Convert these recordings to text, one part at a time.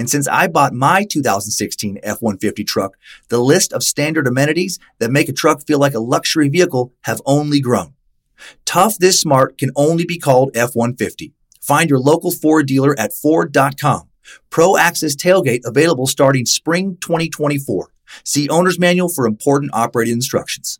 And since I bought my 2016 F-150 truck, the list of standard amenities that make a truck feel like a luxury vehicle have only grown. Tough this smart can only be called F-150. Find your local Ford dealer at Ford.com. Pro Access Tailgate available starting spring 2024. See owner's manual for important operating instructions.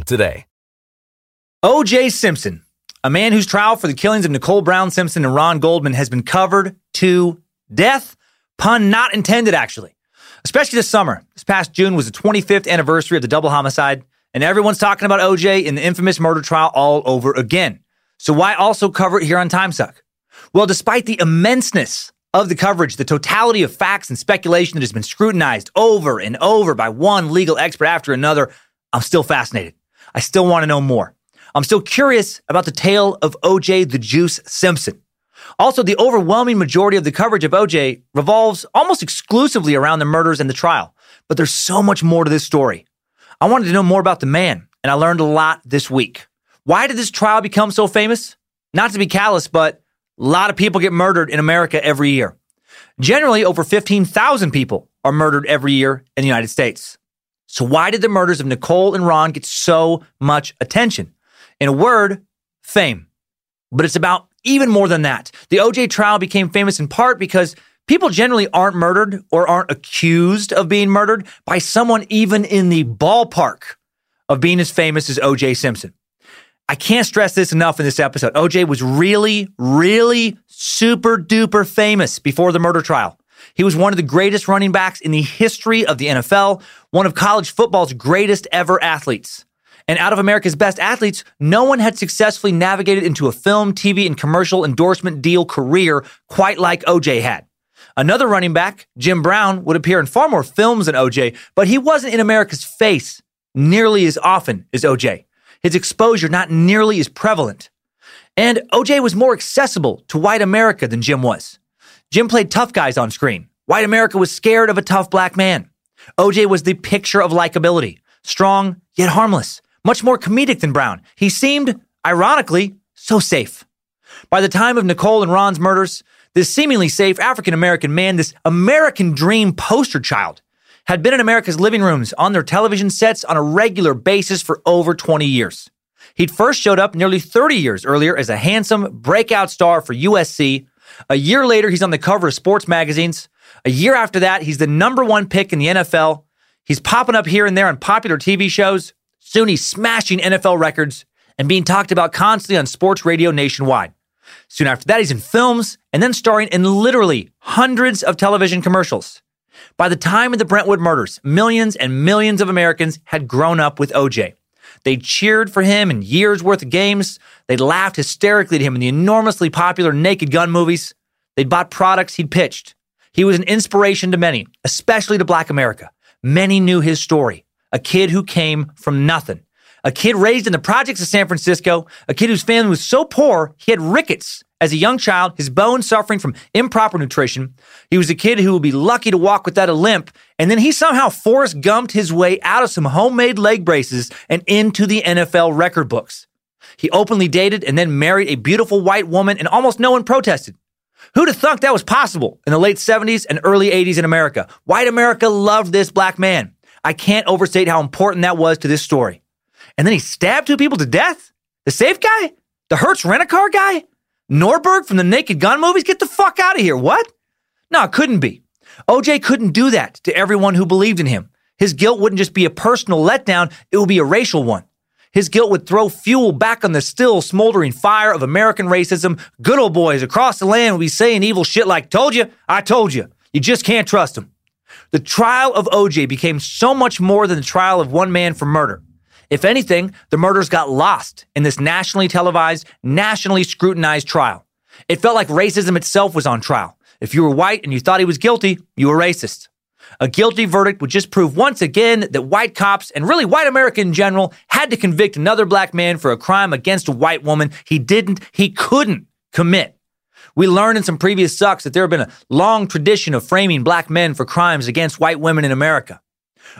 today. O.J. Simpson, a man whose trial for the killings of Nicole Brown Simpson and Ron Goldman has been covered to death. Pun not intended, actually. Especially this summer. This past June was the 25th anniversary of the double homicide, and everyone's talking about OJ in the infamous murder trial all over again. So why also cover it here on Timesuck? Well, despite the immenseness of the coverage, the totality of facts and speculation that has been scrutinized over and over by one legal expert after another, I'm still fascinated. I still want to know more. I'm still curious about the tale of OJ the Juice Simpson. Also, the overwhelming majority of the coverage of OJ revolves almost exclusively around the murders and the trial. But there's so much more to this story. I wanted to know more about the man, and I learned a lot this week. Why did this trial become so famous? Not to be callous, but a lot of people get murdered in America every year. Generally, over 15,000 people are murdered every year in the United States. So, why did the murders of Nicole and Ron get so much attention? In a word, fame. But it's about even more than that. The OJ trial became famous in part because people generally aren't murdered or aren't accused of being murdered by someone even in the ballpark of being as famous as OJ Simpson. I can't stress this enough in this episode. OJ was really, really super duper famous before the murder trial. He was one of the greatest running backs in the history of the NFL, one of college football's greatest ever athletes. And out of America's best athletes, no one had successfully navigated into a film, TV, and commercial endorsement deal career quite like OJ had. Another running back, Jim Brown, would appear in far more films than OJ, but he wasn't in America's face nearly as often as OJ. His exposure not nearly as prevalent. And OJ was more accessible to white America than Jim was. Jim played tough guys on screen. White America was scared of a tough black man. OJ was the picture of likability, strong yet harmless, much more comedic than Brown. He seemed, ironically, so safe. By the time of Nicole and Ron's murders, this seemingly safe African American man, this American dream poster child, had been in America's living rooms on their television sets on a regular basis for over 20 years. He'd first showed up nearly 30 years earlier as a handsome breakout star for USC a year later, he's on the cover of sports magazines. A year after that, he's the number one pick in the NFL. He's popping up here and there on popular TV shows. Soon he's smashing NFL records and being talked about constantly on sports radio nationwide. Soon after that, he's in films and then starring in literally hundreds of television commercials. By the time of the Brentwood murders, millions and millions of Americans had grown up with OJ. They cheered for him in years worth of games. They laughed hysterically at him in the enormously popular Naked Gun movies. They'd bought products he'd pitched. He was an inspiration to many, especially to Black America. Many knew his story. A kid who came from nothing. A kid raised in the projects of San Francisco. A kid whose family was so poor he had rickets As a young child, his bones suffering from improper nutrition, he was a kid who would be lucky to walk without a limp, and then he somehow Forrest Gumped his way out of some homemade leg braces and into the NFL record books. He openly dated and then married a beautiful white woman, and almost no one protested. Who'd have thunk that was possible in the late 70s and early 80s in America? White America loved this black man. I can't overstate how important that was to this story. And then he stabbed two people to death? The safe guy? The Hertz rent a car guy? Nordberg from the Naked Gun movies? Get the fuck out of here. What? No, it couldn't be. OJ couldn't do that to everyone who believed in him. His guilt wouldn't just be a personal letdown, it would be a racial one. His guilt would throw fuel back on the still smoldering fire of American racism. Good old boys across the land would be saying evil shit like, Told you, I told you. You just can't trust them. The trial of OJ became so much more than the trial of one man for murder. If anything, the murders got lost in this nationally televised, nationally scrutinized trial. It felt like racism itself was on trial. If you were white and you thought he was guilty, you were racist. A guilty verdict would just prove once again that white cops and really white America in general had to convict another black man for a crime against a white woman he didn't, he couldn't commit. We learned in some previous sucks that there have been a long tradition of framing black men for crimes against white women in America.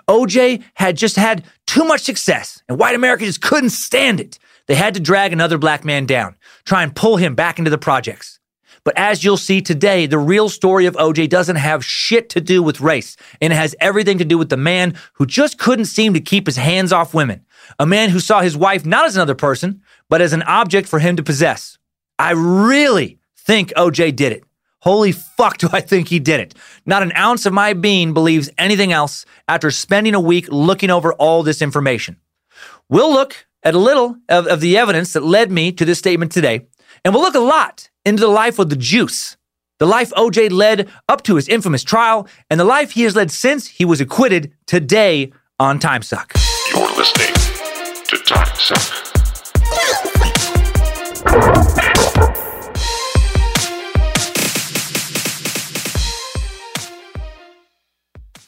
OJ had just had too much success, and white America just couldn't stand it. They had to drag another black man down, try and pull him back into the projects. But as you'll see today, the real story of OJ doesn't have shit to do with race, and it has everything to do with the man who just couldn't seem to keep his hands off women. A man who saw his wife not as another person, but as an object for him to possess. I really think OJ did it. Holy fuck, do I think he did it. Not an ounce of my being believes anything else after spending a week looking over all this information. We'll look at a little of, of the evidence that led me to this statement today, and we'll look a lot into the life of the juice, the life OJ led up to his infamous trial, and the life he has led since he was acquitted today on Time Suck. You're listening to Time Suck.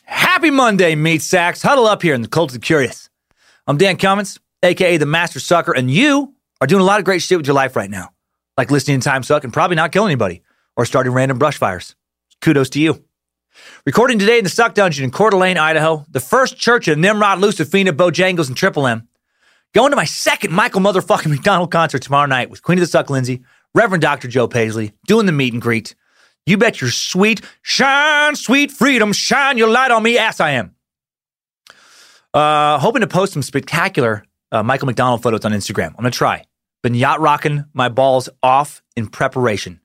Happy Monday, meat sacks. Huddle up here in the Cult of the Curious. I'm Dan Cummins, aka the Master Sucker, and you are doing a lot of great shit with your life right now, like listening to Time Suck and probably not killing anybody or starting random brush fires. Kudos to you. Recording today in the Suck Dungeon in Coeur d'Alene, Idaho, the first church of Nimrod, Lucifina, Bojangles, and Triple M. Going to my second Michael motherfucking McDonald concert tomorrow night with Queen of the Suck Lindsay, Reverend Dr. Joe Paisley, doing the meet and greet. You bet your sweet, shine, sweet freedom, shine your light on me, ass I am. Uh, hoping to post some spectacular uh, Michael McDonald photos on Instagram. I'm gonna try. Been yacht rocking my balls off in preparation.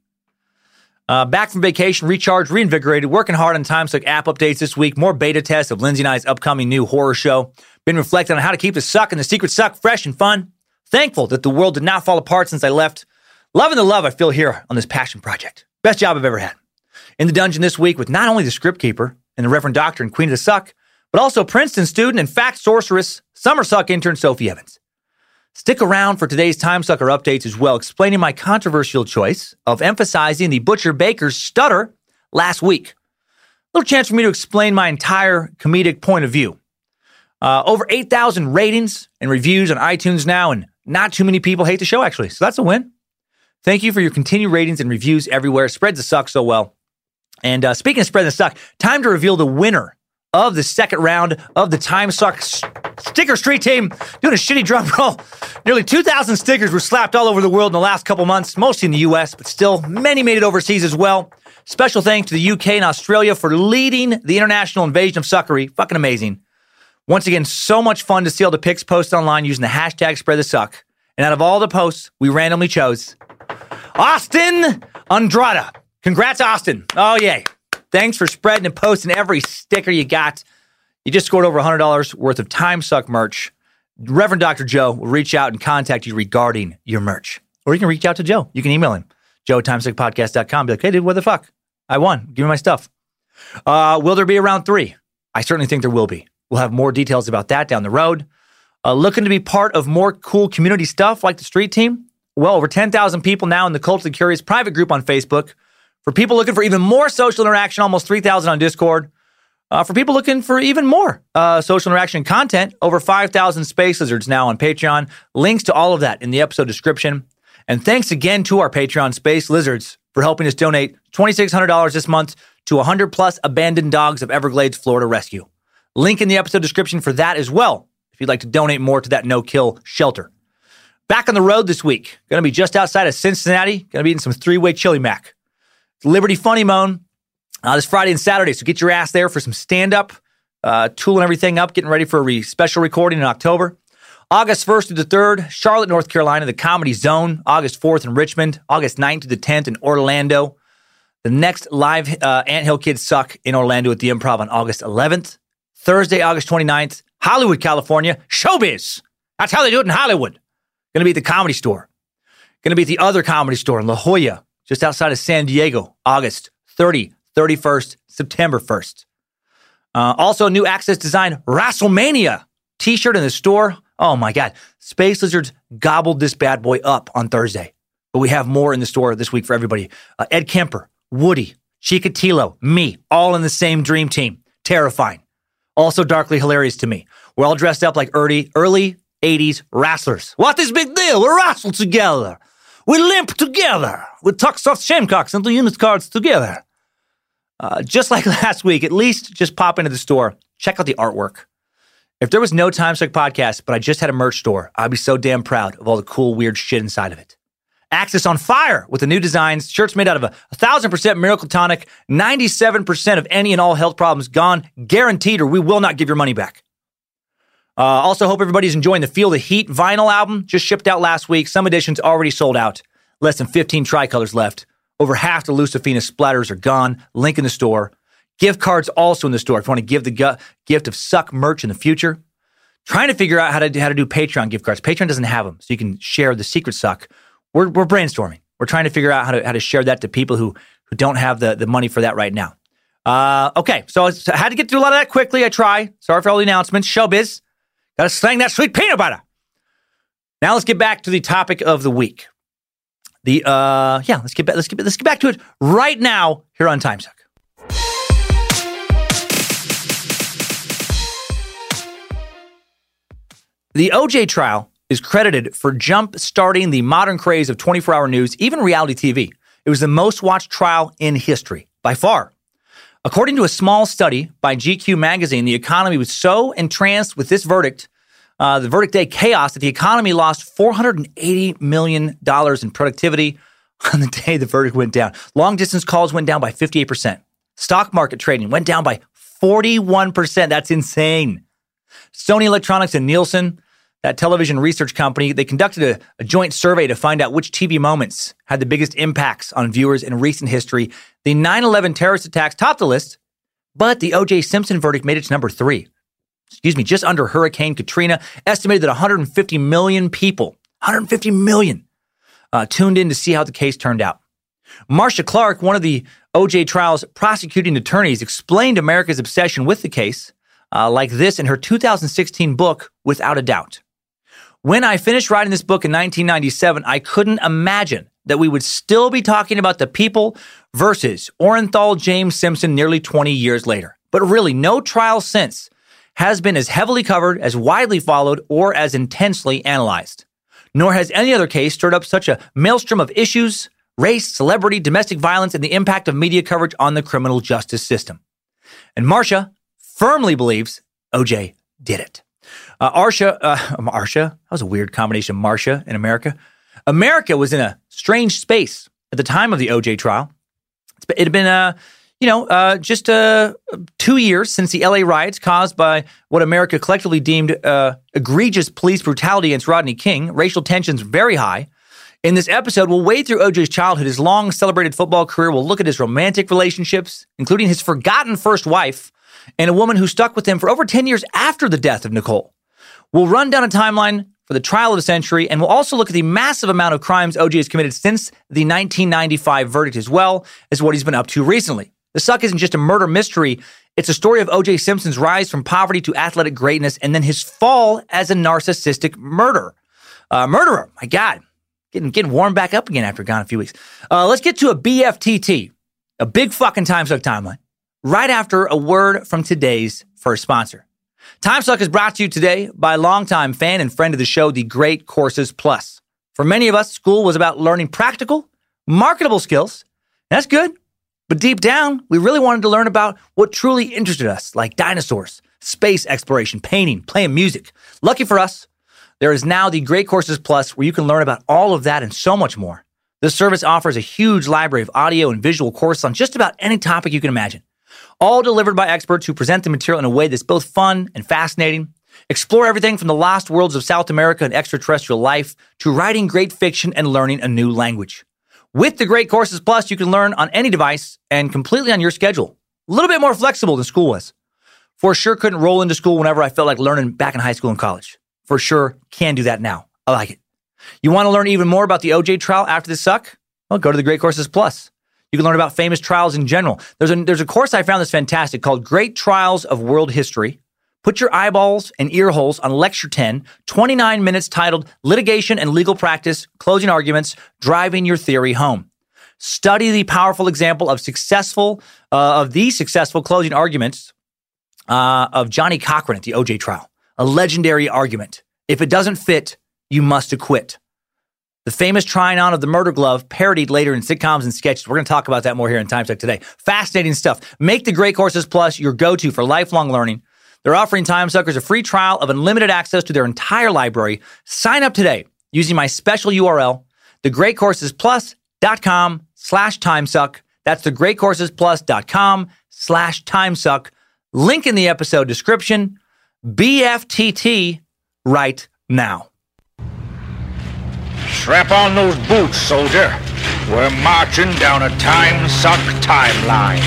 Uh, back from vacation, recharged, reinvigorated, working hard on TimeSuck app updates this week. More beta tests of Lindsay and I's upcoming new horror show. Been reflecting on how to keep the suck and the secret suck fresh and fun. Thankful that the world did not fall apart since I left. Loving the love I feel here on this passion project. Best job I've ever had. In the dungeon this week with not only the script keeper and the Reverend Doctor and Queen of the Suck, but also Princeton student and fact sorceress, Summer Suck intern Sophie Evans. Stick around for today's Time Sucker updates as well, explaining my controversial choice of emphasizing the Butcher Baker's stutter last week. Little chance for me to explain my entire comedic point of view. Uh, over 8,000 ratings and reviews on iTunes now, and not too many people hate the show, actually. So that's a win. Thank you for your continued ratings and reviews everywhere. Spreads the suck so well. And uh, speaking of spreading the suck, time to reveal the winner of the second round of the Time Suck Sticker Street Team. Doing a shitty drum roll. Nearly 2,000 stickers were slapped all over the world in the last couple months, mostly in the US, but still many made it overseas as well. Special thanks to the UK and Australia for leading the international invasion of suckery. Fucking amazing. Once again, so much fun to see all the pics posted online using the hashtag spread the suck. And out of all the posts, we randomly chose Austin Andrada. Congrats, Austin. Oh, yay. Thanks for spreading and posting every sticker you got. You just scored over $100 worth of Time Suck merch. Reverend Dr. Joe will reach out and contact you regarding your merch. Or you can reach out to Joe. You can email him, joe at timesuckpodcast.com. Be like, hey, dude, what the fuck? I won. Give me my stuff. Uh, will there be a round three? I certainly think there will be. We'll have more details about that down the road. Uh, looking to be part of more cool community stuff like the street team? Well, over 10,000 people now in the Cult of the Curious private group on Facebook. For people looking for even more social interaction, almost 3,000 on Discord. Uh, for people looking for even more uh, social interaction content, over 5,000 Space Lizards now on Patreon. Links to all of that in the episode description. And thanks again to our Patreon Space Lizards for helping us donate $2,600 this month to 100 plus abandoned dogs of Everglades, Florida rescue. Link in the episode description for that as well, if you'd like to donate more to that no kill shelter. Back on the road this week. Going to be just outside of Cincinnati. Going to be eating some three way chili mac. Liberty Funny Bone uh, this Friday and Saturday. So get your ass there for some stand up, uh, tooling everything up, getting ready for a re- special recording in October. August 1st to the 3rd, Charlotte, North Carolina, the Comedy Zone. August 4th in Richmond. August 9th to the 10th in Orlando. The next live uh, Anthill Kids Suck in Orlando at the Improv on August 11th. Thursday, August 29th, Hollywood, California. Showbiz. That's how they do it in Hollywood. Going to be at the Comedy Store. Going to be at the other Comedy Store in La Jolla, just outside of San Diego, August 30, 31st, September 1st. Uh, also, new Access Design WrestleMania t shirt in the store. Oh my God. Space Lizards gobbled this bad boy up on Thursday. But we have more in the store this week for everybody. Uh, Ed Kemper, Woody, Chikatilo, me, all in the same dream team. Terrifying. Also darkly hilarious to me. We're all dressed up like early, early 80s wrestlers. What is big deal? We wrestle together. We limp together. We tuck soft shamecocks into unit cards together. Uh, just like last week, at least just pop into the store, check out the artwork. If there was no Time Suck podcast, but I just had a merch store, I'd be so damn proud of all the cool, weird shit inside of it. Access on fire with the new designs, shirts made out of a, a thousand percent miracle tonic, 97% of any and all health problems gone, guaranteed, or we will not give your money back. Uh, also, hope everybody's enjoying the Feel the Heat vinyl album. Just shipped out last week. Some editions already sold out. Less than 15 tricolors left. Over half the Lucifina splatters are gone. Link in the store. Gift cards also in the store if you want to give the gu- gift of Suck merch in the future. Trying to figure out how to, how to do Patreon gift cards. Patreon doesn't have them, so you can share the secret Suck. We're, we're brainstorming. We're trying to figure out how to, how to share that to people who, who don't have the, the money for that right now. Uh, okay, so I had to get through a lot of that quickly. I try. Sorry for all the announcements. Showbiz. Got to slang that sweet peanut butter. Now let's get back to the topic of the week. The uh yeah, let's get back let's get let's get back to it right now here on Time Suck. The OJ trial is credited for jump starting the modern craze of 24 hour news, even reality TV. It was the most watched trial in history by far. According to a small study by GQ magazine, the economy was so entranced with this verdict, uh, the verdict day chaos, that the economy lost $480 million in productivity on the day the verdict went down. Long distance calls went down by 58%. Stock market trading went down by 41%. That's insane. Sony Electronics and Nielsen, that television research company, they conducted a, a, joint survey to find out which TV moments had the biggest impacts on viewers in recent history. The 9 11 terrorist attacks topped the list, but the O.J. Simpson verdict made it to number three. Excuse me, just under Hurricane Katrina, estimated that 150 million people, 150 million, uh, tuned in to see how the case turned out. Marcia Clark, one of the OJ trial's prosecuting attorneys, explained America's obsession with the case uh, like this in her 2016 book, Without a Doubt. When I finished writing this book in 1997, I couldn't imagine that we would still be talking about the people versus Orenthal James Simpson nearly 20 years later. But really, no trial since has been as heavily covered, as widely followed, or as intensely analyzed. Nor has any other case stirred up such a maelstrom of issues, race, celebrity, domestic violence, and the impact of media coverage on the criminal justice system. And Marcia firmly believes OJ did it. Uh, Arsha, uh, Marsha, that was a weird combination, Marcia in America. America was in a strange space at the time of the OJ trial. It had been, uh, you know, uh, just uh, two years since the LA riots caused by what America collectively deemed uh, egregious police brutality against Rodney King. Racial tensions very high. In this episode, we'll wade through OJ's childhood, his long celebrated football career. We'll look at his romantic relationships, including his forgotten first wife and a woman who stuck with him for over 10 years after the death of Nicole. We'll run down a timeline for the trial of the century, and we'll also look at the massive amount of crimes OJ has committed since the 1995 verdict, as well as what he's been up to recently. The Suck isn't just a murder mystery, it's a story of OJ Simpson's rise from poverty to athletic greatness and then his fall as a narcissistic murderer. Uh, murderer, my God. Getting, getting warmed back up again after gone a few weeks. Uh, let's get to a BFTT, a big fucking time suck timeline, right after a word from today's first sponsor. Time Suck is brought to you today by longtime fan and friend of the show, The Great Courses Plus. For many of us, school was about learning practical, marketable skills. That's good. But deep down, we really wanted to learn about what truly interested us, like dinosaurs, space exploration, painting, playing music. Lucky for us, there is now the Great Courses Plus where you can learn about all of that and so much more. This service offers a huge library of audio and visual courses on just about any topic you can imagine, all delivered by experts who present the material in a way that's both fun and fascinating. Explore everything from the lost worlds of South America and extraterrestrial life to writing great fiction and learning a new language. With the Great Courses Plus, you can learn on any device and completely on your schedule. A little bit more flexible than school was. For sure, couldn't roll into school whenever I felt like learning back in high school and college. For sure, can do that now. I like it. You want to learn even more about the OJ trial after this suck? Well, go to the Great Courses Plus. You can learn about famous trials in general. There's a, there's a course I found that's fantastic called Great Trials of World History. Put your eyeballs and ear holes on Lecture 10, 29 minutes titled Litigation and Legal Practice, Closing Arguments, Driving Your Theory Home. Study the powerful example of successful, uh, of the successful closing arguments uh, of Johnnie Cochran at the OJ trial. A legendary argument. If it doesn't fit, you must acquit. The famous trying on of the murder glove, parodied later in sitcoms and sketches. We're going to talk about that more here in Time Suck today. Fascinating stuff. Make the Great Courses Plus your go to for lifelong learning. They're offering Time Suckers a free trial of unlimited access to their entire library. Sign up today using my special URL, thegreatcoursesplus.com slash timesuck. That's thegreatcoursesplus.com slash timesuck. Link in the episode description. BFTT right now. Strap on those boots, soldier. We're marching down a time suck timeline.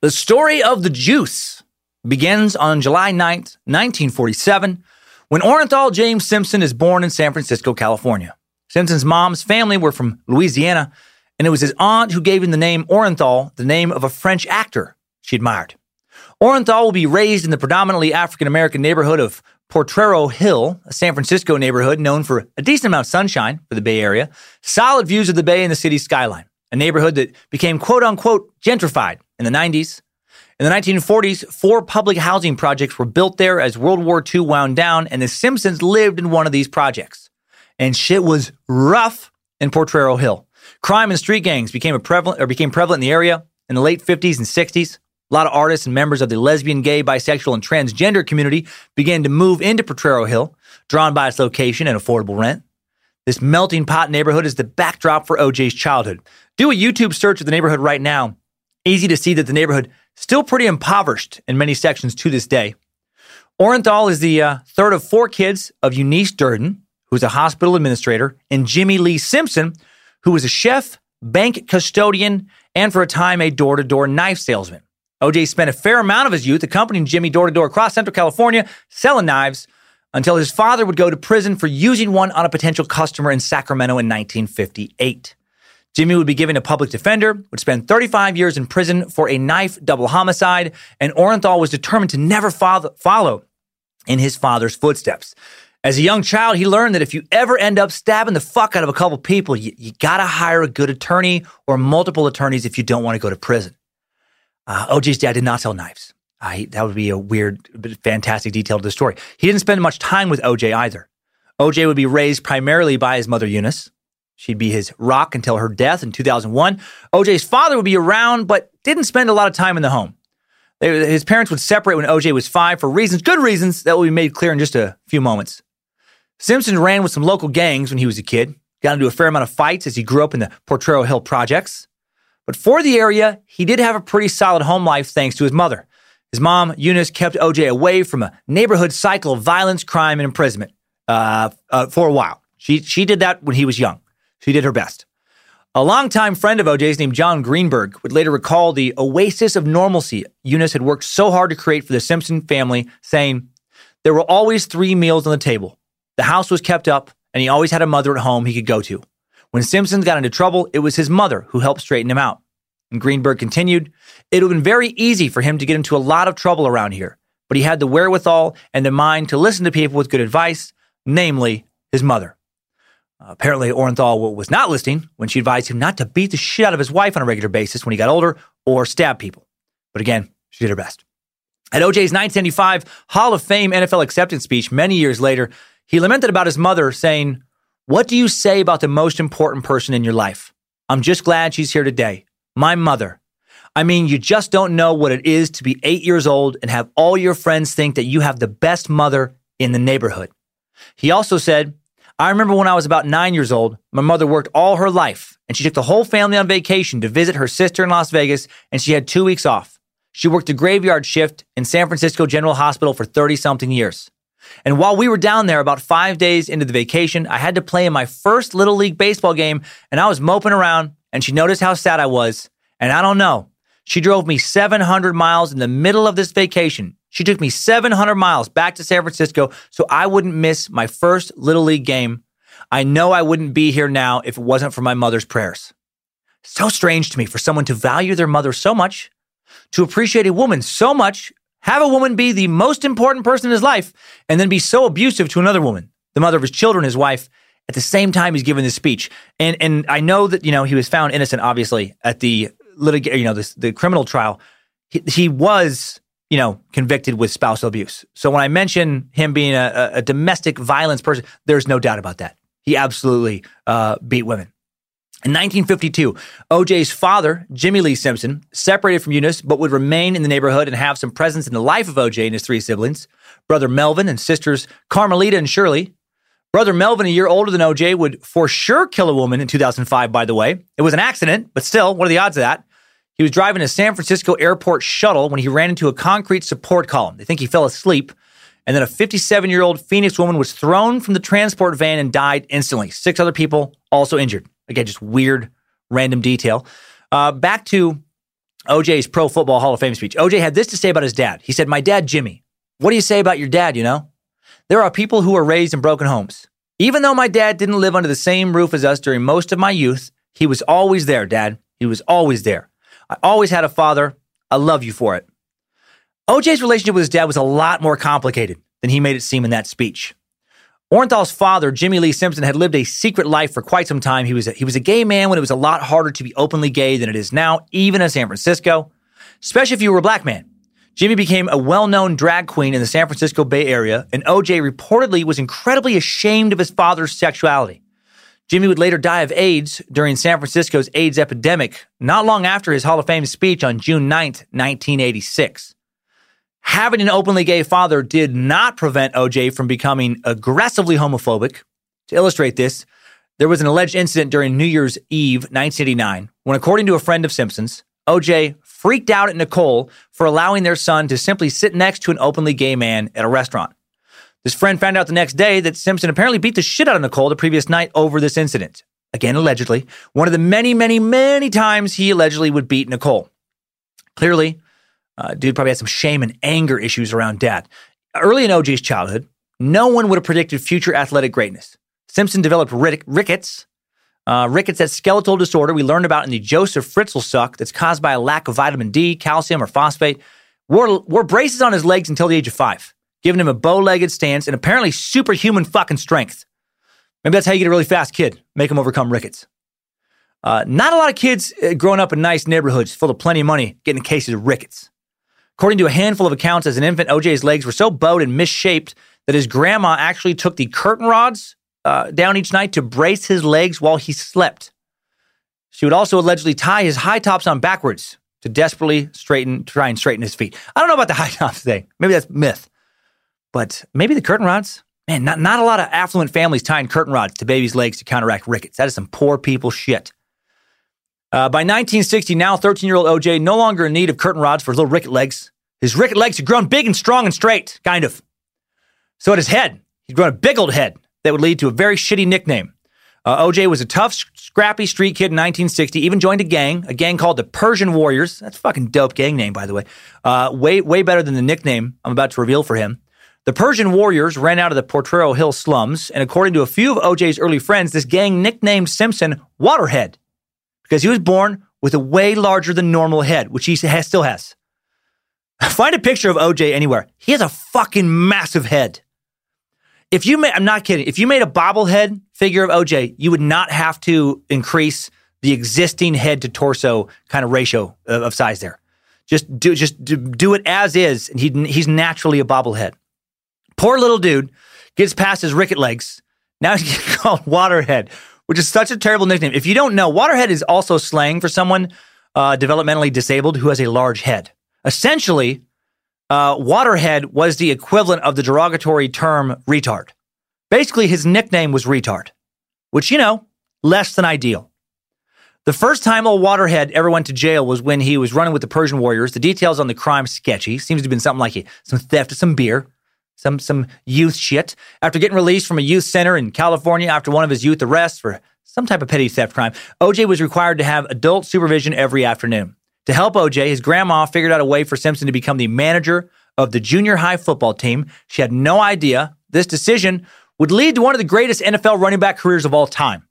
The story of the juice begins on July 9th, 1947, when Orenthal James Simpson is born in San Francisco, California. Simpson's mom's family were from Louisiana, and it was his aunt who gave him the name Orenthal, the name of a French actor she admired. Orenthal will be raised in the predominantly African American neighborhood of Potrero Hill, a San Francisco neighborhood known for a decent amount of sunshine for the Bay Area, solid views of the Bay and the city's skyline, a neighborhood that became quote unquote gentrified in the 90s. In the 1940s, four public housing projects were built there as World War II wound down, and the Simpsons lived in one of these projects. And shit was rough in Potrero Hill. Crime and street gangs became prevalent or became prevalent in the area in the late 50s and 60s. A lot of artists and members of the lesbian, gay, bisexual, and transgender community began to move into Potrero Hill, drawn by its location and affordable rent. This melting pot neighborhood is the backdrop for OJ's childhood. Do a YouTube search of the neighborhood right now. Easy to see that the neighborhood is still pretty impoverished in many sections to this day. Orenthal is the uh, third of four kids of Eunice Durden, who's a hospital administrator, and Jimmy Lee Simpson, who was a chef, bank custodian, and for a time a door to door knife salesman. OJ spent a fair amount of his youth accompanying Jimmy door to door across Central California selling knives until his father would go to prison for using one on a potential customer in Sacramento in 1958. Jimmy would be given a public defender, would spend 35 years in prison for a knife double homicide, and Orenthal was determined to never follow in his father's footsteps. As a young child, he learned that if you ever end up stabbing the fuck out of a couple people, you, you gotta hire a good attorney or multiple attorneys if you don't want to go to prison. Uh, OJ's dad did not sell knives. That would be a weird, but fantastic detail to the story. He didn't spend much time with OJ either. OJ would be raised primarily by his mother, Eunice. She'd be his rock until her death in 2001. OJ's father would be around, but didn't spend a lot of time in the home. They, his parents would separate when OJ was five for reasons, good reasons, that will be made clear in just a few moments. Simpson ran with some local gangs when he was a kid, got into a fair amount of fights as he grew up in the Potrero Hill projects. But for the area, he did have a pretty solid home life thanks to his mother. His mom, Eunice, kept OJ away from a neighborhood cycle of violence, crime, and imprisonment uh, uh, for a while. She, she did that when he was young. She did her best. A longtime friend of OJ's named John Greenberg would later recall the oasis of normalcy Eunice had worked so hard to create for the Simpson family, saying, There were always three meals on the table. The house was kept up, and he always had a mother at home he could go to. When Simpson got into trouble, it was his mother who helped straighten him out. And Greenberg continued, it would have been very easy for him to get into a lot of trouble around here, but he had the wherewithal and the mind to listen to people with good advice, namely his mother. Uh, apparently, Orenthal was not listening when she advised him not to beat the shit out of his wife on a regular basis when he got older or stab people. But again, she did her best. At OJ's 1975 Hall of Fame NFL acceptance speech many years later, he lamented about his mother, saying, What do you say about the most important person in your life? I'm just glad she's here today. My mother. I mean, you just don't know what it is to be eight years old and have all your friends think that you have the best mother in the neighborhood. He also said, I remember when I was about nine years old, my mother worked all her life and she took the whole family on vacation to visit her sister in Las Vegas and she had two weeks off. She worked a graveyard shift in San Francisco General Hospital for 30 something years. And while we were down there about five days into the vacation, I had to play in my first Little League baseball game and I was moping around and she noticed how sad I was. And I don't know, she drove me 700 miles in the middle of this vacation. She took me 700 miles back to San Francisco so I wouldn't miss my first Little League game. I know I wouldn't be here now if it wasn't for my mother's prayers. So strange to me for someone to value their mother so much, to appreciate a woman so much, have a woman be the most important person in his life, and then be so abusive to another woman, the mother of his children, his wife, at the same time he's giving this speech. And and I know that, you know, he was found innocent, obviously, at the litig- you know, the, the criminal trial, he, he, was, you know, convicted with spousal abuse. So when I mention him being a, a domestic violence person, there's no doubt about that. He absolutely uh, beat women. In 1952, OJ's father, Jimmy Lee Simpson, separated from Eunice but would remain in the neighborhood and have some presence in the life of OJ and his three siblings, brother Melvin and sisters Carmelita and Shirley. Brother Melvin, a year older than OJ, would for sure kill a woman in 2005, by the way. It was an accident, but still, what are the odds of that? He was driving a San Francisco airport shuttle when he ran into a concrete support column. They think he fell asleep. And then a 57 year old Phoenix woman was thrown from the transport van and died instantly. Six other people also injured. Again, just weird, random detail. Uh, back to OJ's Pro Football Hall of Fame speech. OJ had this to say about his dad. He said, My dad, Jimmy. What do you say about your dad, you know? There are people who are raised in broken homes. Even though my dad didn't live under the same roof as us during most of my youth, he was always there, Dad. He was always there. I always had a father. I love you for it. OJ's relationship with his dad was a lot more complicated than he made it seem in that speech. Orenthal's father, Jimmy Lee Simpson, had lived a secret life for quite some time. He was a, he was a gay man when it was a lot harder to be openly gay than it is now, even in San Francisco, especially if you were a black man. Jimmy became a well-known drag queen in the San Francisco Bay Area, and OJ reportedly was incredibly ashamed of his father's sexuality. Jimmy would later die of AIDS during San Francisco's AIDS epidemic, not long after his Hall of Fame speech on June 9, 1986. Having an openly gay father did not prevent OJ from becoming aggressively homophobic. To illustrate this, there was an alleged incident during New Year's Eve 1989 when, according to a friend of Simpson's, OJ freaked out at Nicole for allowing their son to simply sit next to an openly gay man at a restaurant. This friend found out the next day that Simpson apparently beat the shit out of Nicole the previous night over this incident. Again, allegedly. One of the many, many, many times he allegedly would beat Nicole. Clearly, uh, dude probably had some shame and anger issues around dad. Early in OJ's childhood, no one would have predicted future athletic greatness. Simpson developed rick- rickets. Uh, rickets, that skeletal disorder we learned about in the Joseph Fritzl suck that's caused by a lack of vitamin D, calcium, or phosphate. Wore, wore braces on his legs until the age of five giving him a bow legged stance and apparently superhuman fucking strength. Maybe that's how you get a really fast kid, make him overcome rickets. Uh, not a lot of kids uh, growing up in nice neighborhoods full of plenty of money getting cases of rickets. According to a handful of accounts, as an infant, OJ's legs were so bowed and misshaped that his grandma actually took the curtain rods uh, down each night to brace his legs while he slept. She would also allegedly tie his high tops on backwards to desperately straighten, try and straighten his feet. I don't know about the high tops thing. Maybe that's myth. But maybe the curtain rods. Man, not, not a lot of affluent families tying curtain rods to babies' legs to counteract rickets. That is some poor people shit. Uh, by 1960, now 13 year old OJ no longer in need of curtain rods for his little ricket legs. His ricket legs had grown big and strong and straight, kind of. So at his head, he'd grown a big old head that would lead to a very shitty nickname. Uh, OJ was a tough, scrappy street kid in 1960, even joined a gang, a gang called the Persian Warriors. That's a fucking dope gang name, by the way. Uh, way, way better than the nickname I'm about to reveal for him. The Persian warriors ran out of the Potrero Hill slums, and according to a few of OJ's early friends, this gang nicknamed Simpson Waterhead because he was born with a way larger than normal head, which he has, still has. Find a picture of OJ anywhere. He has a fucking massive head. If you made, I'm not kidding, if you made a bobblehead figure of OJ, you would not have to increase the existing head to torso kind of ratio of, of size there. Just do just do, it as is, and he, he's naturally a bobblehead. Poor little dude gets past his ricket legs. Now he's called Waterhead, which is such a terrible nickname. If you don't know, Waterhead is also slang for someone uh, developmentally disabled who has a large head. Essentially, uh, Waterhead was the equivalent of the derogatory term retard. Basically, his nickname was retard, which, you know, less than ideal. The first time old Waterhead ever went to jail was when he was running with the Persian Warriors. The details on the crime sketchy. Seems to have been something like some theft of some beer, some some youth shit. After getting released from a youth center in California after one of his youth arrests for some type of petty theft crime, OJ was required to have adult supervision every afternoon. To help OJ, his grandma figured out a way for Simpson to become the manager of the junior high football team. She had no idea this decision would lead to one of the greatest NFL running back careers of all time.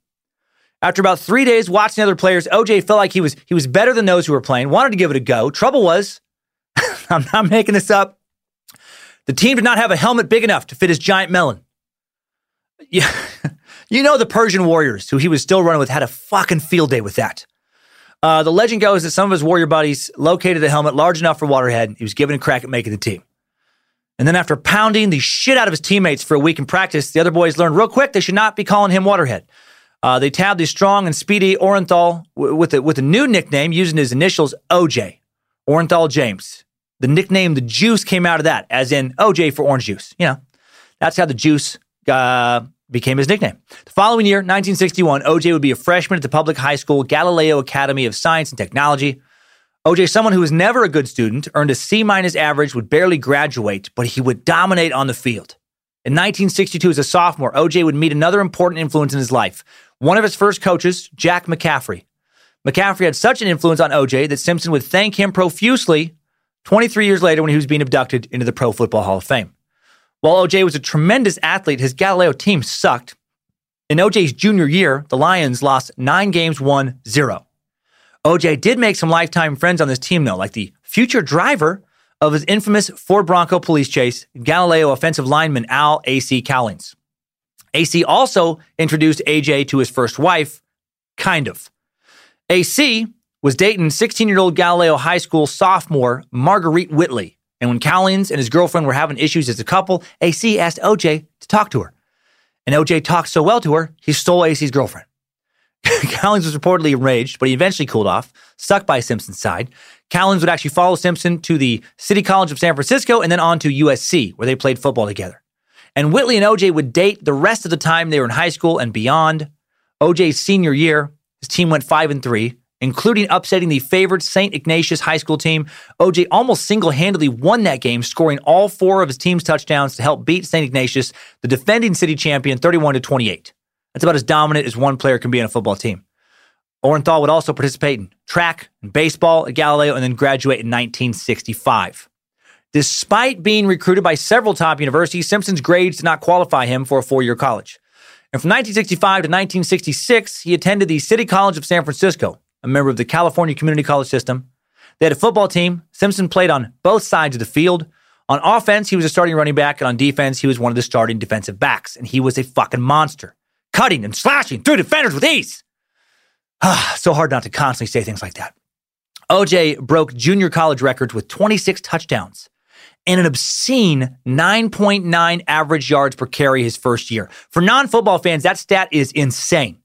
After about three days watching other players, OJ felt like he was he was better than those who were playing. Wanted to give it a go. Trouble was, I'm not making this up. The team did not have a helmet big enough to fit his giant melon. Yeah, you know the Persian Warriors, who he was still running with, had a fucking field day with that. Uh, the legend goes that some of his warrior buddies located a helmet large enough for Waterhead. He was given a crack at making the team. And then after pounding the shit out of his teammates for a week in practice, the other boys learned real quick they should not be calling him Waterhead. Uh, they tabbed the strong and speedy Orenthal w- with a, with a new nickname using his initials OJ, Orenthal James. The nickname, the juice came out of that, as in OJ for orange juice. You know, that's how the juice uh, became his nickname. The following year, 1961, OJ would be a freshman at the public high school Galileo Academy of Science and Technology. OJ, someone who was never a good student, earned a C minus average, would barely graduate, but he would dominate on the field. In 1962, as a sophomore, OJ would meet another important influence in his life, one of his first coaches, Jack McCaffrey. McCaffrey had such an influence on OJ that Simpson would thank him profusely 23 years later when he was being abducted into the Pro Football Hall of Fame. While OJ was a tremendous athlete, his Galileo team sucked. In OJ's junior year, the Lions lost nine games, won zero. OJ did make some lifetime friends on this team, though, like the future driver of his infamous Ford Bronco police chase, Galileo offensive lineman Al A.C. Cowlings. AC also introduced AJ to his first wife, kind of. AC was dating 16 year old Galileo High School sophomore Marguerite Whitley. And when Cowlings and his girlfriend were having issues as a couple, AC asked OJ to talk to her. And OJ talked so well to her, he stole AC's girlfriend. Cowlings was reportedly enraged, but he eventually cooled off, stuck by Simpson's side. Cowlings would actually follow Simpson to the City College of San Francisco and then on to USC, where they played football together. And Whitley and OJ would date the rest of the time they were in high school and beyond. OJ's senior year, his team went 5 and 3, including upsetting the favored St. Ignatius High School team. OJ almost single handedly won that game, scoring all four of his team's touchdowns to help beat St. Ignatius, the defending city champion, 31 to 28. That's about as dominant as one player can be on a football team. Orenthal would also participate in track and baseball at Galileo and then graduate in 1965. Despite being recruited by several top universities, Simpson's grades did not qualify him for a four year college. And from 1965 to 1966, he attended the City College of San Francisco, a member of the California Community College system. They had a football team. Simpson played on both sides of the field. On offense, he was a starting running back, and on defense, he was one of the starting defensive backs, and he was a fucking monster, cutting and slashing through defenders with ease. So hard not to constantly say things like that. OJ broke junior college records with 26 touchdowns and an obscene 9.9 average yards per carry his first year. For non football fans, that stat is insane.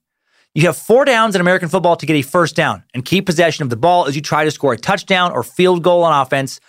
You have four downs in American football to get a first down and keep possession of the ball as you try to score a touchdown or field goal on offense.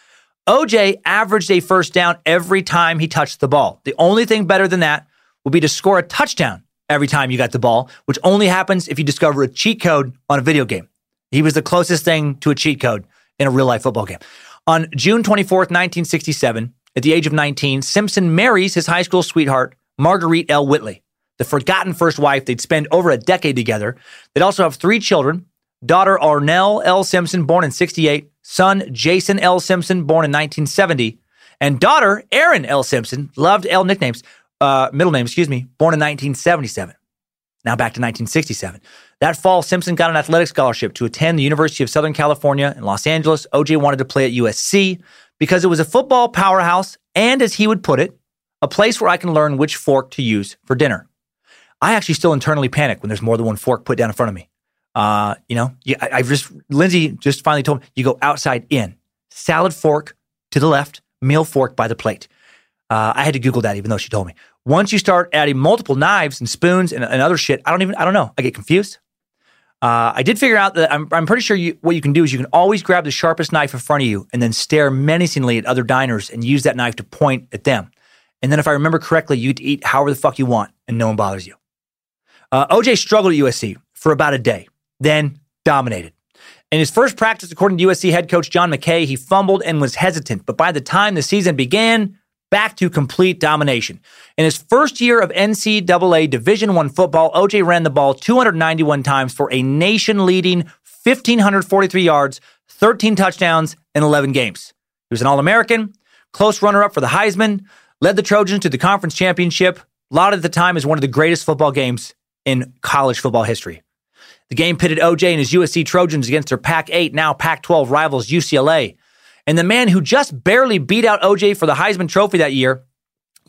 OJ averaged a first down every time he touched the ball. The only thing better than that would be to score a touchdown every time you got the ball, which only happens if you discover a cheat code on a video game. He was the closest thing to a cheat code in a real life football game. On June 24th, 1967, at the age of 19, Simpson marries his high school sweetheart, Marguerite L. Whitley the forgotten first wife. They'd spend over a decade together. They'd also have three children daughter Arnell L. Simpson, born in 68, son Jason L. Simpson, born in 1970, and daughter Aaren L. Simpson, loved L nicknames, uh, middle name, excuse me, born in 1977. Now back to 1967. That fall, Simpson got an athletic scholarship to attend the University of Southern California in Los Angeles. OJ wanted to play at USC because it was a football powerhouse and, as he would put it, a place where I can learn which fork to use for dinner. I actually still internally panic when there's more than one fork put down in front of me. Uh, you know, I, I just Lindsay just finally told me you go outside in, salad fork to the left, meal fork by the plate. Uh, I had to Google that, even though she told me. Once you start adding multiple knives and spoons and, and other shit, I don't even, I don't know. I get confused. Uh, I did figure out that I'm, I'm pretty sure you, what you can do is you can always grab the sharpest knife in front of you and then stare menacingly at other diners and use that knife to point at them. And then, if I remember correctly, you eat however the fuck you want and no one bothers you. Uh, OJ struggled at USC for about a day, then dominated. In his first practice, according to USC head coach John McKay, he fumbled and was hesitant. But by the time the season began, back to complete domination. In his first year of NCAA Division One football, OJ ran the ball 291 times for a nation-leading 1,543 yards, 13 touchdowns, in 11 games. He was an All-American, close runner-up for the Heisman, led the Trojans to the conference championship, lauded at the time as one of the greatest football games in college football history. The game pitted OJ and his USC Trojans against their Pac 8, now Pac 12 rivals UCLA. And the man who just barely beat out OJ for the Heisman Trophy that year,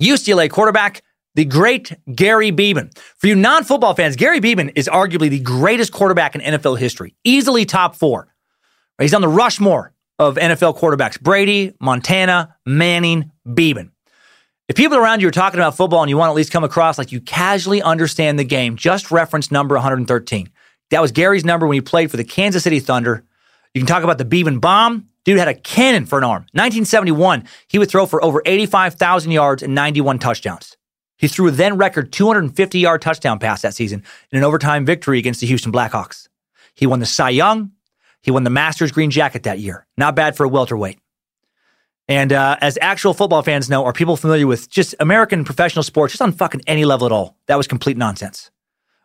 UCLA quarterback, the great Gary Beban. For you non football fans, Gary Beban is arguably the greatest quarterback in NFL history, easily top four. He's on the Rushmore of NFL quarterbacks Brady, Montana, Manning, Beban. If people around you are talking about football and you want to at least come across like you casually understand the game, just reference number 113. That was Gary's number when he played for the Kansas City Thunder. You can talk about the Beban bomb. Dude had a cannon for an arm. 1971, he would throw for over 85,000 yards and 91 touchdowns. He threw a then record 250 yard touchdown pass that season in an overtime victory against the Houston Blackhawks. He won the Cy Young. He won the Masters Green Jacket that year. Not bad for a welterweight. And uh, as actual football fans know, are people familiar with just American professional sports, just on fucking any level at all? That was complete nonsense.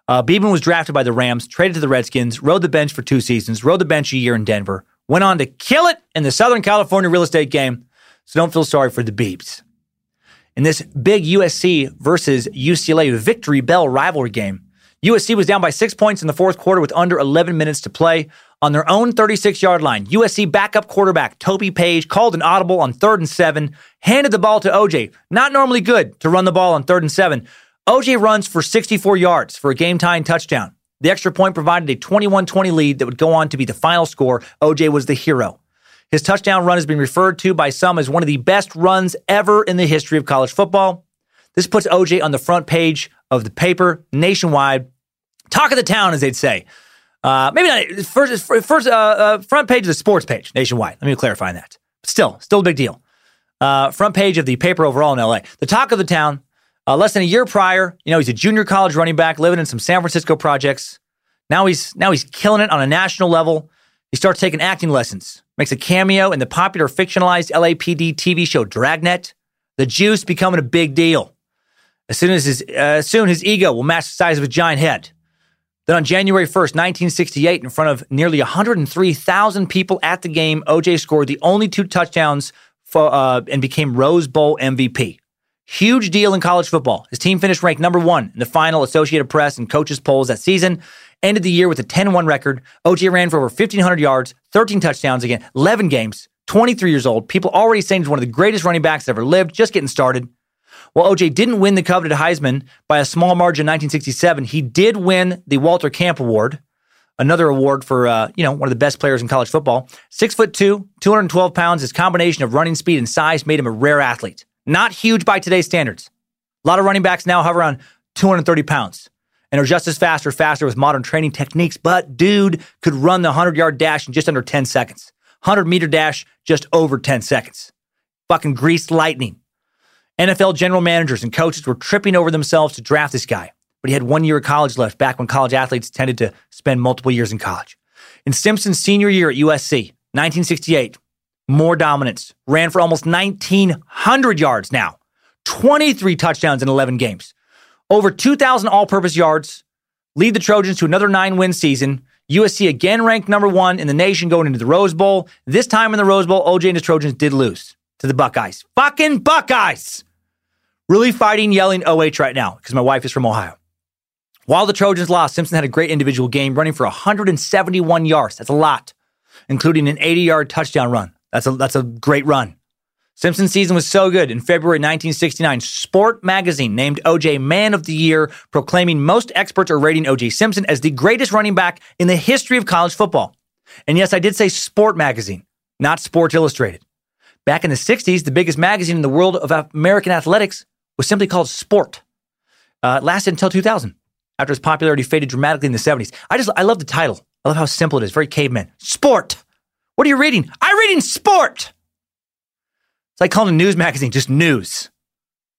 Uh, Beban was drafted by the Rams, traded to the Redskins, rode the bench for two seasons, rode the bench a year in Denver, went on to kill it in the Southern California real estate game. So don't feel sorry for the Beeps. In this big USC versus UCLA victory bell rivalry game, USC was down by six points in the fourth quarter with under 11 minutes to play. On their own 36 yard line, USC backup quarterback Toby Page called an audible on third and seven, handed the ball to OJ. Not normally good to run the ball on third and seven. OJ runs for 64 yards for a game tying touchdown. The extra point provided a 21 20 lead that would go on to be the final score. OJ was the hero. His touchdown run has been referred to by some as one of the best runs ever in the history of college football. This puts OJ on the front page of the paper nationwide. Talk of the town, as they'd say. Uh, maybe not first, first uh, uh, front page of the sports page nationwide. Let me clarify that. Still, still a big deal. Uh, front page of the paper overall in LA. The talk of the town. Uh, less than a year prior, you know, he's a junior college running back living in some San Francisco projects. Now he's now he's killing it on a national level. He starts taking acting lessons. Makes a cameo in the popular fictionalized LAPD TV show Dragnet. The juice becoming a big deal. As soon as his uh, soon his ego will match the size of his giant head. Then on January 1st, 1968, in front of nearly 103,000 people at the game, OJ scored the only two touchdowns for, uh, and became Rose Bowl MVP. Huge deal in college football. His team finished ranked number one in the final Associated Press and coaches polls that season. Ended the year with a 10 1 record. OJ ran for over 1,500 yards, 13 touchdowns again, 11 games, 23 years old. People already saying he's one of the greatest running backs ever lived, just getting started. While OJ didn't win the coveted Heisman by a small margin in 1967, he did win the Walter Camp Award, another award for uh, you know one of the best players in college football. Six foot two, 212 pounds. His combination of running speed and size made him a rare athlete. Not huge by today's standards. A lot of running backs now hover around 230 pounds and are just as fast or faster with modern training techniques. But dude could run the 100 yard dash in just under 10 seconds. 100 meter dash just over 10 seconds. Fucking greased lightning. NFL general managers and coaches were tripping over themselves to draft this guy, but he had one year of college left back when college athletes tended to spend multiple years in college. In Simpson's senior year at USC, 1968, more dominance, ran for almost 1,900 yards now, 23 touchdowns in 11 games, over 2,000 all purpose yards, lead the Trojans to another nine win season. USC again ranked number one in the nation going into the Rose Bowl. This time in the Rose Bowl, OJ and his Trojans did lose to the Buckeyes. Fucking Buckeyes! Really fighting, yelling OH right now because my wife is from Ohio. While the Trojans lost, Simpson had a great individual game running for 171 yards. That's a lot, including an 80 yard touchdown run. That's a, that's a great run. Simpson's season was so good. In February 1969, Sport magazine named OJ Man of the Year, proclaiming most experts are rating OJ Simpson as the greatest running back in the history of college football. And yes, I did say Sport magazine, not Sports Illustrated. Back in the 60s, the biggest magazine in the world of American athletics was simply called Sport. Uh, it lasted until 2000, after its popularity faded dramatically in the 70s. I just, I love the title. I love how simple it is, very caveman. Sport. What are you reading? I'm reading Sport. It's like calling a news magazine just news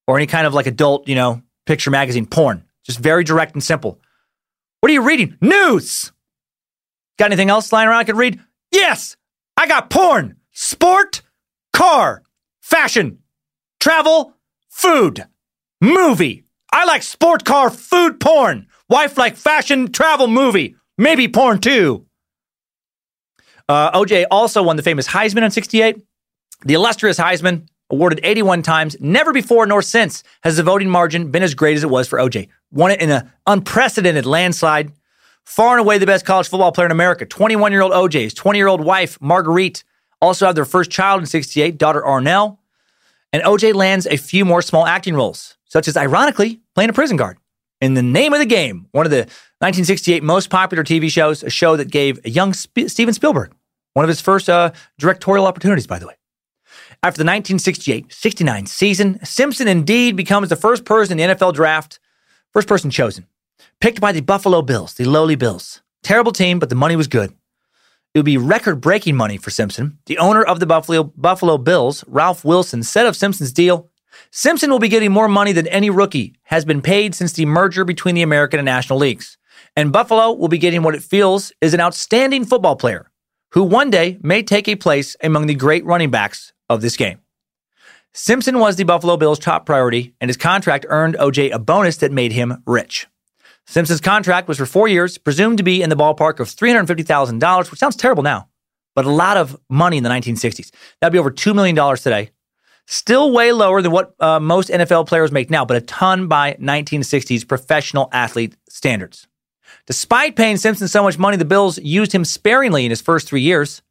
or any kind of like adult, you know, picture magazine, porn. Just very direct and simple. What are you reading? News. Got anything else lying around I could read? Yes, I got porn, sport, car, fashion, travel, food, movie. I like sport car, food, porn. Wife like fashion, travel, movie. Maybe porn too. Uh, OJ also won the famous Heisman in 68. The illustrious Heisman, awarded 81 times, never before nor since has the voting margin been as great as it was for OJ. Won it in an unprecedented landslide. Far and away the best college football player in America. 21 year old OJ, his 20 year old wife, Marguerite, also have their first child in 68, daughter Arnelle. And OJ lands a few more small acting roles, such as, ironically, playing a prison guard. In the name of the game, one of the 1968 most popular TV shows, a show that gave young Sp- Steven Spielberg one of his first uh, directorial opportunities, by the way. After the 1968 69 season, Simpson indeed becomes the first person in the NFL draft, first person chosen, picked by the Buffalo Bills, the lowly Bills. Terrible team, but the money was good. It would be record breaking money for Simpson. The owner of the Buffalo, Buffalo Bills, Ralph Wilson, said of Simpson's deal Simpson will be getting more money than any rookie has been paid since the merger between the American and National Leagues. And Buffalo will be getting what it feels is an outstanding football player who one day may take a place among the great running backs of this game. Simpson was the Buffalo Bills' top priority, and his contract earned OJ a bonus that made him rich. Simpson's contract was for four years, presumed to be in the ballpark of $350,000, which sounds terrible now, but a lot of money in the 1960s. That'd be over $2 million today. Still way lower than what uh, most NFL players make now, but a ton by 1960s professional athlete standards. Despite paying Simpson so much money, the Bills used him sparingly in his first three years.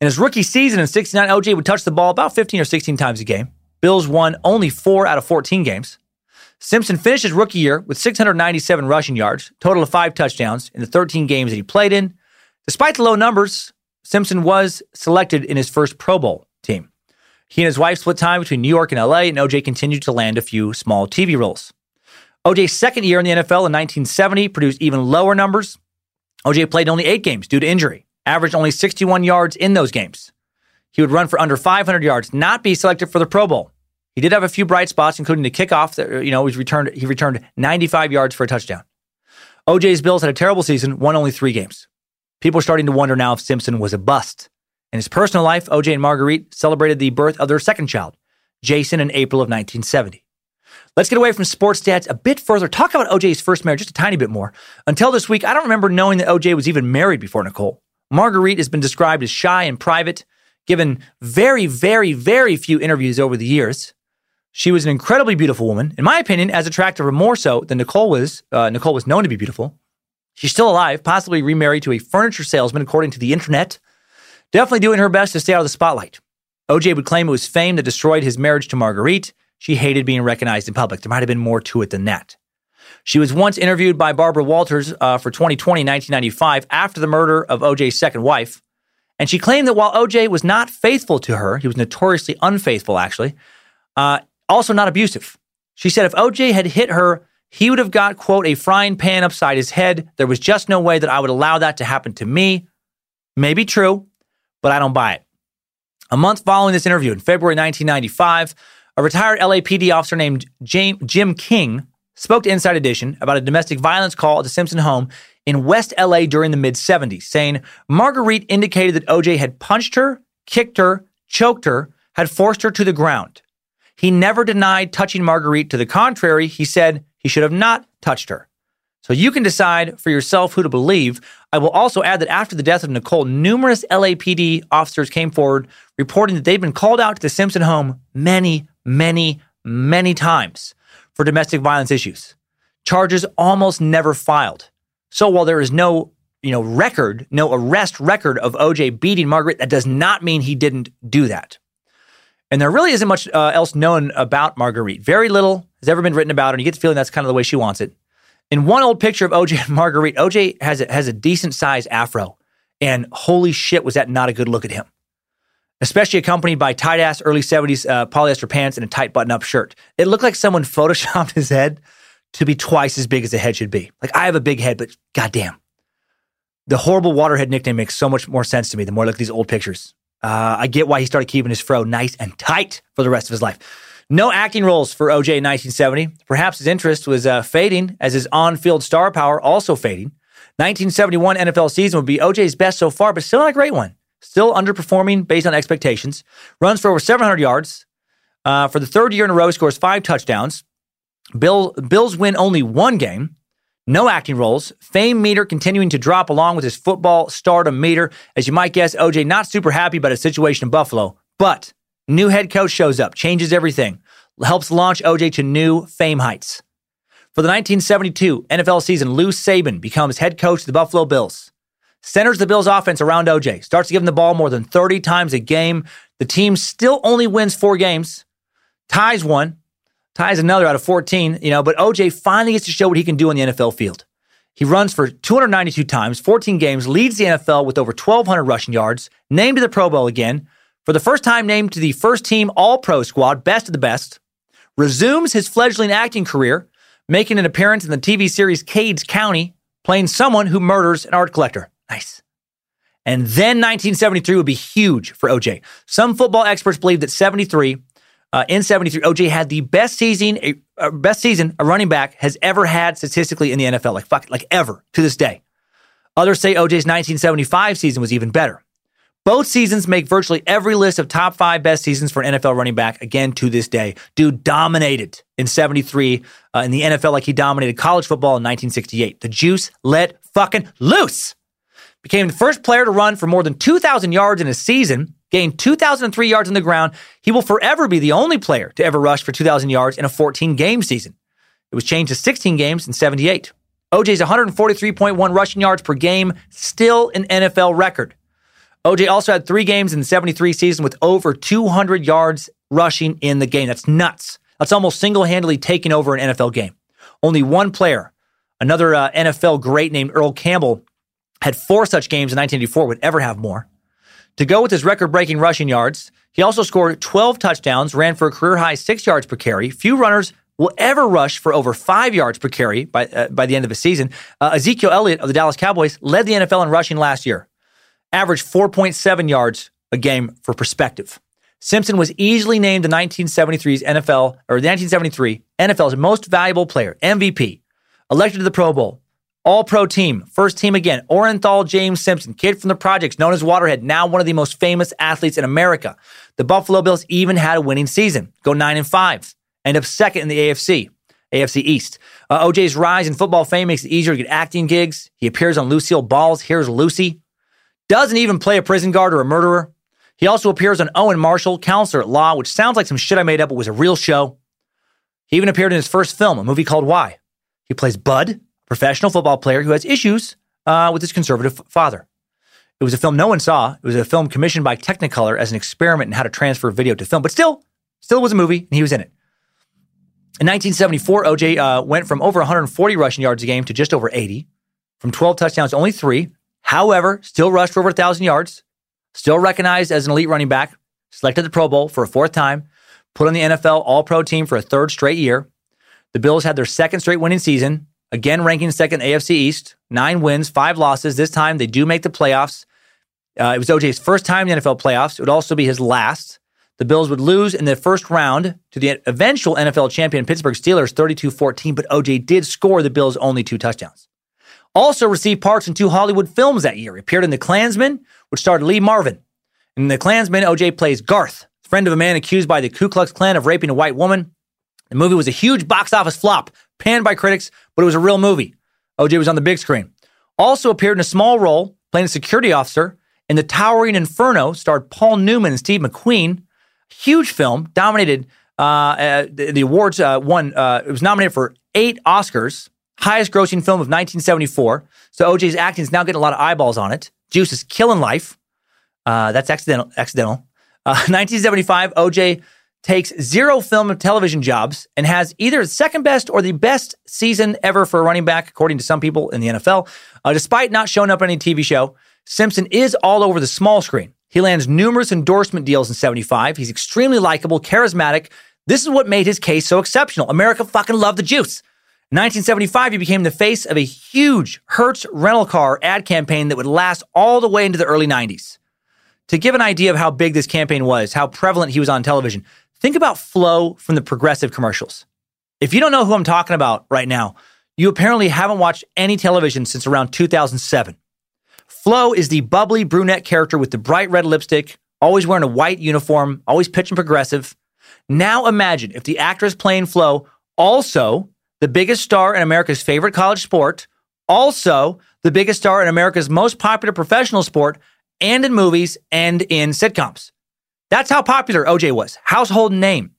In his rookie season in 69, OJ would touch the ball about 15 or 16 times a game. Bills won only four out of 14 games. Simpson finished his rookie year with 697 rushing yards, total of five touchdowns in the 13 games that he played in. Despite the low numbers, Simpson was selected in his first Pro Bowl team. He and his wife split time between New York and LA, and OJ continued to land a few small TV roles. OJ's second year in the NFL in 1970 produced even lower numbers. OJ played only eight games due to injury, averaged only 61 yards in those games. He would run for under 500 yards, not be selected for the Pro Bowl. He did have a few bright spots, including the kickoff. That, you know, he returned he returned 95 yards for a touchdown. OJ's Bills had a terrible season, won only three games. People are starting to wonder now if Simpson was a bust. In his personal life, OJ and Marguerite celebrated the birth of their second child, Jason, in April of 1970. Let's get away from sports stats a bit further. Talk about OJ's first marriage just a tiny bit more. Until this week, I don't remember knowing that OJ was even married before Nicole. Marguerite has been described as shy and private, given very, very, very few interviews over the years. She was an incredibly beautiful woman, in my opinion, as attractive or more so than Nicole was. Uh, Nicole was known to be beautiful. She's still alive, possibly remarried to a furniture salesman, according to the internet. Definitely doing her best to stay out of the spotlight. OJ would claim it was fame that destroyed his marriage to Marguerite. She hated being recognized in public. There might have been more to it than that. She was once interviewed by Barbara Walters uh, for 2020 1995 after the murder of OJ's second wife. And she claimed that while OJ was not faithful to her, he was notoriously unfaithful, actually, uh, also not abusive. She said if OJ had hit her, he would have got, quote, a frying pan upside his head. There was just no way that I would allow that to happen to me. Maybe true, but I don't buy it. A month following this interview in February 1995, a retired LAPD officer named Jim King spoke to Inside Edition about a domestic violence call at the Simpson home in West LA during the mid 70s, saying Marguerite indicated that OJ had punched her, kicked her, choked her, had forced her to the ground. He never denied touching Marguerite. To the contrary, he said he should have not touched her. So you can decide for yourself who to believe. I will also add that after the death of Nicole, numerous LAPD officers came forward reporting that they've been called out to the Simpson home many, many, many times for domestic violence issues. Charges almost never filed. So while there is no, you know, record, no arrest record of OJ beating Margaret, that does not mean he didn't do that. And there really isn't much uh, else known about Marguerite. Very little has ever been written about her, and you get the feeling that's kind of the way she wants it. In one old picture of OJ and Marguerite, OJ has a, has a decent sized afro, and holy shit, was that not a good look at him. especially accompanied by tight ass early 70s uh, polyester pants and a tight button up shirt. It looked like someone photoshopped his head to be twice as big as the head should be. Like, I have a big head, but goddamn. The horrible waterhead nickname makes so much more sense to me the more I look at these old pictures. Uh, I get why he started keeping his fro nice and tight for the rest of his life. No acting roles for OJ in 1970. Perhaps his interest was uh, fading as his on field star power also fading. 1971 NFL season would be OJ's best so far, but still not a great one. Still underperforming based on expectations. Runs for over 700 yards. Uh, for the third year in a row, scores five touchdowns. Bill, Bills win only one game. No acting roles. Fame meter continuing to drop along with his football stardom meter. As you might guess, OJ not super happy about his situation in Buffalo, but new head coach shows up, changes everything, helps launch OJ to new fame heights. For the 1972 NFL season, Lou Saban becomes head coach of the Buffalo Bills. Centers the Bills' offense around OJ, starts to give him the ball more than 30 times a game. The team still only wins four games, ties one, ties another out of 14, you know, but OJ finally gets to show what he can do on the NFL field. He runs for 292 times, 14 games, leads the NFL with over 1,200 rushing yards, named to the Pro Bowl again, for the first time named to the first team All Pro squad, best of the best, resumes his fledgling acting career, making an appearance in the TV series Cades County, playing someone who murders an art collector. Nice. And then 1973 would be huge for OJ. Some football experts believe that 73 uh, in 73, OJ had the best season, a, uh, best season a running back has ever had statistically in the NFL, like fuck, like ever to this day. Others say OJ's 1975 season was even better. Both seasons make virtually every list of top five best seasons for an NFL running back again to this day. Dude dominated in 73 uh, in the NFL like he dominated college football in 1968. The juice let fucking loose. Became the first player to run for more than 2,000 yards in a season gained 2,003 yards on the ground. He will forever be the only player to ever rush for 2,000 yards in a 14 game season. It was changed to 16 games in 78. OJ's 143.1 rushing yards per game, still an NFL record. OJ also had three games in the 73 season with over 200 yards rushing in the game. That's nuts. That's almost single handedly taking over an NFL game. Only one player, another uh, NFL great named Earl Campbell, had four such games in 1984, would ever have more. To go with his record breaking rushing yards, he also scored 12 touchdowns, ran for a career high six yards per carry. Few runners will ever rush for over five yards per carry by, uh, by the end of a season. Uh, Ezekiel Elliott of the Dallas Cowboys led the NFL in rushing last year, averaged 4.7 yards a game for perspective. Simpson was easily named the 1973's NFL or the 1973 NFL's most valuable player, MVP, elected to the Pro Bowl, all pro team, first team again. Orenthal James Simpson, kid from the projects, known as Waterhead, now one of the most famous athletes in America. The Buffalo Bills even had a winning season, go nine and five, end up second in the AFC, AFC East. Uh, OJ's rise in football fame makes it easier to get acting gigs. He appears on Lucille Ball's Here's Lucy. Doesn't even play a prison guard or a murderer. He also appears on Owen Marshall, Counselor at Law, which sounds like some shit I made up, but was a real show. He even appeared in his first film, a movie called Why. He plays Bud, professional football player who has issues uh, with his conservative father. It was a film no one saw. It was a film commissioned by Technicolor as an experiment in how to transfer video to film, but still, still was a movie, and he was in it. In 1974, OJ uh, went from over 140 rushing yards a game to just over 80, from 12 touchdowns only three. However, still rushed for over 1,000 yards, still recognized as an elite running back, selected the Pro Bowl for a fourth time, put on the NFL All Pro team for a third straight year. The Bills had their second straight winning season, Again, ranking second AFC East, nine wins, five losses. This time they do make the playoffs. Uh, it was OJ's first time in the NFL playoffs. It would also be his last. The Bills would lose in the first round to the eventual NFL champion Pittsburgh Steelers 32 14, but OJ did score the Bills' only two touchdowns. Also received parts in two Hollywood films that year. He appeared in The Klansman, which starred Lee Marvin. In The Klansman, OJ plays Garth, friend of a man accused by the Ku Klux Klan of raping a white woman. The movie was a huge box office flop, panned by critics, but it was a real movie. OJ was on the big screen. Also appeared in a small role playing a security officer in The Towering Inferno, starred Paul Newman and Steve McQueen. Huge film, dominated uh, uh, the, the, awards. Uh, won. Uh, it was nominated for eight Oscars. Highest grossing film of 1974. So OJ's acting is now getting a lot of eyeballs on it. Juice is killing life. Uh, that's accidental. Accidental. 1975, uh, OJ takes zero film and television jobs and has either the second best or the best season ever for a running back, according to some people in the NFL. Uh, despite not showing up on any TV show, Simpson is all over the small screen. He lands numerous endorsement deals in 75. He's extremely likable, charismatic. This is what made his case so exceptional. America fucking loved the juice. In 1975, he became the face of a huge Hertz rental car ad campaign that would last all the way into the early 90s. To give an idea of how big this campaign was, how prevalent he was on television, think about Flo from the progressive commercials. If you don't know who I'm talking about right now, you apparently haven't watched any television since around 2007. Flo is the bubbly brunette character with the bright red lipstick, always wearing a white uniform, always pitching progressive. Now imagine if the actress playing Flo also the biggest star in America's favorite college sport, also the biggest star in America's most popular professional sport, and in movies and in sitcoms. That's how popular OJ was. Household name.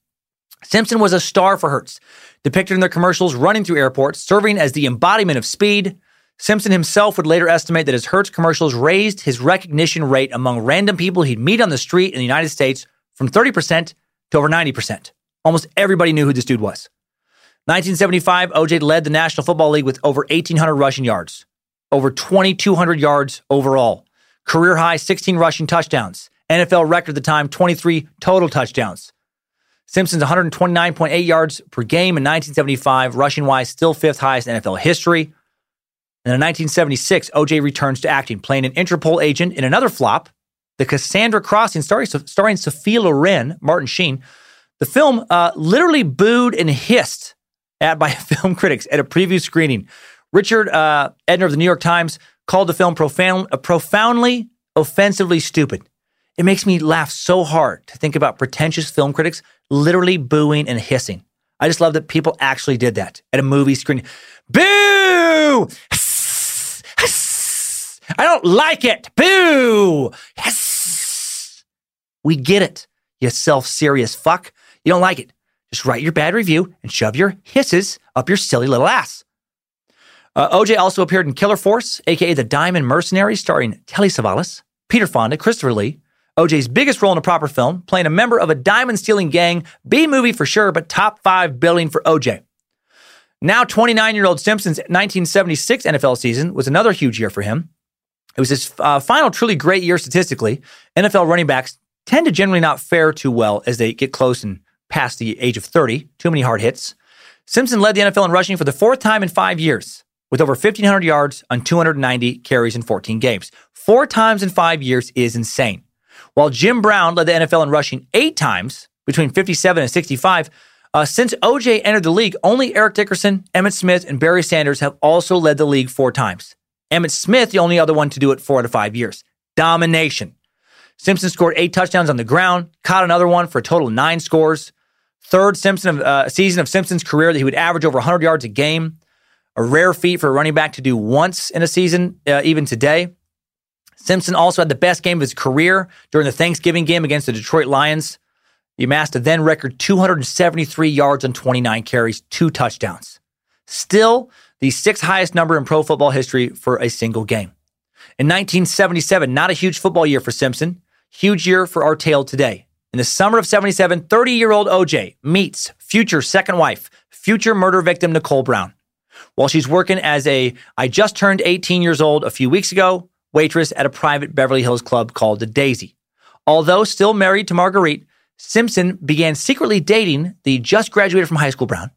Simpson was a star for Hertz, depicted in their commercials running through airports, serving as the embodiment of speed. Simpson himself would later estimate that his Hertz commercials raised his recognition rate among random people he'd meet on the street in the United States from 30% to over 90%. Almost everybody knew who this dude was. 1975, OJ led the National Football League with over 1,800 rushing yards, over 2,200 yards overall, career high 16 rushing touchdowns, NFL record at the time 23 total touchdowns. Simpson's 129.8 yards per game in 1975, rushing wise, still fifth highest in NFL history. And in 1976, OJ returns to acting, playing an Interpol agent in another flop, The Cassandra Crossing, starring, starring Sophia Loren, Martin Sheen. The film uh, literally booed and hissed at by film critics at a preview screening. Richard uh, Eder of the New York Times called the film profound, uh, profoundly, offensively stupid. It makes me laugh so hard to think about pretentious film critics literally booing and hissing. I just love that people actually did that at a movie screen. Boo! I don't like it. Boo! We get it, you self serious fuck. You don't like it. Just write your bad review and shove your hisses up your silly little ass. Uh, OJ also appeared in Killer Force, aka The Diamond Mercenary, starring Telly Savalas, Peter Fonda, Christopher Lee. OJ's biggest role in a proper film, playing a member of a diamond stealing gang. B movie for sure, but top five billing for OJ. Now 29 year old Simpson's 1976 NFL season was another huge year for him. It was his uh, final truly great year statistically. NFL running backs tend to generally not fare too well as they get close and past the age of 30. Too many hard hits. Simpson led the NFL in rushing for the fourth time in five years with over 1,500 yards on 290 carries in 14 games. Four times in five years is insane. While Jim Brown led the NFL in rushing eight times between 57 and 65, uh, since OJ entered the league, only Eric Dickerson, Emmitt Smith, and Barry Sanders have also led the league four times. Emmitt Smith, the only other one to do it four out of five years. Domination. Simpson scored eight touchdowns on the ground, caught another one for a total of nine scores third Simpson of, uh, season of Simpson's career that he would average over 100 yards a game. A rare feat for a running back to do once in a season, uh, even today. Simpson also had the best game of his career during the Thanksgiving game against the Detroit Lions. He amassed a then record 273 yards on 29 carries, two touchdowns. Still, the sixth highest number in pro football history for a single game. In 1977, not a huge football year for Simpson, huge year for our tale today. In the summer of 77, 30 year old OJ meets future second wife, future murder victim Nicole Brown. While she's working as a, I just turned 18 years old a few weeks ago, waitress at a private Beverly Hills club called the Daisy. Although still married to Marguerite, Simpson began secretly dating the just graduated from high school Brown.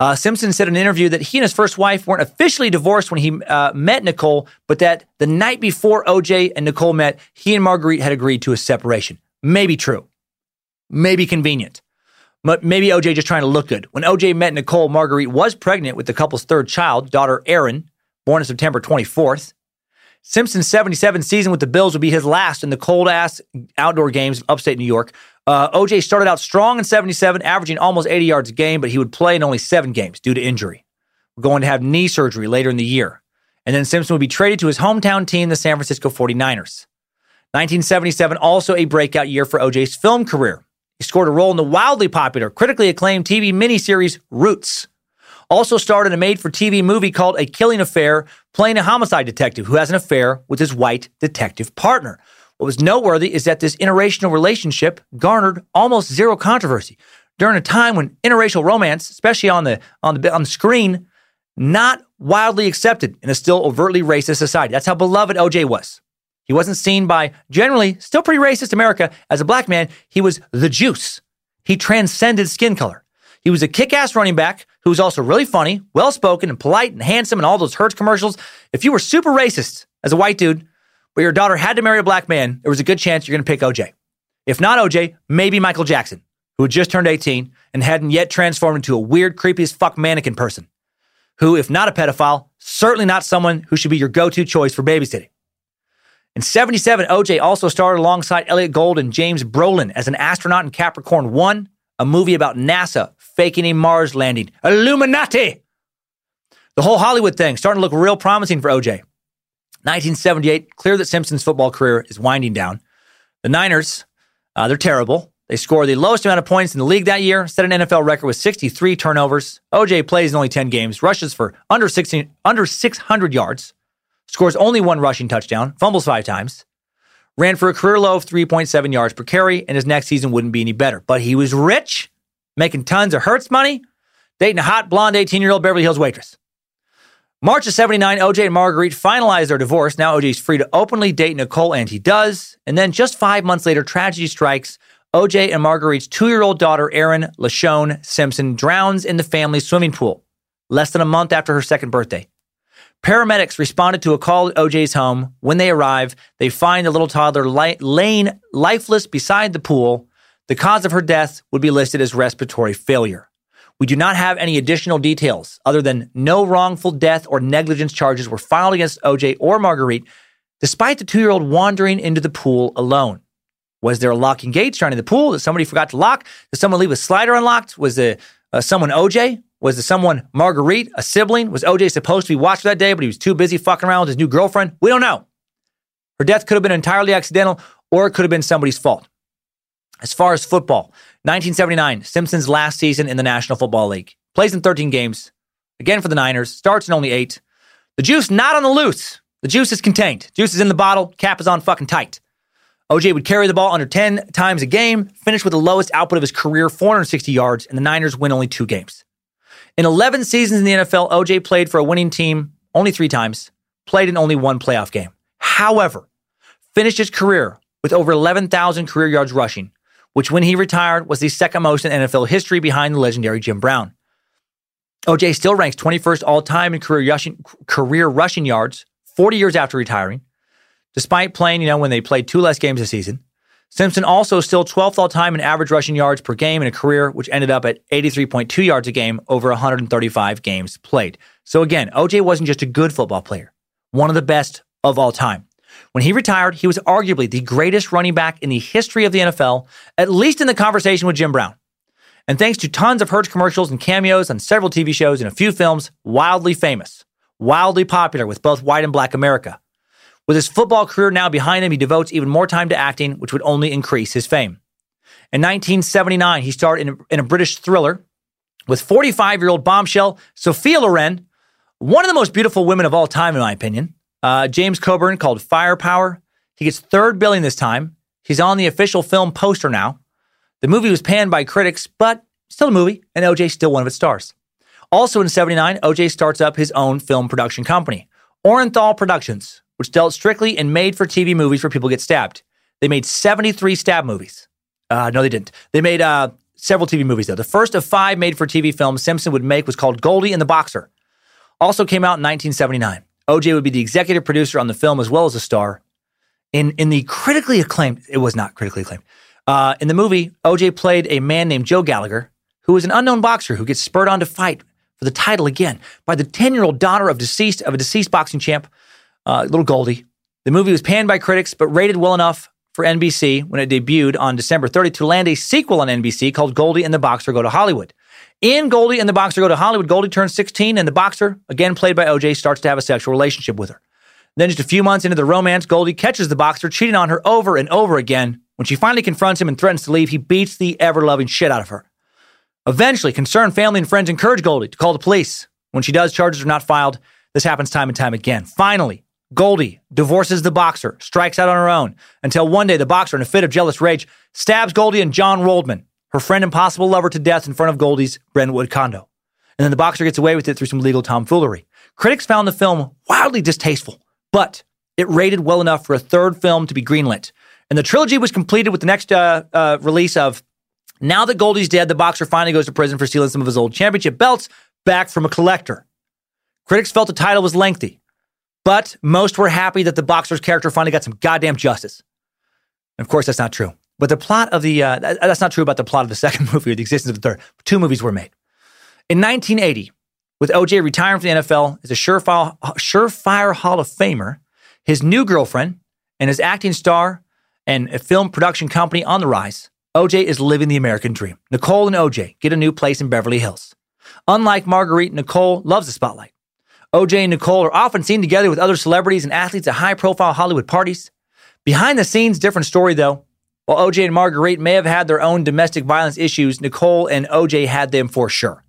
Uh, Simpson said in an interview that he and his first wife weren't officially divorced when he uh, met Nicole, but that the night before OJ and Nicole met, he and Marguerite had agreed to a separation. Maybe true. Maybe convenient. But maybe OJ just trying to look good. When OJ met Nicole, Marguerite was pregnant with the couple's third child, daughter Aaren, born on September 24th. Simpson's 77 season with the Bills would be his last in the cold ass outdoor games of upstate New York. Uh, OJ started out strong in 77, averaging almost 80 yards a game, but he would play in only seven games due to injury. We're going to have knee surgery later in the year. And then Simpson would be traded to his hometown team, the San Francisco 49ers. 1977, also a breakout year for OJ's film career. He scored a role in the wildly popular, critically acclaimed TV miniseries Roots. Also starred in a made for TV movie called A Killing Affair, playing a homicide detective who has an affair with his white detective partner. What was noteworthy is that this interracial relationship garnered almost zero controversy during a time when interracial romance, especially on the on the on the screen, not wildly accepted in a still overtly racist society. That's how beloved OJ was. He wasn't seen by generally still pretty racist America as a black man. He was the juice. He transcended skin color. He was a kick ass running back who was also really funny, well spoken, and polite and handsome and all those Hertz commercials. If you were super racist as a white dude, but your daughter had to marry a black man, there was a good chance you're going to pick OJ. If not OJ, maybe Michael Jackson, who had just turned 18 and hadn't yet transformed into a weird, creepy as fuck mannequin person, who, if not a pedophile, certainly not someone who should be your go to choice for babysitting. In 77, OJ also starred alongside Elliott Gould and James Brolin as an astronaut in Capricorn 1, a movie about NASA faking a Mars landing. Illuminati! The whole Hollywood thing starting to look real promising for OJ. 1978, clear that Simpson's football career is winding down. The Niners, uh, they're terrible. They score the lowest amount of points in the league that year, set an NFL record with 63 turnovers. OJ plays in only 10 games, rushes for under 16, under 600 yards, scores only one rushing touchdown, fumbles five times, ran for a career low of 3.7 yards per carry, and his next season wouldn't be any better. But he was rich, making tons of Hertz money, dating a hot blonde 18 year old Beverly Hills waitress. March of 79, OJ and Marguerite finalized their divorce. Now OJ's free to openly date Nicole, and he does. And then just five months later, tragedy strikes. OJ and Marguerite's two year old daughter, Aaren LaShawn Simpson, drowns in the family swimming pool less than a month after her second birthday. Paramedics responded to a call at OJ's home. When they arrive, they find the little toddler laying lifeless beside the pool. The cause of her death would be listed as respiratory failure. We do not have any additional details other than no wrongful death or negligence charges were filed against OJ or Marguerite, despite the two year old wandering into the pool alone. Was there a locking gate surrounding the pool that somebody forgot to lock? Did someone leave a slider unlocked? Was it uh, someone OJ? Was it someone Marguerite, a sibling? Was OJ supposed to be watched that day, but he was too busy fucking around with his new girlfriend? We don't know. Her death could have been entirely accidental, or it could have been somebody's fault. As far as football, 1979, Simpson's last season in the National Football League. Plays in 13 games. Again for the Niners. Starts in only eight. The juice not on the loose. The juice is contained. Juice is in the bottle. Cap is on fucking tight. OJ would carry the ball under 10 times a game, finish with the lowest output of his career, 460 yards, and the Niners win only two games. In 11 seasons in the NFL, OJ played for a winning team only three times, played in only one playoff game. However, finished his career with over 11,000 career yards rushing, which when he retired was the second most in NFL history behind the legendary Jim Brown. OJ still ranks 21st all time in career rushing, career rushing yards 40 years after retiring, despite playing, you know, when they played two less games a season. Simpson also still 12th all time in average rushing yards per game in a career, which ended up at 83.2 yards a game over 135 games played. So again, OJ wasn't just a good football player, one of the best of all time. When he retired, he was arguably the greatest running back in the history of the NFL, at least in the conversation with Jim Brown. And thanks to tons of Hertz commercials and cameos on several TV shows and a few films, wildly famous, wildly popular with both white and black America. With his football career now behind him, he devotes even more time to acting, which would only increase his fame. In 1979, he starred in a, in a British thriller with 45 year old bombshell Sophia Loren, one of the most beautiful women of all time, in my opinion. Uh, James Coburn called Firepower. He gets third billing this time. He's on the official film poster now. The movie was panned by critics, but still a movie, and OJ still one of its stars. Also in 79, OJ starts up his own film production company, Orenthal Productions, which dealt strictly in made for TV movies where people get stabbed. They made 73 stab movies. Uh, no, they didn't. They made uh, several TV movies, though. The first of five made for TV films Simpson would make was called Goldie and the Boxer. Also came out in 1979. OJ would be the executive producer on the film as well as a star. In, in the critically acclaimed, it was not critically acclaimed. Uh, in the movie, OJ played a man named Joe Gallagher, who is an unknown boxer who gets spurred on to fight for the title again by the 10 year old daughter of deceased of a deceased boxing champ uh, little Goldie. The movie was panned by critics, but rated well enough for NBC when it debuted on December 30 to land a sequel on NBC called Goldie and the Boxer Go to Hollywood. In Goldie and the Boxer Go to Hollywood, Goldie turns 16 and the boxer, again played by OJ, starts to have a sexual relationship with her. Then, just a few months into the romance, Goldie catches the boxer cheating on her over and over again. When she finally confronts him and threatens to leave, he beats the ever loving shit out of her. Eventually, concerned family and friends encourage Goldie to call the police. When she does, charges are not filed. This happens time and time again. Finally, Goldie divorces the boxer, strikes out on her own, until one day the boxer, in a fit of jealous rage, stabs Goldie and John Roldman, her friend and possible lover, to death in front of Goldie's Brentwood condo. And then the boxer gets away with it through some legal tomfoolery. Critics found the film wildly distasteful, but It rated well enough for a third film to be greenlit. And the trilogy was completed with the next uh, uh, release of Now that Goldie's dead, the boxer finally goes to prison for stealing some of his old championship belts back from a collector. Critics felt the title was lengthy, but most were happy that the boxer's character finally got some goddamn justice. And of course, that's not true. But the plot of the, uh, that's not true about the plot of the second movie or the existence of the third. Two movies were made. In 1980, with OJ retiring from the NFL as a surefire, surefire Hall of Famer, his new girlfriend, and his acting star and a film production company on the rise, OJ is living the American dream. Nicole and OJ get a new place in Beverly Hills. Unlike Marguerite, Nicole loves the spotlight. OJ and Nicole are often seen together with other celebrities and athletes at high profile Hollywood parties. Behind the scenes, different story though. While OJ and Marguerite may have had their own domestic violence issues, Nicole and OJ had them for sure.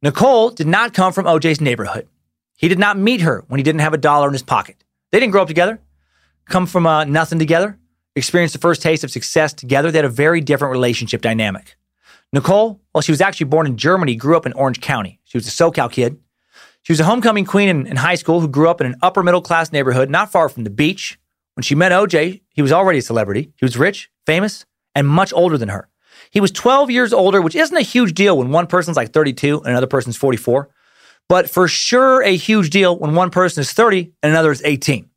Nicole did not come from OJ's neighborhood. He did not meet her when he didn't have a dollar in his pocket. They didn't grow up together, come from uh, nothing together, experienced the first taste of success together. They had a very different relationship dynamic. Nicole, well, she was actually born in Germany, grew up in Orange County. She was a SoCal kid. She was a homecoming queen in, in high school who grew up in an upper middle class neighborhood not far from the beach. When she met OJ, he was already a celebrity. He was rich, famous, and much older than her. He was 12 years older, which isn't a huge deal when one person's like 32 and another person's 44, but for sure a huge deal when one person is 30 and another is 18.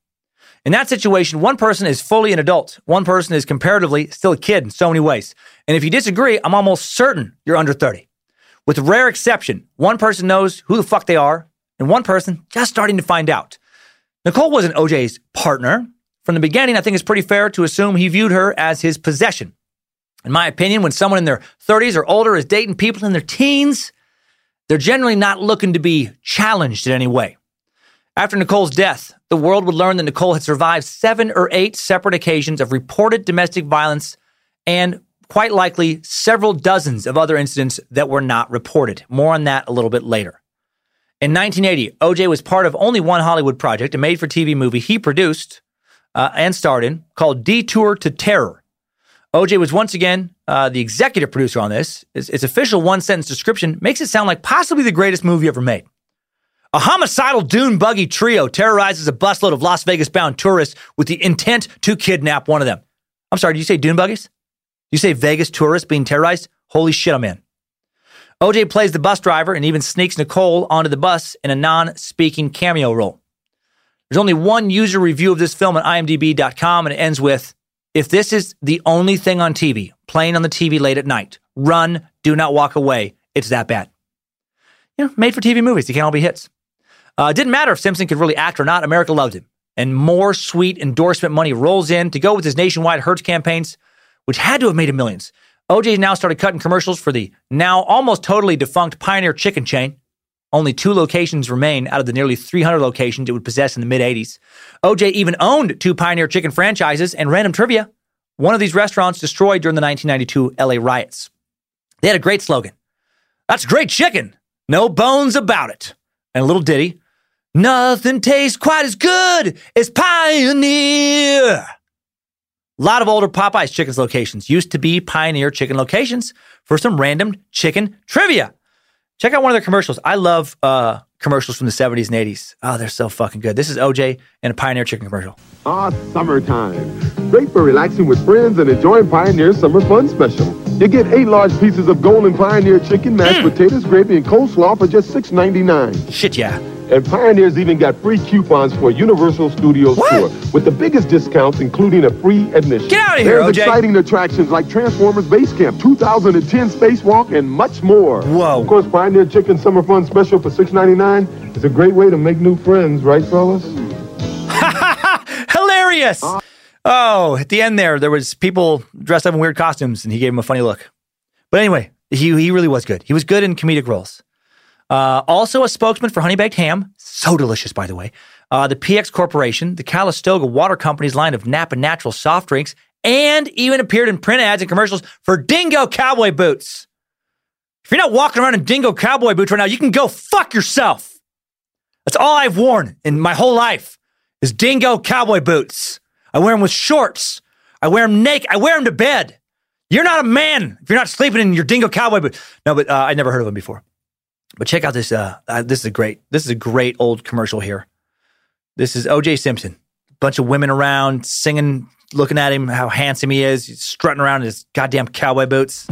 In that situation, one person is fully an adult. One person is comparatively still a kid in so many ways. And if you disagree, I'm almost certain you're under 30. With rare exception, one person knows who the fuck they are, and one person just starting to find out. Nicole wasn't OJ's partner. From the beginning, I think it's pretty fair to assume he viewed her as his possession. In my opinion, when someone in their 30s or older is dating people in their teens, they're generally not looking to be challenged in any way. After Nicole's death, the world would learn that Nicole had survived seven or eight separate occasions of reported domestic violence and quite likely several dozens of other incidents that were not reported. More on that a little bit later. In 1980, OJ was part of only one Hollywood project, a made for TV movie he produced uh, and starred in called Detour to Terror. OJ was once again uh, the executive producer on this. Its, its official one sentence description makes it sound like possibly the greatest movie ever made. A homicidal dune buggy trio terrorizes a busload of Las Vegas bound tourists with the intent to kidnap one of them. I'm sorry, did you say dune buggies? You say Vegas tourists being terrorized? Holy shit, I'm in. OJ plays the bus driver and even sneaks Nicole onto the bus in a non speaking cameo role. There's only one user review of this film on imdb.com, and it ends with If this is the only thing on TV, playing on the TV late at night, run, do not walk away. It's that bad. You know, made for TV movies. They can't all be hits. Uh, it didn't matter if Simpson could really act or not. America loved him. And more sweet endorsement money rolls in to go with his nationwide Hertz campaigns, which had to have made him millions. OJ now started cutting commercials for the now almost totally defunct Pioneer Chicken chain. Only two locations remain out of the nearly 300 locations it would possess in the mid 80s. OJ even owned two Pioneer Chicken franchises and random trivia. One of these restaurants destroyed during the 1992 LA riots. They had a great slogan That's great chicken, no bones about it. And a little ditty Nothing tastes quite as good as Pioneer. A lot of older Popeyes Chickens locations used to be Pioneer Chicken locations for some random chicken trivia. Check out one of their commercials. I love uh, commercials from the 70s and 80s. Oh, they're so fucking good. This is OJ and a Pioneer Chicken commercial. Ah, summertime. Great for relaxing with friends and enjoying Pioneer's Summer Fun Special. You get eight large pieces of golden Pioneer chicken, mashed Mm. potatoes, gravy, and coleslaw for just $6.99. Shit, yeah. And Pioneer's even got free coupons for Universal Studios What? tour with the biggest discounts, including a free admission. Get out of here, There's OJ. exciting attractions like Transformers Base Camp, 2010 Spacewalk, and much more. Whoa. Of course, Pioneer Chicken Summer Fun Special for $6.99 is a great way to make new friends, right, fellas? Hilarious. Oh, at the end there, there was people dressed up in weird costumes, and he gave him a funny look. But anyway, he he really was good. He was good in comedic roles. Uh, also a spokesman for Honey Baked Ham, so delicious, by the way. Uh, the PX Corporation, the Calistoga Water Company's line of Napa Natural soft drinks, and even appeared in print ads and commercials for Dingo cowboy boots. If you're not walking around in Dingo cowboy boots right now, you can go fuck yourself. That's all I've worn in my whole life is Dingo cowboy boots. I wear them with shorts. I wear them naked. I wear them to bed. You're not a man if you're not sleeping in your Dingo cowboy Boots. No, but uh, I never heard of them before. But check out this. Uh, uh, this is a great. This is a great old commercial here. This is O.J. Simpson, bunch of women around singing, looking at him, how handsome he is. He's strutting around in his goddamn cowboy boots.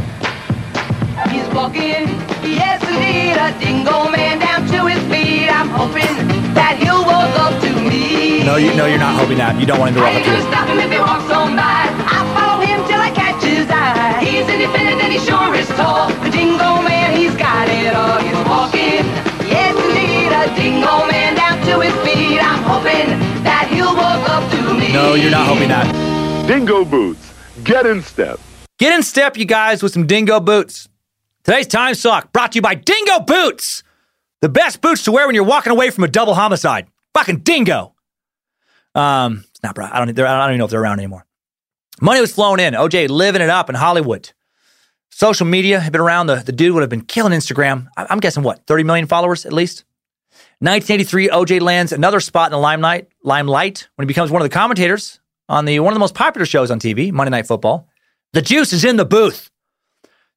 He's walking, yes indeed, a dingo man down to his feet. I'm hoping that he'll walk up to me. No, you no, you're not hoping that. You don't want him to walk I up to you. stop him if he walks on by. I'll follow him till I catch his eye. He's independent and he sure is tall. The dingo man, he's got it all. He's walking, yes indeed, a dingo man down to his feet. I'm hoping that he'll walk up to me. No, you're not hoping that. Dingo Boots. Get in step. Get in step, you guys, with some dingo boots. Today's time suck brought to you by Dingo Boots, the best boots to wear when you're walking away from a double homicide. Fucking dingo. Um, it's not. bro- I don't. I don't even know if they're around anymore. Money was flowing in. OJ living it up in Hollywood. Social media had been around. The, the dude would have been killing Instagram. I'm guessing what 30 million followers at least. 1983, OJ lands another spot in the limelight. Limelight when he becomes one of the commentators on the one of the most popular shows on TV, Monday Night Football. The juice is in the booth.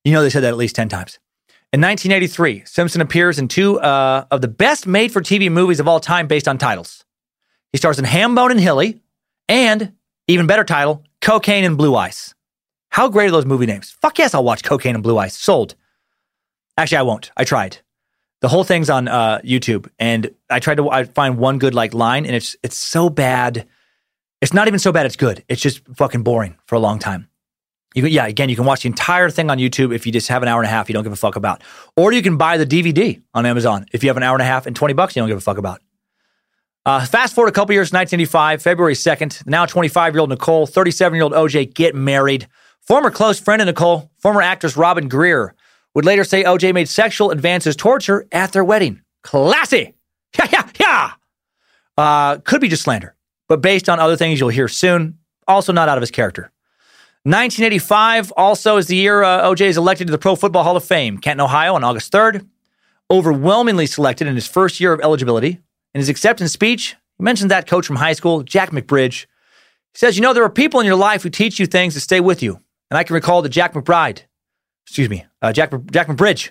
You know they said that at least 10 times. In 1983, Simpson appears in two uh, of the best made for TV movies of all time based on titles. He stars in Hambone and Hillie and, even better title, Cocaine and Blue Eyes. How great are those movie names? Fuck yes, I'll watch Cocaine and Blue Eyes. Sold. Actually, I won't. I tried. The whole thing's on uh, YouTube, and I tried to I find one good like line, and it's it's so bad. It's not even so bad. It's good. It's just fucking boring for a long time. You can, yeah, again, you can watch the entire thing on YouTube if you just have an hour and a half you don't give a fuck about. Or you can buy the DVD on Amazon if you have an hour and a half and 20 bucks you don't give a fuck about. Uh, fast forward a couple years, 1985, February 2nd. Now 25 year old Nicole, 37 year old OJ get married. Former close friend of Nicole, former actress Robin Greer, would later say OJ made sexual advances towards her at their wedding. Classy. Yeah, yeah, yeah. Uh, could be just slander, but based on other things you'll hear soon, also not out of his character. 1985 also is the year uh, OJ is elected to the Pro Football Hall of Fame, Canton, Ohio, on August 3rd. Overwhelmingly selected in his first year of eligibility. In his acceptance speech, he mentioned that coach from high school, Jack McBridge. He says, You know, there are people in your life who teach you things that stay with you. And I can recall the Jack McBride, excuse me, uh, Jack, Jack McBridge,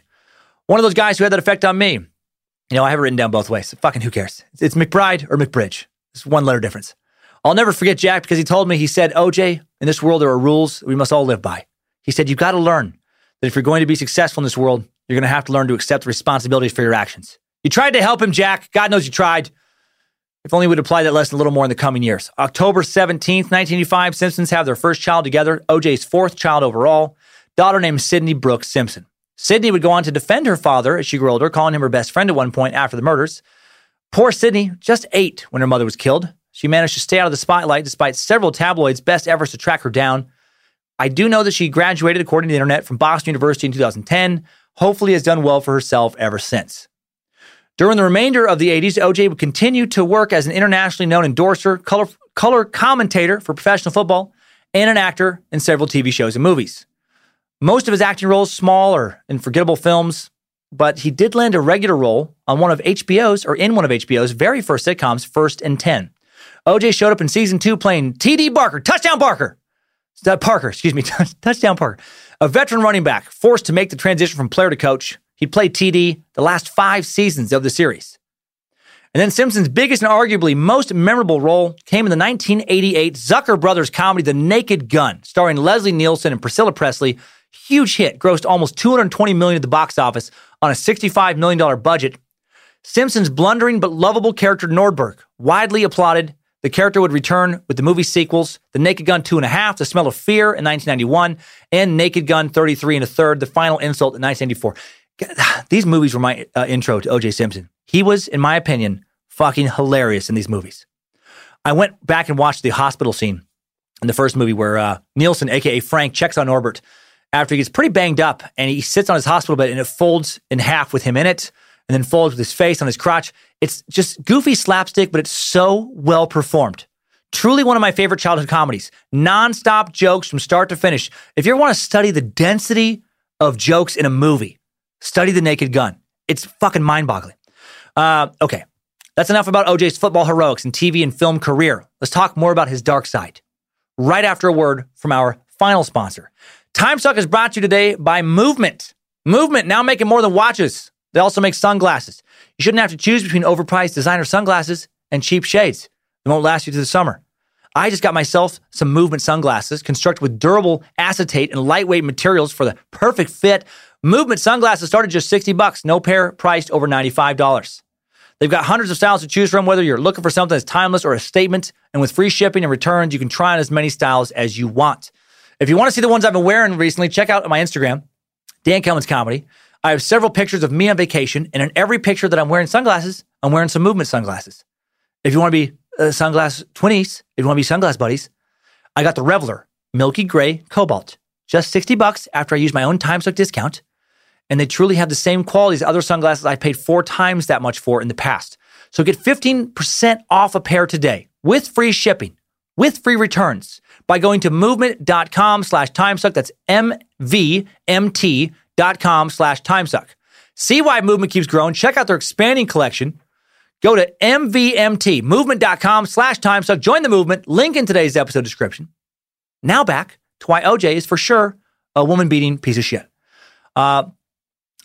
one of those guys who had that effect on me. You know, I have it written down both ways. Fucking who cares? It's McBride or McBridge. It's one letter difference. I'll never forget Jack because he told me, he said, OJ, in this world, there are rules we must all live by. He said, You've got to learn that if you're going to be successful in this world, you're going to have to learn to accept responsibilities for your actions. You tried to help him, Jack. God knows you tried. If only we'd apply that lesson a little more in the coming years. October 17th, 1985, Simpsons have their first child together, OJ's fourth child overall, daughter named Sydney Brooks Simpson. Sydney would go on to defend her father as she grew older, calling him her best friend at one point after the murders. Poor Sydney, just eight when her mother was killed. She managed to stay out of the spotlight despite several tabloids' best efforts to track her down. I do know that she graduated, according to the internet, from Boston University in 2010. Hopefully, has done well for herself ever since. During the remainder of the 80s, OJ would continue to work as an internationally known endorser, color, color commentator for professional football, and an actor in several TV shows and movies. Most of his acting roles small or in forgettable films, but he did land a regular role on one of HBO's or in one of HBO's very first sitcoms, First and Ten. OJ showed up in season two playing TD Barker, touchdown Barker. Uh, Parker, excuse me, touchdown Parker, a veteran running back forced to make the transition from player to coach. He played TD the last five seasons of the series. And then Simpson's biggest and arguably most memorable role came in the 1988 Zucker Brothers comedy The Naked Gun, starring Leslie Nielsen and Priscilla Presley. Huge hit, grossed almost 220 million at the box office on a $65 million budget. Simpson's blundering but lovable character Nordberg, widely applauded. The character would return with the movie sequels The Naked Gun 2 and a half, The Smell of Fear in 1991, and Naked Gun 33 and a third, The Final Insult in 1994. These movies were my uh, intro to OJ Simpson. He was, in my opinion, fucking hilarious in these movies. I went back and watched the hospital scene in the first movie where uh, Nielsen, aka Frank, checks on Nordberg after he gets pretty banged up and he sits on his hospital bed and it folds in half with him in it and then folds with his face on his crotch. It's just goofy slapstick, but it's so well performed. Truly one of my favorite childhood comedies. Non-stop jokes from start to finish. If you want to study the density of jokes in a movie, study The Naked Gun. It's fucking mind-boggling. Uh, okay, that's enough about OJ's football heroics and TV and film career. Let's talk more about his dark side. Right after a word from our final sponsor. Time Suck is brought to you today by Movement. Movement now making more than watches. They also make sunglasses. You shouldn't have to choose between overpriced designer sunglasses and cheap shades. They won't last you through the summer. I just got myself some movement sunglasses constructed with durable acetate and lightweight materials for the perfect fit. Movement sunglasses start at just 60 bucks, no pair priced over $95. They've got hundreds of styles to choose from, whether you're looking for something that's timeless or a statement. And with free shipping and returns, you can try on as many styles as you want. If you want to see the ones I've been wearing recently, check out my Instagram, Dan Cummins Comedy. I have several pictures of me on vacation, and in every picture that I'm wearing sunglasses, I'm wearing some movement sunglasses. If you want to be uh, sunglass twinnies, if you want to be sunglass buddies, I got the Reveler Milky Gray Cobalt, just 60 bucks after I used my own time suck discount. And they truly have the same quality as other sunglasses I paid four times that much for in the past. So get 15% off a pair today with free shipping, with free returns by going to movement.com slash timesuck. That's M-V-M-T.com slash timesuck. See why Movement keeps growing. Check out their expanding collection. Go to MVMT, movement.com slash timesuck. Join the movement. Link in today's episode description. Now back to why OJ is for sure a woman beating piece of shit. Uh,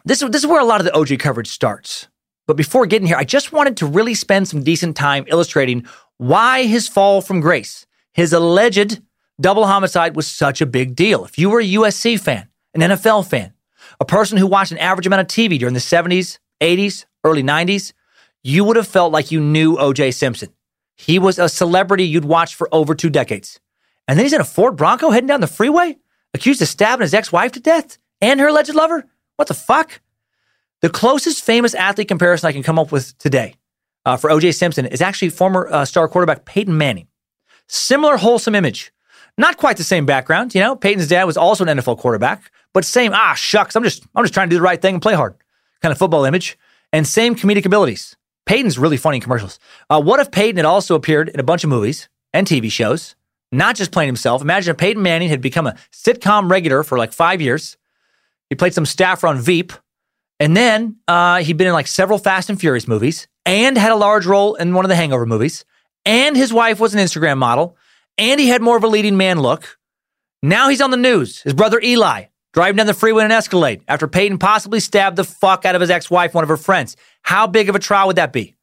this, this is where a lot of the OJ coverage starts. But before getting here, I just wanted to really spend some decent time illustrating why his fall from grace, his alleged double homicide, was such a big deal. If you were a USC fan, an NFL fan, a person who watched an average amount of TV during the 70s, 80s, early 90s, you would have felt like you knew OJ Simpson. He was a celebrity you'd watched for over two decades. And then he's in a Ford Bronco heading down the freeway, accused of stabbing his ex wife to death and her alleged lover? What the fuck? The closest famous athlete comparison I can come up with today uh, for OJ Simpson is actually former uh, star quarterback Peyton Manning. Similar wholesome image. Not quite the same background, you know. Peyton's dad was also an NFL quarterback, but same, ah, shucks, I'm just I'm just trying to do the right thing and play hard kind of football image. And same comedic abilities. Peyton's really funny in commercials. Uh, what if Peyton had also appeared in a bunch of movies and TV shows, not just playing himself? Imagine if Peyton Manning had become a sitcom regular for like five years. He played some staffer on Veep, and then uh, he'd been in like several Fast and Furious movies and had a large role in one of the Hangover movies. And his wife was an Instagram model, and he had more of a leading man look. Now he's on the news. His brother Eli driving down the freeway in an Escalade after Peyton possibly stabbed the fuck out of his ex-wife, one of her friends. How big of a trial would that be?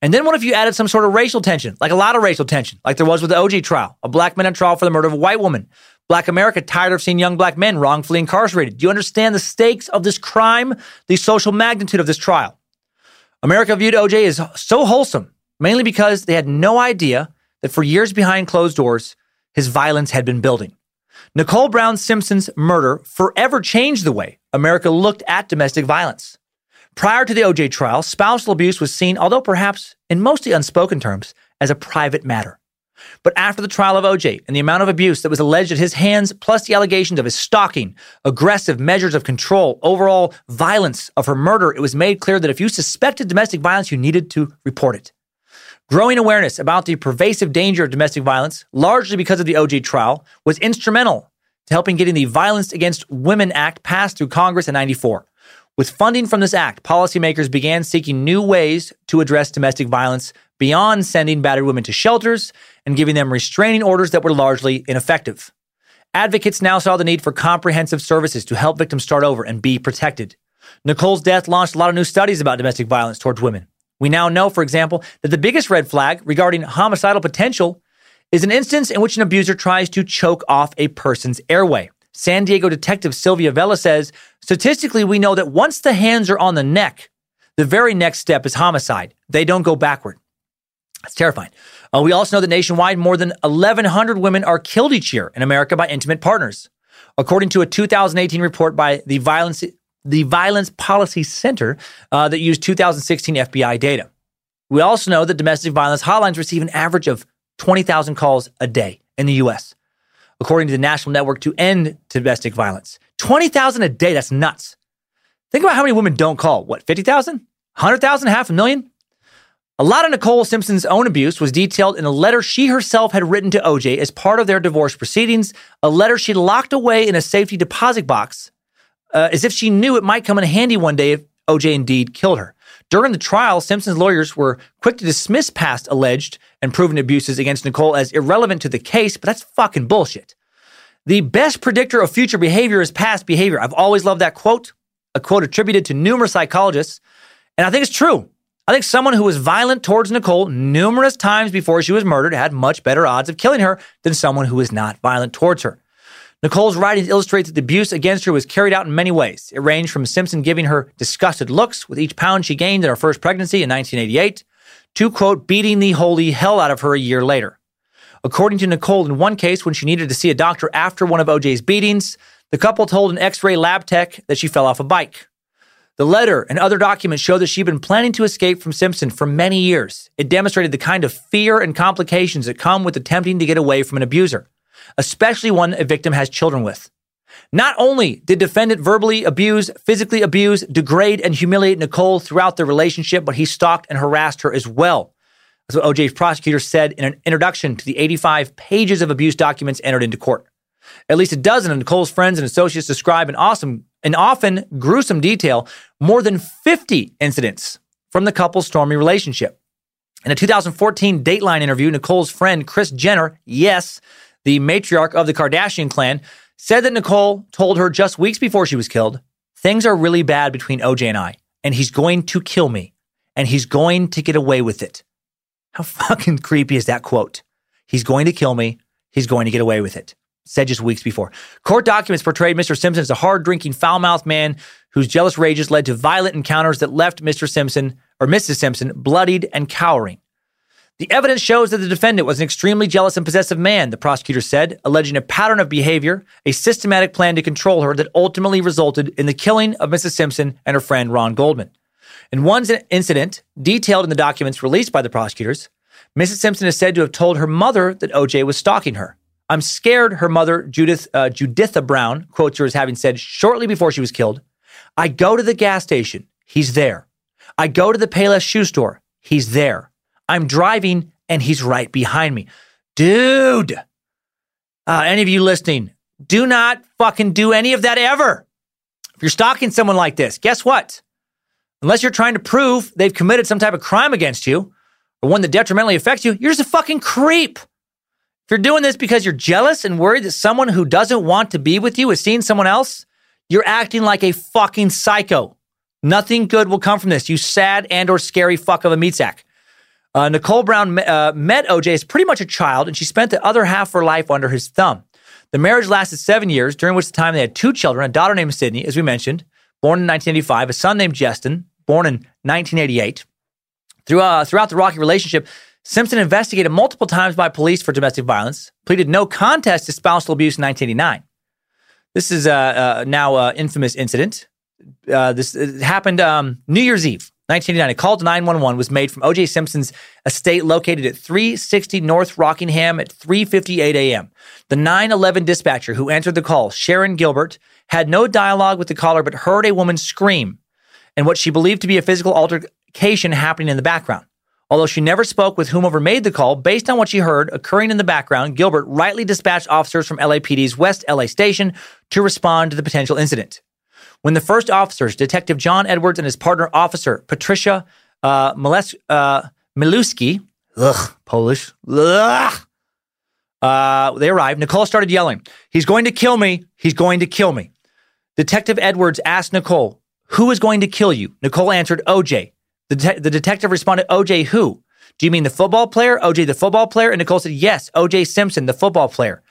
And then what if you added some sort of racial tension, like a lot of racial tension, like there was with the OJ trial, a black man on trial for the murder of a white woman, Black America tired of seeing young black men wrongfully incarcerated. Do you understand the stakes of this crime, the social magnitude of this trial? America viewed OJ as so wholesome, mainly because they had no idea that for years behind closed doors, his violence had been building. Nicole Brown Simpson's murder forever changed the way America looked at domestic violence. Prior to the OJ trial, spousal abuse was seen, although perhaps in mostly unspoken terms, as a private matter. But after the trial of OJ and the amount of abuse that was alleged at his hands, plus the allegations of his stalking, aggressive measures of control, overall violence of her murder, it was made clear that if you suspected domestic violence, you needed to report it. Growing awareness about the pervasive danger of domestic violence, largely because of the OJ trial, was instrumental to helping getting the Violence Against Women Act passed through Congress in 94. With funding from this act, policymakers began seeking new ways to address domestic violence beyond sending battered women to shelters and giving them restraining orders that were largely ineffective. Advocates now saw the need for comprehensive services to help victims start over and be protected. Nicole's death launched a lot of new studies about domestic violence towards women. We now know, for example, that the biggest red flag regarding homicidal potential is an instance in which an abuser tries to choke off a person's airway. San Diego detective Sylvia Vela says statistically, we know that once the hands are on the neck, the very next step is homicide. They don't go backward. That's terrifying. Uh, we also know that nationwide, more than 1,100 women are killed each year in America by intimate partners. According to a 2018 report by the Violence, the Violence Policy Center uh, that used 2016 FBI data. We also know that domestic violence hotlines receive an average of 20,000 calls a day in the U.S., according to the National Network to End Domestic Violence. 20,000 a day, that's nuts. Think about how many women don't call. What, 50,000? 100,000? Half a million? A lot of Nicole Simpson's own abuse was detailed in a letter she herself had written to OJ as part of their divorce proceedings, a letter she locked away in a safety deposit box, uh, as if she knew it might come in handy one day if OJ indeed killed her. During the trial, Simpson's lawyers were quick to dismiss past alleged and proven abuses against Nicole as irrelevant to the case, but that's fucking bullshit. The best predictor of future behavior is past behavior. I've always loved that quote, a quote attributed to numerous psychologists, and I think it's true. I think someone who was violent towards Nicole numerous times before she was murdered had much better odds of killing her than someone who was not violent towards her. Nicole's writings illustrate that the abuse against her was carried out in many ways. It ranged from Simpson giving her disgusted looks with each pound she gained in her first pregnancy in 1988 to, quote, beating the holy hell out of her a year later. According to Nicole, in one case, when she needed to see a doctor after one of OJ's beatings, the couple told an x ray lab tech that she fell off a bike. The letter and other documents show that she'd been planning to escape from Simpson for many years. It demonstrated the kind of fear and complications that come with attempting to get away from an abuser, especially one a victim has children with. Not only did defendant verbally abuse, physically abuse, degrade, and humiliate Nicole throughout their relationship, but he stalked and harassed her as well. That's what OJ's prosecutor said in an introduction to the 85 pages of abuse documents entered into court. At least a dozen of Nicole's friends and associates describe in awesome and often gruesome detail more than 50 incidents from the couple's stormy relationship. In a 2014 Dateline interview, Nicole's friend Kris Jenner, yes, the matriarch of the Kardashian clan, said that Nicole told her just weeks before she was killed, things are really bad between OJ and I, and he's going to kill me, and he's going to get away with it. How fucking creepy is that quote? He's going to kill me, he's going to get away with it said just weeks before. Court documents portrayed Mr. Simpson as a hard drinking, foul mouthed man whose jealous rages led to violent encounters that left Mr. Simpson or Mrs. Simpson bloodied and cowering. The evidence shows that the defendant was an extremely jealous and possessive man, the prosecutor said, alleging a pattern of behavior, a systematic plan to control her that ultimately resulted in the killing of Mrs. Simpson and her friend Ron Goldman. In one incident, detailed in the documents released by the prosecutors, Mrs. Simpson is said to have told her mother that OJ was stalking her. I'm scared, her mother, Judith, uh, Juditha Brown, quotes her as having said shortly before she was killed, I go to the gas station. He's there. I go to the Payless shoe store. He's there. I'm driving and he's right behind me. Dude, uh, any of you listening, do not fucking do any of that ever. If you're stalking someone like this, guess what? Unless you're trying to prove they've committed some type of crime against you or one that detrimentally affects you, you're just a fucking creep. You're doing this because you're jealous and worried that someone who doesn't want to be with you is seeing someone else, you're acting like a fucking psycho. Nothing good will come from this, you sad and or scary fuck of a meat sack. Uh, Nicole Brown uh, met OJ as pretty much a child, and she spent the other half of her life under his thumb. The marriage lasted seven years, during which time they had two children, a daughter named Sydney, as we mentioned, born in 1985, a son named Justin, born in 1988. Through, uh, throughout the rocky relationship, Simpson investigated multiple times by police for domestic violence, pleaded no contest to spousal abuse in 1989. This is uh, uh, now an infamous incident. Uh, this happened um, New Year's Eve, 1989. A call to 911 was made from O.J. Simpson's estate located at 360 North Rockingham at 3:58 a.m. The 911 dispatcher who answered the call, Sharon Gilbert, had no dialogue with the caller but heard a woman scream and what she believed to be a physical altercation happening in the background. Although she never spoke with whomever made the call, based on what she heard occurring in the background, Gilbert rightly dispatched officers from LAPD's West LA station to respond to the potential incident. When the first officers, Detective John Edwards and his partner officer, Patricia uh, Miles- uh, Miluski, ugh, Polish, ugh, uh, they arrived, Nicole started yelling, He's going to kill me. He's going to kill me. Detective Edwards asked Nicole, Who is going to kill you? Nicole answered, OJ. The, the detective responded, OJ who? Do you mean the football player? OJ the football player? And Nicole said, Yes, OJ Simpson, the football player.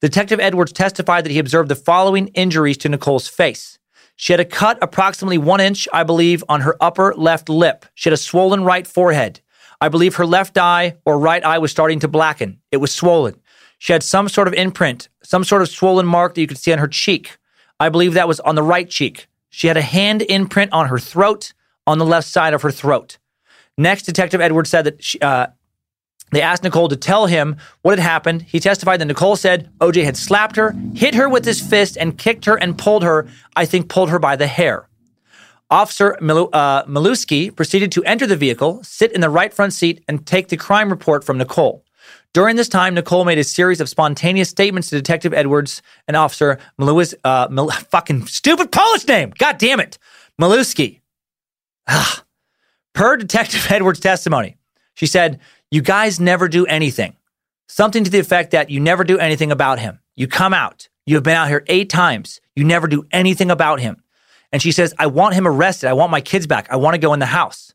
Detective Edwards testified that he observed the following injuries to Nicole's face. She had a cut approximately one inch, I believe, on her upper left lip. She had a swollen right forehead. I believe her left eye or right eye was starting to blacken. It was swollen. She had some sort of imprint, some sort of swollen mark that you could see on her cheek. I believe that was on the right cheek. She had a hand imprint on her throat on the left side of her throat. Next, Detective Edwards said that she, uh, they asked Nicole to tell him what had happened. He testified that Nicole said OJ had slapped her, hit her with his fist, and kicked her and pulled her, I think pulled her by the hair. Officer uh, Miluski proceeded to enter the vehicle, sit in the right front seat, and take the crime report from Nicole. During this time, Nicole made a series of spontaneous statements to Detective Edwards and Officer Miluis, uh, Mil- fucking stupid Polish name. God damn it. Miluski. Ah. Per Detective Edwards' testimony, she said, You guys never do anything. Something to the effect that you never do anything about him. You come out. You have been out here eight times. You never do anything about him. And she says, I want him arrested. I want my kids back. I want to go in the house.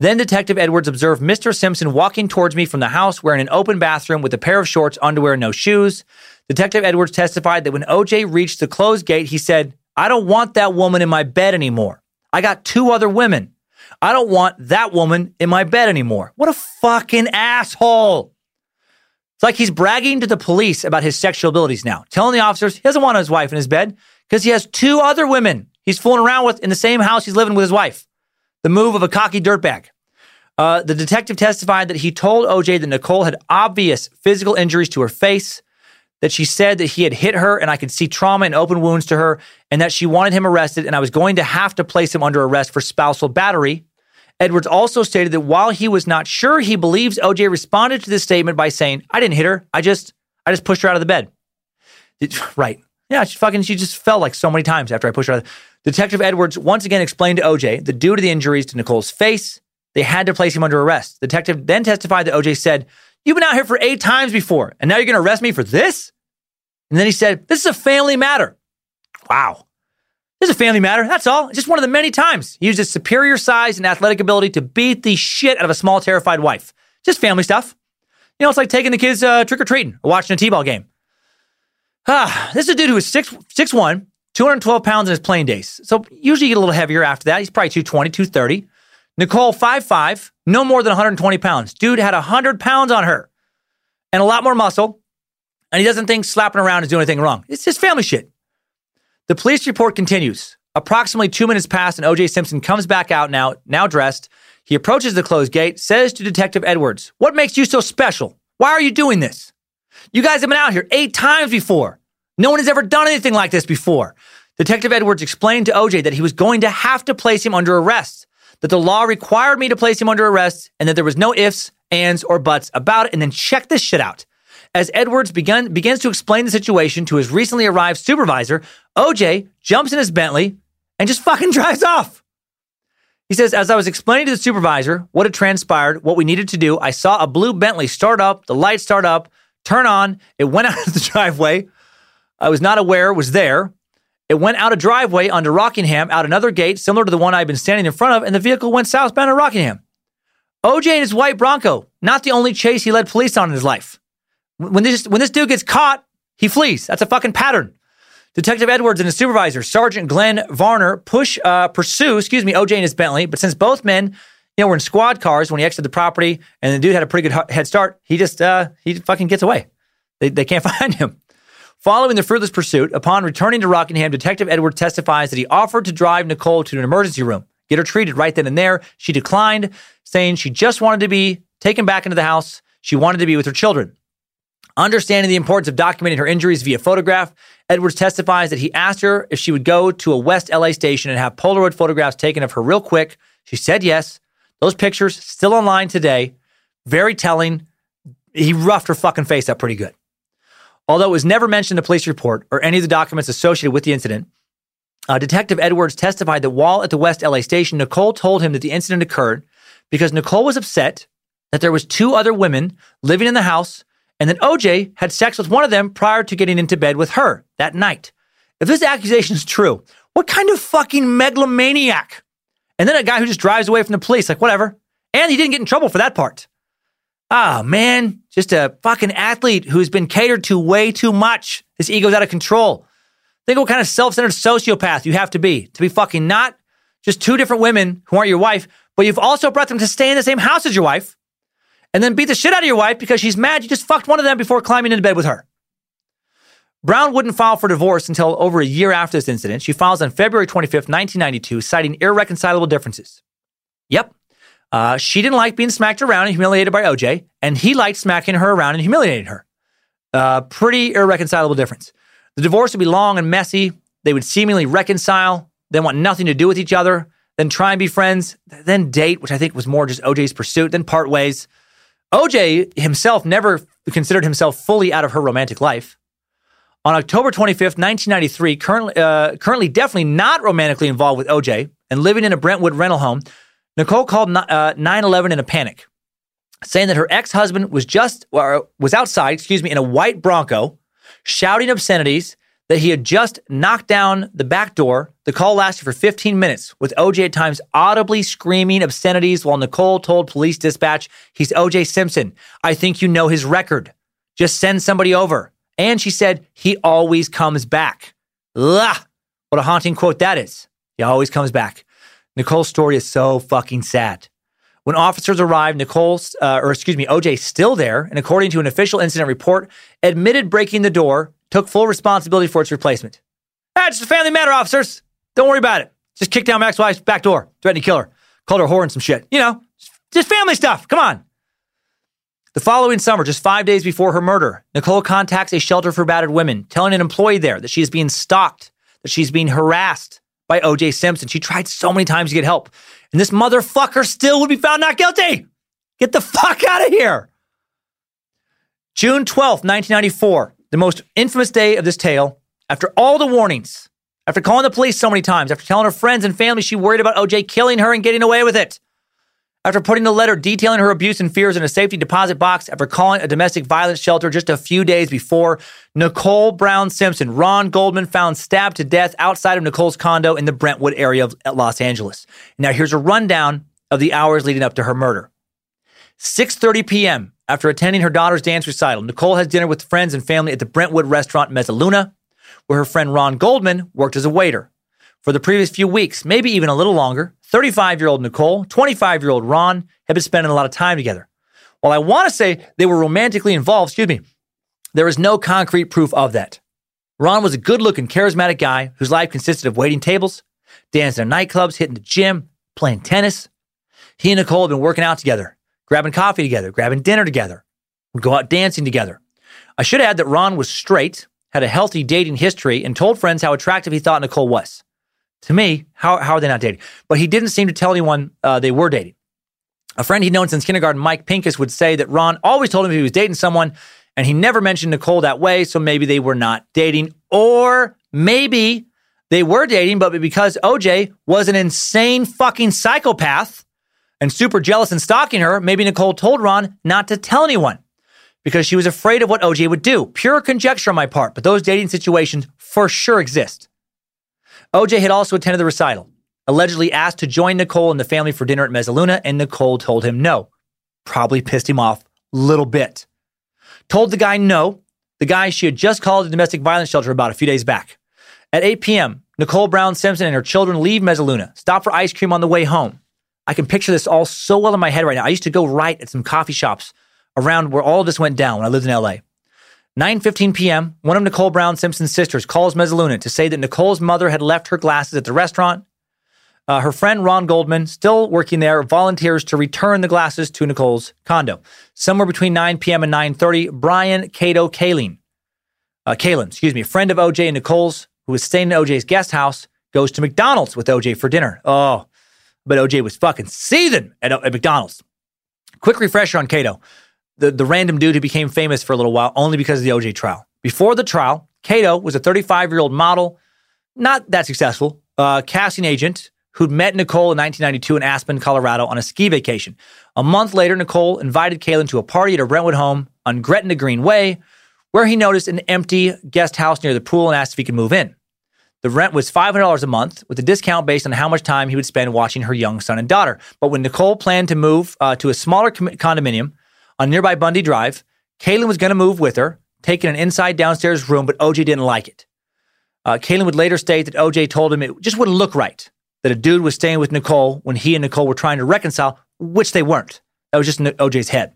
Then Detective Edwards observed Mr. Simpson walking towards me from the house wearing an open bathroom with a pair of shorts, underwear, no shoes. Detective Edwards testified that when OJ reached the closed gate, he said, I don't want that woman in my bed anymore. I got two other women. I don't want that woman in my bed anymore. What a fucking asshole. It's like he's bragging to the police about his sexual abilities now, telling the officers he doesn't want his wife in his bed because he has two other women he's fooling around with in the same house he's living with his wife. The move of a cocky dirtbag. Uh, the detective testified that he told OJ that Nicole had obvious physical injuries to her face, that she said that he had hit her and I could see trauma and open wounds to her, and that she wanted him arrested and I was going to have to place him under arrest for spousal battery. Edwards also stated that while he was not sure, he believes OJ responded to this statement by saying, "I didn't hit her. I just, I just pushed her out of the bed." It- right? Yeah, she fucking, she just fell like so many times after I pushed her out. Detective Edwards once again explained to OJ that due to the injuries to Nicole's face, they had to place him under arrest. The detective then testified that OJ said, "You've been out here for eight times before, and now you're going to arrest me for this?" And then he said, "This is a family matter." Wow. This is a family matter. That's all. Just one of the many times he used his superior size and athletic ability to beat the shit out of a small, terrified wife. Just family stuff. You know, it's like taking the kids uh, trick or treating or watching a T-ball game. Ah, this is a dude who is six, 6'1, 212 pounds in his playing days. So usually you get a little heavier after that. He's probably 220, 230. Nicole, 5'5, no more than 120 pounds. Dude had 100 pounds on her and a lot more muscle. And he doesn't think slapping around is doing anything wrong. It's just family shit. The police report continues. Approximately two minutes pass, and OJ Simpson comes back out now, now dressed. He approaches the closed gate, says to Detective Edwards, What makes you so special? Why are you doing this? You guys have been out here eight times before. No one has ever done anything like this before. Detective Edwards explained to OJ that he was going to have to place him under arrest, that the law required me to place him under arrest, and that there was no ifs, ands, or buts about it. And then check this shit out. As Edwards begun, begins to explain the situation to his recently arrived supervisor, OJ jumps in his Bentley and just fucking drives off. He says, As I was explaining to the supervisor what had transpired, what we needed to do, I saw a blue Bentley start up, the lights start up, turn on. It went out of the driveway. I was not aware it was there. It went out a driveway onto Rockingham, out another gate similar to the one I'd been standing in front of, and the vehicle went southbound to Rockingham. OJ and his white Bronco, not the only chase he led police on in his life. When this when this dude gets caught, he flees. That's a fucking pattern. Detective Edwards and his supervisor, Sergeant Glenn Varner, push uh, pursue, excuse me, OJ and his Bentley. But since both men, you know, were in squad cars when he exited the property, and the dude had a pretty good head start, he just uh, he fucking gets away. They they can't find him. Following the fruitless pursuit, upon returning to Rockingham, Detective Edwards testifies that he offered to drive Nicole to an emergency room, get her treated right then and there. She declined, saying she just wanted to be taken back into the house. She wanted to be with her children. Understanding the importance of documenting her injuries via photograph, Edwards testifies that he asked her if she would go to a West LA station and have Polaroid photographs taken of her real quick. She said yes. Those pictures still online today. Very telling. He roughed her fucking face up pretty good. Although it was never mentioned in the police report or any of the documents associated with the incident, uh, Detective Edwards testified that while at the West LA station, Nicole told him that the incident occurred because Nicole was upset that there was two other women living in the house and that OJ had sex with one of them prior to getting into bed with her that night. If this accusation is true, what kind of fucking megalomaniac? And then a guy who just drives away from the police, like whatever. And he didn't get in trouble for that part. Ah, man, just a fucking athlete who's been catered to way too much. His ego's out of control. Think what kind of self-centered sociopath you have to be to be fucking not just two different women who aren't your wife, but you've also brought them to stay in the same house as your wife and then beat the shit out of your wife because she's mad you just fucked one of them before climbing into bed with her. Brown wouldn't file for divorce until over a year after this incident. She files on February 25th, 1992, citing irreconcilable differences. Yep. Uh, she didn't like being smacked around and humiliated by OJ, and he liked smacking her around and humiliating her. Uh, pretty irreconcilable difference. The divorce would be long and messy. They would seemingly reconcile, then want nothing to do with each other, then try and be friends, then date, which I think was more just OJ's pursuit, then part ways. OJ himself never considered himself fully out of her romantic life. On October 25th, 1993, currently, uh, currently definitely not romantically involved with OJ and living in a Brentwood rental home, Nicole called uh, 911 in a panic, saying that her ex-husband was just or was outside, excuse me, in a white Bronco, shouting obscenities, that he had just knocked down the back door. The call lasted for 15 minutes, with OJ at times audibly screaming obscenities while Nicole told police dispatch, He's OJ Simpson. I think you know his record. Just send somebody over. And she said, He always comes back. Ugh, what a haunting quote that is. He always comes back. Nicole's story is so fucking sad. When officers arrived, Nicole, uh, or excuse me, OJ, still there, and according to an official incident report, admitted breaking the door, took full responsibility for its replacement. Ah, it's a family matter, officers. Don't worry about it. Just kicked down Max wife's back door, threatened to kill her, called her whore and some shit. You know, just family stuff. Come on. The following summer, just five days before her murder, Nicole contacts a shelter for battered women, telling an employee there that she is being stalked, that she's being harassed by OJ Simpson. She tried so many times to get help, and this motherfucker still would be found not guilty. Get the fuck out of here. June 12th, 1994, the most infamous day of this tale. After all the warnings, after calling the police so many times, after telling her friends and family she worried about OJ killing her and getting away with it, after putting the letter detailing her abuse and fears in a safety deposit box, after calling a domestic violence shelter just a few days before, Nicole Brown Simpson, Ron Goldman, found stabbed to death outside of Nicole's condo in the Brentwood area of Los Angeles. Now here's a rundown of the hours leading up to her murder. 6:30 p.m. After attending her daughter's dance recital, Nicole has dinner with friends and family at the Brentwood restaurant Mezzaluna, where her friend Ron Goldman worked as a waiter. For the previous few weeks, maybe even a little longer, 35 year old Nicole, 25 year old Ron had been spending a lot of time together. While I want to say they were romantically involved, excuse me, there is no concrete proof of that. Ron was a good looking, charismatic guy whose life consisted of waiting tables, dancing in nightclubs, hitting the gym, playing tennis. He and Nicole had been working out together, grabbing coffee together, grabbing dinner together, go out dancing together. I should add that Ron was straight, had a healthy dating history, and told friends how attractive he thought Nicole was. To me, how, how are they not dating? But he didn't seem to tell anyone uh, they were dating. A friend he'd known since kindergarten, Mike Pincus, would say that Ron always told him he was dating someone, and he never mentioned Nicole that way, so maybe they were not dating. Or maybe they were dating, but because OJ was an insane fucking psychopath and super jealous and stalking her, maybe Nicole told Ron not to tell anyone because she was afraid of what OJ would do. Pure conjecture on my part, but those dating situations for sure exist. OJ had also attended the recital, allegedly asked to join Nicole and the family for dinner at Mezzaluna, and Nicole told him no. Probably pissed him off a little bit. Told the guy no, the guy she had just called a domestic violence shelter about a few days back. At 8 p.m., Nicole Brown Simpson and her children leave Mezzaluna, stop for ice cream on the way home. I can picture this all so well in my head right now. I used to go right at some coffee shops around where all of this went down when I lived in LA. 9:15 p.m., one of Nicole Brown Simpson's sisters calls Mezzaluna to say that Nicole's mother had left her glasses at the restaurant. Uh, her friend Ron Goldman, still working there, volunteers to return the glasses to Nicole's condo. Somewhere between 9 p.m. and 9:30, Brian Kato Kaling, uh, Kaelin, excuse me, a friend of OJ and Nicole's, who was staying in OJ's guest house, goes to McDonald's with OJ for dinner. Oh, but OJ was fucking seething at, at McDonald's. Quick refresher on Kato the, the random dude who became famous for a little while only because of the OJ trial. Before the trial, Kato was a 35 year old model, not that successful, uh, casting agent who'd met Nicole in 1992 in Aspen, Colorado on a ski vacation. A month later, Nicole invited Kaelin to a party at a Brentwood home on Gretna Green Way, where he noticed an empty guest house near the pool and asked if he could move in. The rent was $500 a month with a discount based on how much time he would spend watching her young son and daughter. But when Nicole planned to move uh, to a smaller com- condominium, on nearby Bundy Drive. Kaelin was going to move with her, taking an inside downstairs room, but OJ didn't like it. Uh, Kaelin would later state that OJ told him it just wouldn't look right that a dude was staying with Nicole when he and Nicole were trying to reconcile, which they weren't. That was just in OJ's head.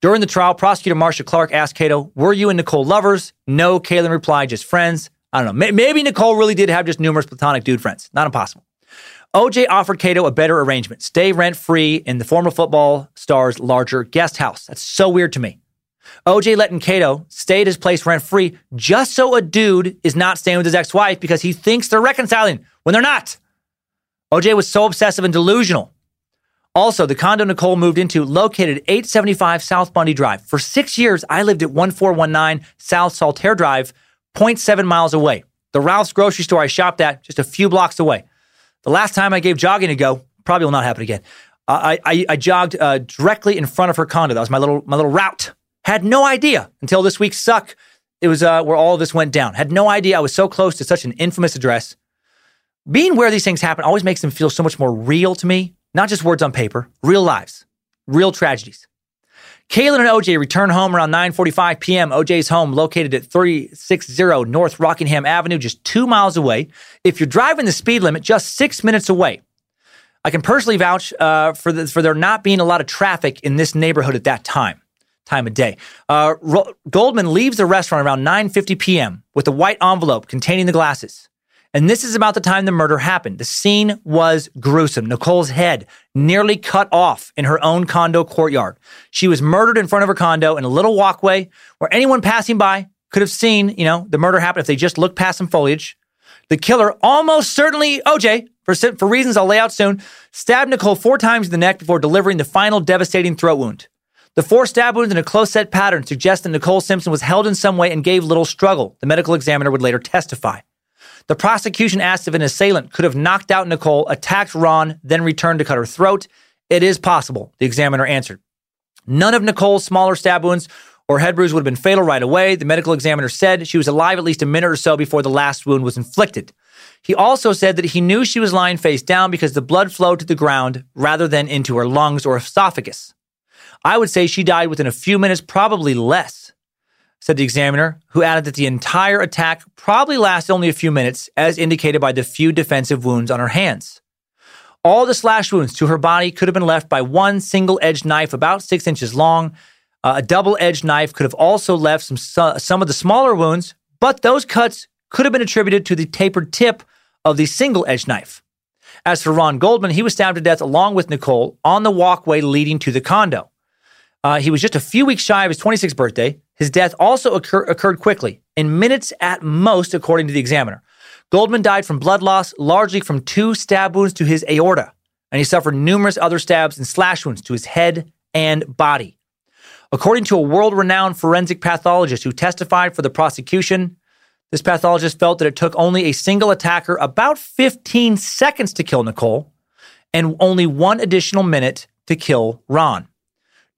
During the trial, prosecutor Marcia Clark asked Kato, Were you and Nicole lovers? No, Kaelin replied, Just friends. I don't know. Maybe Nicole really did have just numerous platonic dude friends. Not impossible. OJ offered Kato a better arrangement stay rent free in the former football star's larger guest house. That's so weird to me. OJ letting Kato stay at his place rent free just so a dude is not staying with his ex wife because he thinks they're reconciling when they're not. OJ was so obsessive and delusional. Also, the condo Nicole moved into located 875 South Bundy Drive. For six years, I lived at 1419 South Saltaire Drive, 0.7 miles away. The Ralph's grocery store I shopped at just a few blocks away. The last time I gave jogging a go, probably will not happen again. I, I, I jogged uh, directly in front of her condo. That was my little my little route. Had no idea until this week's suck it was uh, where all this went down. Had no idea I was so close to such an infamous address. Being where these things happen always makes them feel so much more real to me, not just words on paper, real lives, real tragedies. Kaelin and OJ return home around 9:45 p.m. OJ's home, located at 360 North Rockingham Avenue, just two miles away. If you're driving the speed limit, just six minutes away. I can personally vouch uh, for the, for there not being a lot of traffic in this neighborhood at that time time of day. Uh, Ro- Goldman leaves the restaurant around 9:50 p.m. with a white envelope containing the glasses. And this is about the time the murder happened. The scene was gruesome. Nicole's head nearly cut off in her own condo courtyard. She was murdered in front of her condo in a little walkway where anyone passing by could have seen, you know, the murder happen if they just looked past some foliage. The killer, almost certainly OJ, for, for reasons I'll lay out soon, stabbed Nicole four times in the neck before delivering the final devastating throat wound. The four stab wounds in a close set pattern suggest that Nicole Simpson was held in some way and gave little struggle, the medical examiner would later testify. The prosecution asked if an assailant could have knocked out Nicole, attacked Ron, then returned to cut her throat. It is possible, the examiner answered. None of Nicole's smaller stab wounds or head bruise would have been fatal right away. The medical examiner said she was alive at least a minute or so before the last wound was inflicted. He also said that he knew she was lying face down because the blood flowed to the ground rather than into her lungs or esophagus. I would say she died within a few minutes, probably less said the examiner, who added that the entire attack probably lasted only a few minutes, as indicated by the few defensive wounds on her hands. All the slash wounds to her body could have been left by one single edged knife about six inches long. Uh, a double edged knife could have also left some, some of the smaller wounds, but those cuts could have been attributed to the tapered tip of the single edged knife. As for Ron Goldman, he was stabbed to death along with Nicole on the walkway leading to the condo. Uh, he was just a few weeks shy of his 26th birthday. His death also occur- occurred quickly, in minutes at most, according to the examiner. Goldman died from blood loss, largely from two stab wounds to his aorta, and he suffered numerous other stabs and slash wounds to his head and body. According to a world renowned forensic pathologist who testified for the prosecution, this pathologist felt that it took only a single attacker about 15 seconds to kill Nicole and only one additional minute to kill Ron.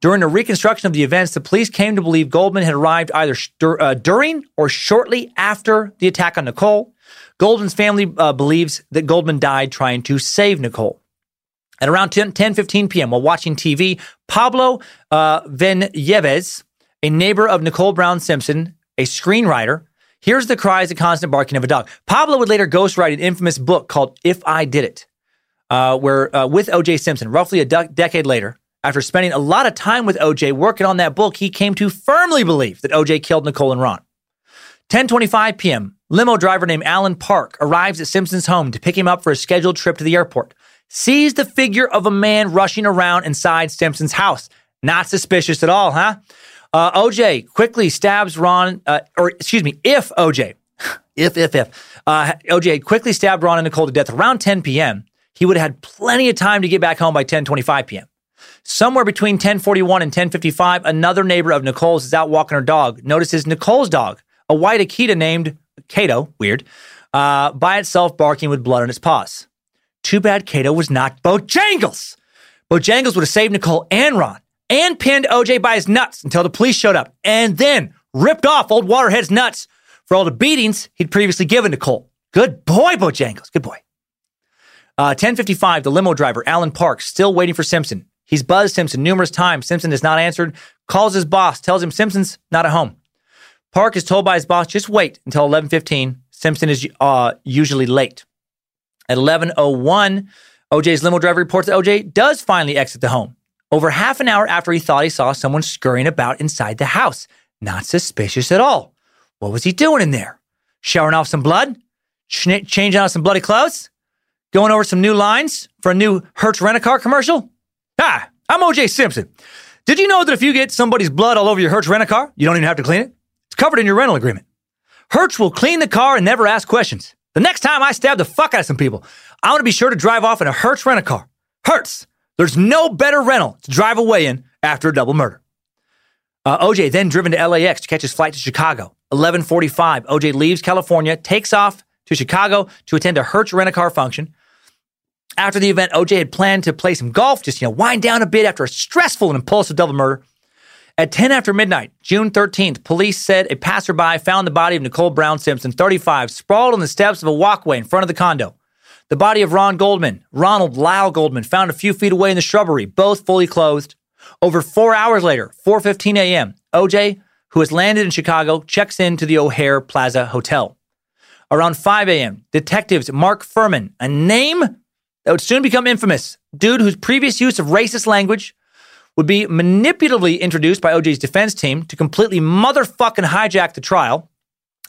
During the reconstruction of the events, the police came to believe Goldman had arrived either uh, during or shortly after the attack on Nicole. Goldman's family uh, believes that Goldman died trying to save Nicole. At around 10, 10 15 p.m., while watching TV, Pablo uh, Fenjves, a neighbor of Nicole Brown Simpson, a screenwriter, hears the cries and constant barking of a dog. Pablo would later ghostwrite an infamous book called If I Did It, uh, where uh, with O.J. Simpson, roughly a de- decade later, after spending a lot of time with OJ working on that book, he came to firmly believe that OJ killed Nicole and Ron. 10:25 p.m. Limo driver named Alan Park arrives at Simpson's home to pick him up for a scheduled trip to the airport. Sees the figure of a man rushing around inside Simpson's house. Not suspicious at all, huh? Uh, OJ quickly stabs Ron, uh, or excuse me, if OJ, if, if, if, uh, OJ quickly stabbed Ron and Nicole to death around 10 p.m., he would have had plenty of time to get back home by 10:25 p.m. Somewhere between 1041 and 1055, another neighbor of Nicole's is out walking her dog. Notices Nicole's dog, a white Akita named Kato, weird, uh, by itself barking with blood on its paws. Too bad Kato was not Bojangles. Bojangles would have saved Nicole and Ron and pinned OJ by his nuts until the police showed up and then ripped off old Waterhead's nuts for all the beatings he'd previously given Nicole. Good boy, Bojangles. Good boy. Uh, 1055, the limo driver, Alan Parks, still waiting for Simpson. He's buzzed Simpson numerous times. Simpson has not answered, calls his boss, tells him Simpson's not at home. Park is told by his boss, just wait until 11.15. Simpson is uh, usually late. At 11.01, OJ's limo driver reports that OJ does finally exit the home. Over half an hour after he thought he saw someone scurrying about inside the house. Not suspicious at all. What was he doing in there? Showering off some blood? Ch- changing out some bloody clothes? Going over some new lines for a new Hertz rent-a-car commercial? Hi, I'm OJ Simpson. Did you know that if you get somebody's blood all over your Hertz rental car, you don't even have to clean it? It's covered in your rental agreement. Hertz will clean the car and never ask questions. The next time I stab the fuck out of some people, I want to be sure to drive off in a Hertz rental car. Hertz, there's no better rental to drive away in after a double murder. Uh, OJ then driven to LAX to catch his flight to Chicago. 11:45, OJ leaves California, takes off to Chicago to attend a Hertz rent a car function. After the event, OJ had planned to play some golf, just, you know, wind down a bit after a stressful and impulsive double murder. At 10 after midnight, June 13th, police said a passerby found the body of Nicole Brown Simpson, 35, sprawled on the steps of a walkway in front of the condo. The body of Ron Goldman, Ronald Lyle Goldman, found a few feet away in the shrubbery, both fully clothed. Over four hours later, 4:15 a.m., OJ, who has landed in Chicago, checks into the O'Hare Plaza Hotel. Around 5 a.m., detectives Mark Fuhrman, a name that would soon become infamous, dude whose previous use of racist language would be manipulatively introduced by OJ's defense team to completely motherfucking hijack the trial.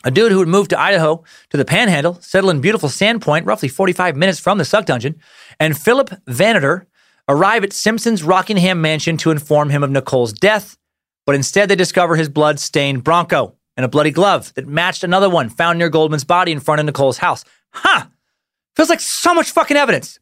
A dude who would move to Idaho to the Panhandle, settle in beautiful Sandpoint, roughly 45 minutes from the Suck Dungeon, and Philip Vannatter arrive at Simpson's Rockingham mansion to inform him of Nicole's death, but instead they discover his blood-stained Bronco and a bloody glove that matched another one found near Goldman's body in front of Nicole's house. Huh! Feels like so much fucking evidence.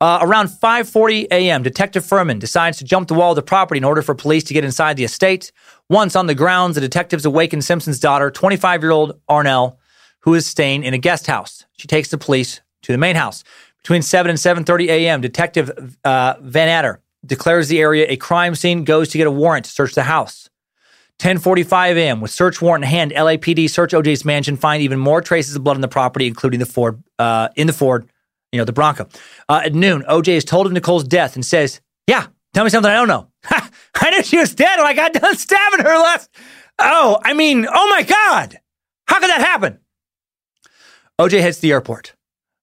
Uh, around 5:40 a.m., Detective Fuhrman decides to jump the wall of the property in order for police to get inside the estate. Once on the grounds, the detectives awaken Simpson's daughter, 25-year-old Arnelle, who is staying in a guest house. She takes the police to the main house. Between 7 and 7:30 a.m., Detective uh, Vannatter declares the area a crime scene, goes to get a warrant to search the house. 10:45 a.m. with search warrant in hand, LAPD search OJ's mansion, find even more traces of blood on the property, including the Ford uh, in the Ford, you know, the Bronco. Uh, at noon, OJ is told of Nicole's death and says, "Yeah, tell me something I don't know. I knew she was dead when I got done stabbing her last. Oh, I mean, oh my God, how could that happen?" OJ heads to the airport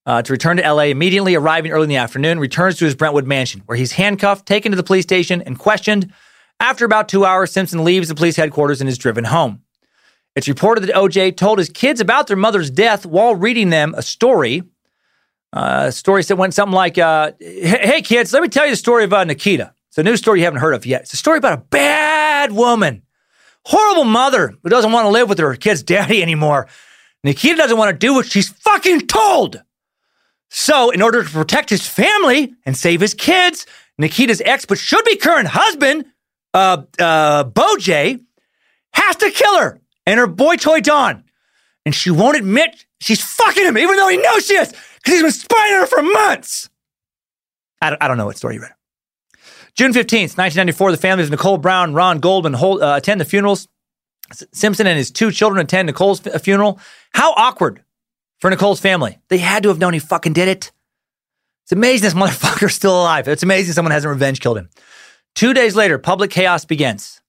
uh, to return to LA, immediately arriving early in the afternoon, returns to his Brentwood mansion, where he's handcuffed, taken to the police station, and questioned. After about two hours, Simpson leaves the police headquarters and is driven home. It's reported that OJ told his kids about their mother's death while reading them a story. Uh, story that went something like, uh, "Hey kids, let me tell you the story of uh, Nikita. It's a new story you haven't heard of yet. It's a story about a bad woman, horrible mother who doesn't want to live with her kid's daddy anymore. Nikita doesn't want to do what she's fucking told." So, in order to protect his family and save his kids, Nikita's ex, but should be current husband, uh, uh, Boj, has to kill her and her boy toy Don. And she won't admit she's fucking him, even though he knows she is, he's been spying on her for months. I don't, I don't know what story you read. June 15th, 1994, the families of Nicole Brown Ron Goldman hold, uh, attend the funerals. Simpson and his two children attend Nicole's f- funeral. How awkward for Nicole's family. They had to have known he fucking did it. It's amazing this motherfucker's still alive. It's amazing someone hasn't revenge killed him. Two days later, public chaos begins.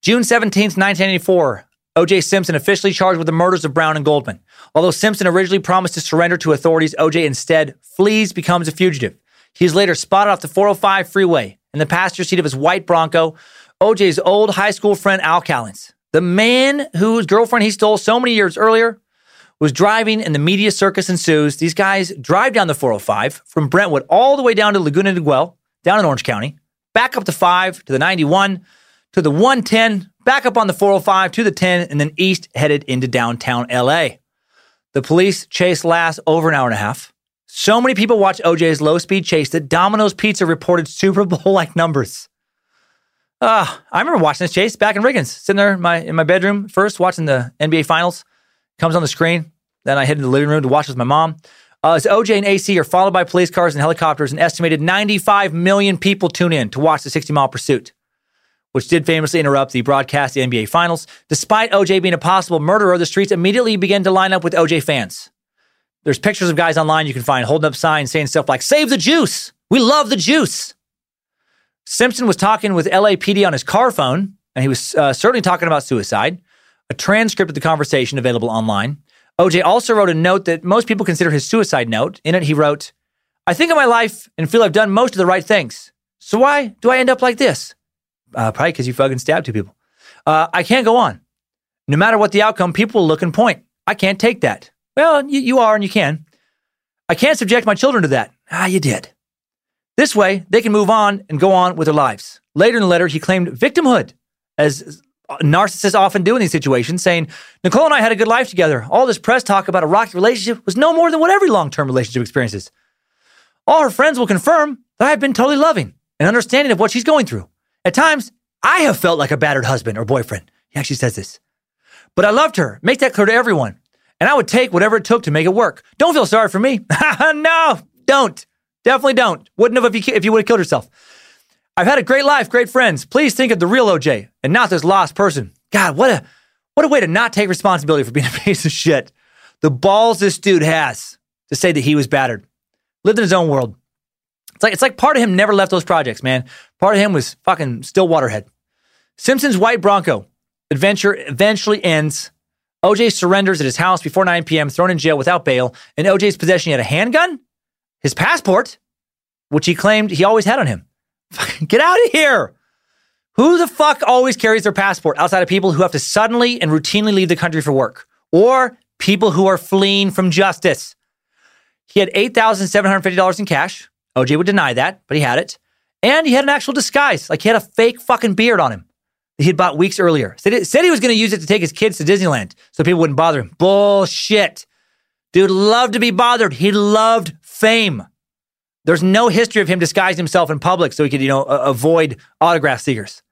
June 17th, 1984, O.J. Simpson officially charged with the murders of Brown and Goldman. Although Simpson originally promised to surrender to authorities, O.J. instead flees, becomes a fugitive. He is later spotted off the 405 freeway in the passenger seat of his white Bronco. O.J.'s old high school friend Al Cowlings, the man whose girlfriend he stole so many years earlier, was driving and the media circus ensues. These guys drive down the 405 from Brentwood all the way down to Laguna Niguel, down in Orange County, back up to 5 to the 91 to the 110, back up on the 405 to the 10, and then east headed into downtown LA. The police chase lasts over an hour and a half. So many people watch OJ's low speed chase that Domino's Pizza reported Super Bowl like numbers. Uh, I remember watching this chase back in Riggins, sitting there in my, in my bedroom first, watching the NBA Finals. Comes on the screen. Then I head into the living room to watch with my mom. Uh, as OJ and AC are followed by police cars and helicopters, an estimated 95 million people tune in to watch the 60 mile pursuit, which did famously interrupt the broadcast of the NBA Finals. Despite OJ being a possible murderer, the streets immediately began to line up with OJ fans. There's pictures of guys online you can find holding up signs saying stuff like, Save the juice! We love the juice! Simpson was talking with LAPD on his car phone, and he was uh, certainly talking about suicide. A transcript of the conversation available online. OJ also wrote a note that most people consider his suicide note. In it, he wrote, I think of my life and feel I've done most of the right things. So why do I end up like this? Uh, probably because you fucking stabbed two people. Uh, I can't go on. No matter what the outcome, people will look and point. I can't take that. Well, you, you are and you can. I can't subject my children to that. Ah, you did. This way, they can move on and go on with their lives. Later in the letter, he claimed victimhood, as narcissists often do in these situations, saying, Nicole and I had a good life together. All this press talk about a rocky relationship was no more than what every long term relationship experiences. All her friends will confirm that I have been totally loving and understanding of what she's going through. At times, I have felt like a battered husband or boyfriend. He actually says this. But I loved her. Make that clear to everyone. And I would take whatever it took to make it work. Don't feel sorry for me. no, don't. Definitely don't. Wouldn't have if you, if you would have killed yourself. I've had a great life, great friends. Please think of the real OJ and not this lost person. God, what a what a way to not take responsibility for being a piece of shit. The balls this dude has to say that he was battered. Lived in his own world. It's like it's like part of him never left those projects, man. Part of him was fucking still waterhead. Simpson's white Bronco adventure eventually ends. OJ surrenders at his house before 9 p.m., thrown in jail without bail. In OJ's possession, he had a handgun, his passport, which he claimed he always had on him. Get out of here. Who the fuck always carries their passport outside of people who have to suddenly and routinely leave the country for work or people who are fleeing from justice? He had $8,750 in cash. OJ would deny that, but he had it. And he had an actual disguise. Like he had a fake fucking beard on him that he had bought weeks earlier. Said, said he was going to use it to take his kids to Disneyland so people wouldn't bother him. Bullshit. Dude loved to be bothered. He loved fame. There's no history of him disguising himself in public so he could, you know, avoid autograph seekers.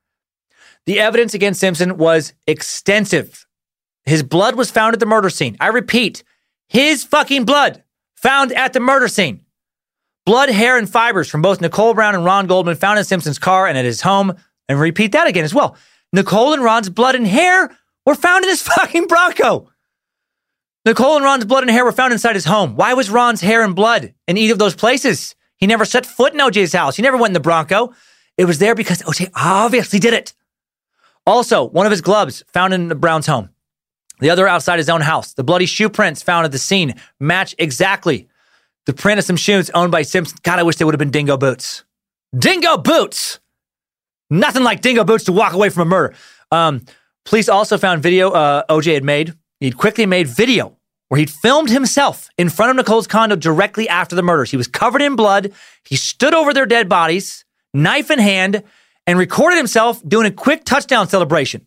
The evidence against Simpson was extensive. His blood was found at the murder scene. I repeat, his fucking blood found at the murder scene. Blood, hair, and fibers from both Nicole Brown and Ron Goldman found in Simpson's car and at his home. And repeat that again as well. Nicole and Ron's blood and hair were found in his fucking Bronco. Nicole and Ron's blood and hair were found inside his home. Why was Ron's hair and blood in either of those places? He never set foot in OJ's house. He never went in the Bronco. It was there because OJ obviously did it. Also, one of his gloves found in the Brown's home. The other outside his own house. The bloody shoe prints found at the scene match exactly the print of some shoes owned by Simpson. God, I wish they would have been dingo boots. Dingo boots! Nothing like dingo boots to walk away from a murder. Um, police also found video uh, OJ had made. He'd quickly made video where he'd filmed himself in front of Nicole's condo directly after the murders. He was covered in blood. He stood over their dead bodies, knife in hand, and recorded himself doing a quick touchdown celebration.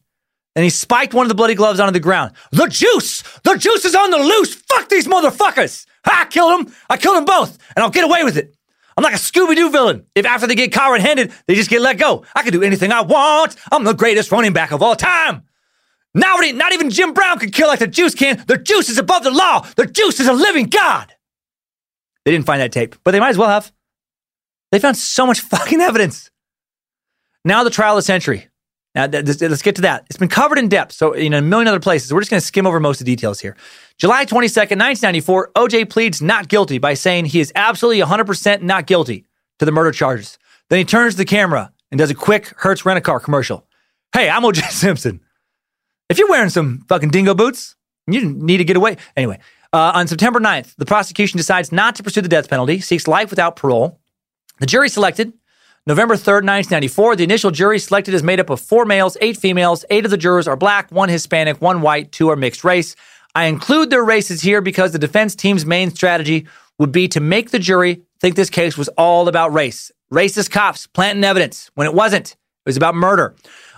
And he spiked one of the bloody gloves onto the ground. The juice! The juice is on the loose! Fuck these motherfuckers! I killed them! I killed them both! And I'll get away with it! I'm like a Scooby Doo villain. If after they get caught red handed, they just get let go. I can do anything I want. I'm the greatest running back of all time. Now, not even Jim Brown could kill like the juice can. The juice is above the law. The juice is a living God. They didn't find that tape, but they might as well have. They found so much fucking evidence. Now the trial of the century. Now let's get to that. It's been covered in depth, so in a million other places. We're just going to skim over most of the details here. July 22nd, 1994, OJ pleads not guilty by saying he is absolutely 100% not guilty to the murder charges. Then he turns to the camera and does a quick Hertz rent-a-car commercial. Hey, I'm OJ Simpson. If you're wearing some fucking dingo boots, you need to get away. Anyway, uh, on September 9th, the prosecution decides not to pursue the death penalty, seeks life without parole. The jury selected November 3rd, 1994. The initial jury selected is made up of four males, eight females. Eight of the jurors are black, one Hispanic, one white, two are mixed race. I include their races here because the defense team's main strategy would be to make the jury think this case was all about race. Racist cops planting evidence when it wasn't. It was about murder.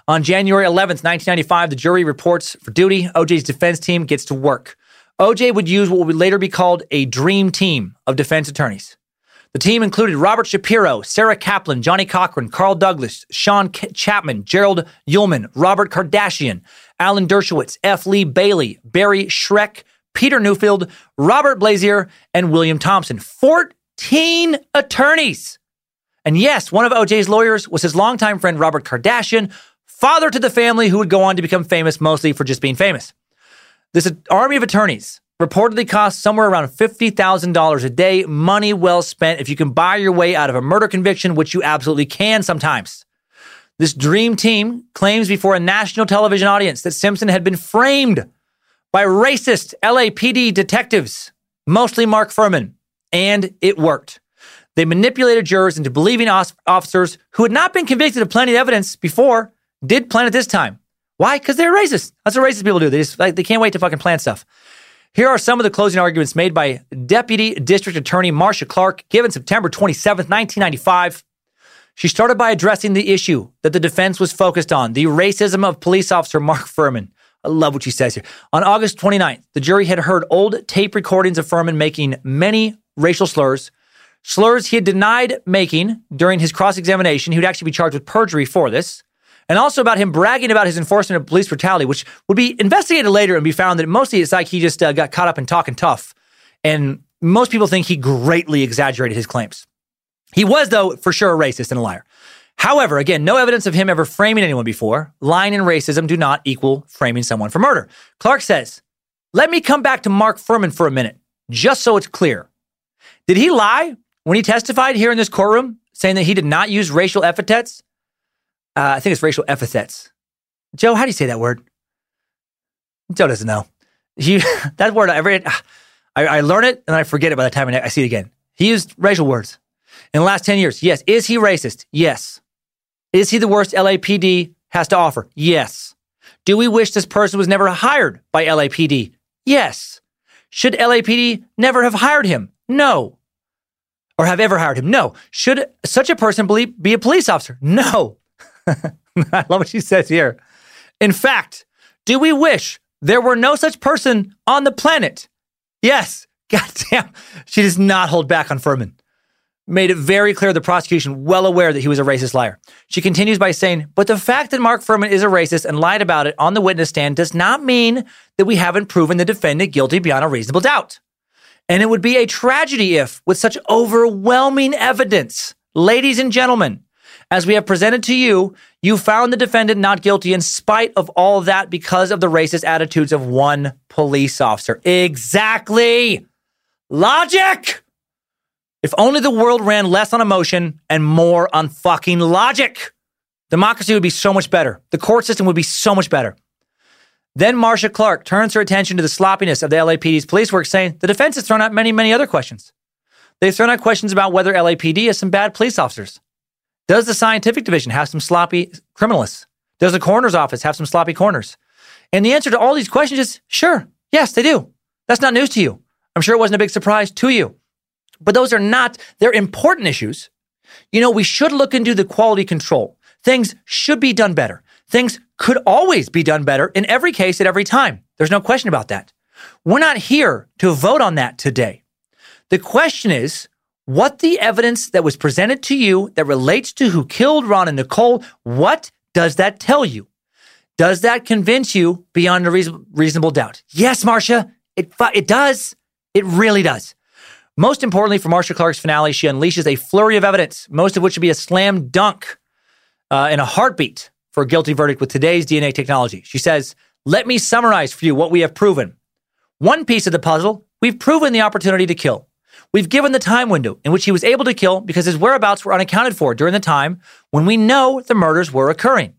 On January 11th, 1995, the jury reports for duty. OJ's defense team gets to work. OJ would use what would later be called a dream team of defense attorneys. The team included Robert Shapiro, Sara Caplan, Johnnie Cochran, Carl Douglas, Sean K- Chapman, Gerald Uelmen, Robert Kardashian, Alan Dershowitz, F. Lee Bailey, Barry Scheck, Peter Neufeld, Robert Blasier, and William Thompson. 14 attorneys. And yes, one of OJ's lawyers was his longtime friend Robert Kardashian, father to the family who would go on to become famous mostly for just being famous. This army of attorneys reportedly costs somewhere around $50,000 a day, money well spent if you can buy your way out of a murder conviction, which you absolutely can sometimes. This dream team claims before a national television audience that Simpson had been framed by racist LAPD detectives, mostly Mark Fuhrman, and it worked. They manipulated jurors into believing officers who had not been convicted of plenty of evidence before did plan it this time. Why? Because they're racist. That's what racist people do. They just like they can't wait to fucking plan stuff. Here are some of the closing arguments made by Deputy District Attorney Marcia Clark, given September 27, 1995. She started by addressing the issue that the defense was focused on the racism of police officer Mark Fuhrman. I love what she says here. On August 29th, the jury had heard old tape recordings of Furman making many racial slurs, slurs he had denied making during his cross examination. He would actually be charged with perjury for this and also about him bragging about his enforcement of police brutality, which would be investigated later and be found that mostly it's like he just uh, got caught up in talking tough. And most people think he greatly exaggerated his claims. He was, though, for sure a racist and a liar. However, again, no evidence of him ever framing anyone before. Lying and racism do not equal framing someone for murder. Clark says, let me come back to Mark Fuhrman for a minute, just so it's clear. Did he lie when he testified here in this courtroom, saying that he did not use racial epithets? Uh, I think it's racial epithets. Joe, how do you say that word? Joe doesn't know. He, that word, every, I, I learn it and I forget it by the time I see it again. He used racial words in the last 10 years. Yes. Is he racist? Yes. Is he the worst LAPD has to offer? Yes. Do we wish this person was never hired by LAPD? Yes. Should LAPD never have hired him? No. Or have ever hired him? No. Should such a person be a police officer? No. I love what she says here. In fact, do we wish there were no such person on the planet? Yes. God damn. She does not hold back on Fuhrman. Made it very clear the prosecution well aware that he was a racist liar. She continues by saying, but the fact that Mark Fuhrman is a racist and lied about it on the witness stand does not mean that we haven't proven the defendant guilty beyond a reasonable doubt. And it would be a tragedy if, with such overwhelming evidence, ladies and gentlemen, as we have presented to you, you found the defendant not guilty in spite of all that because of the racist attitudes of one police officer. Exactly. Logic. If only the world ran less on emotion and more on fucking logic, democracy would be so much better. The court system would be so much better. Then Marcia Clark turns her attention to the sloppiness of the LAPD's police work, saying the defense has thrown out many, many other questions. They've thrown out questions about whether LAPD has some bad police officers. Does the scientific division have some sloppy criminalists? Does the coroner's office have some sloppy coroners? And the answer to all these questions is sure, yes, they do. That's not news to you. I'm sure it wasn't a big surprise to you. But those are not, they're important issues. You know, we should look into the quality control. Things should be done better. Things could always be done better in every case at every time. There's no question about that. We're not here to vote on that today. The question is what the evidence that was presented to you that relates to who killed Ron and Nicole, what does that tell you? Does that convince you beyond a reason, reasonable doubt? Yes, Marcia, it, it does. It really does. Most importantly, for Marcia Clark's finale, she unleashes a flurry of evidence, most of which would be a slam dunk uh, in a heartbeat for a guilty verdict with today's DNA technology. She says, Let me summarize for you what we have proven. One piece of the puzzle, we've proven the opportunity to kill. We've given the time window in which he was able to kill because his whereabouts were unaccounted for during the time when we know the murders were occurring.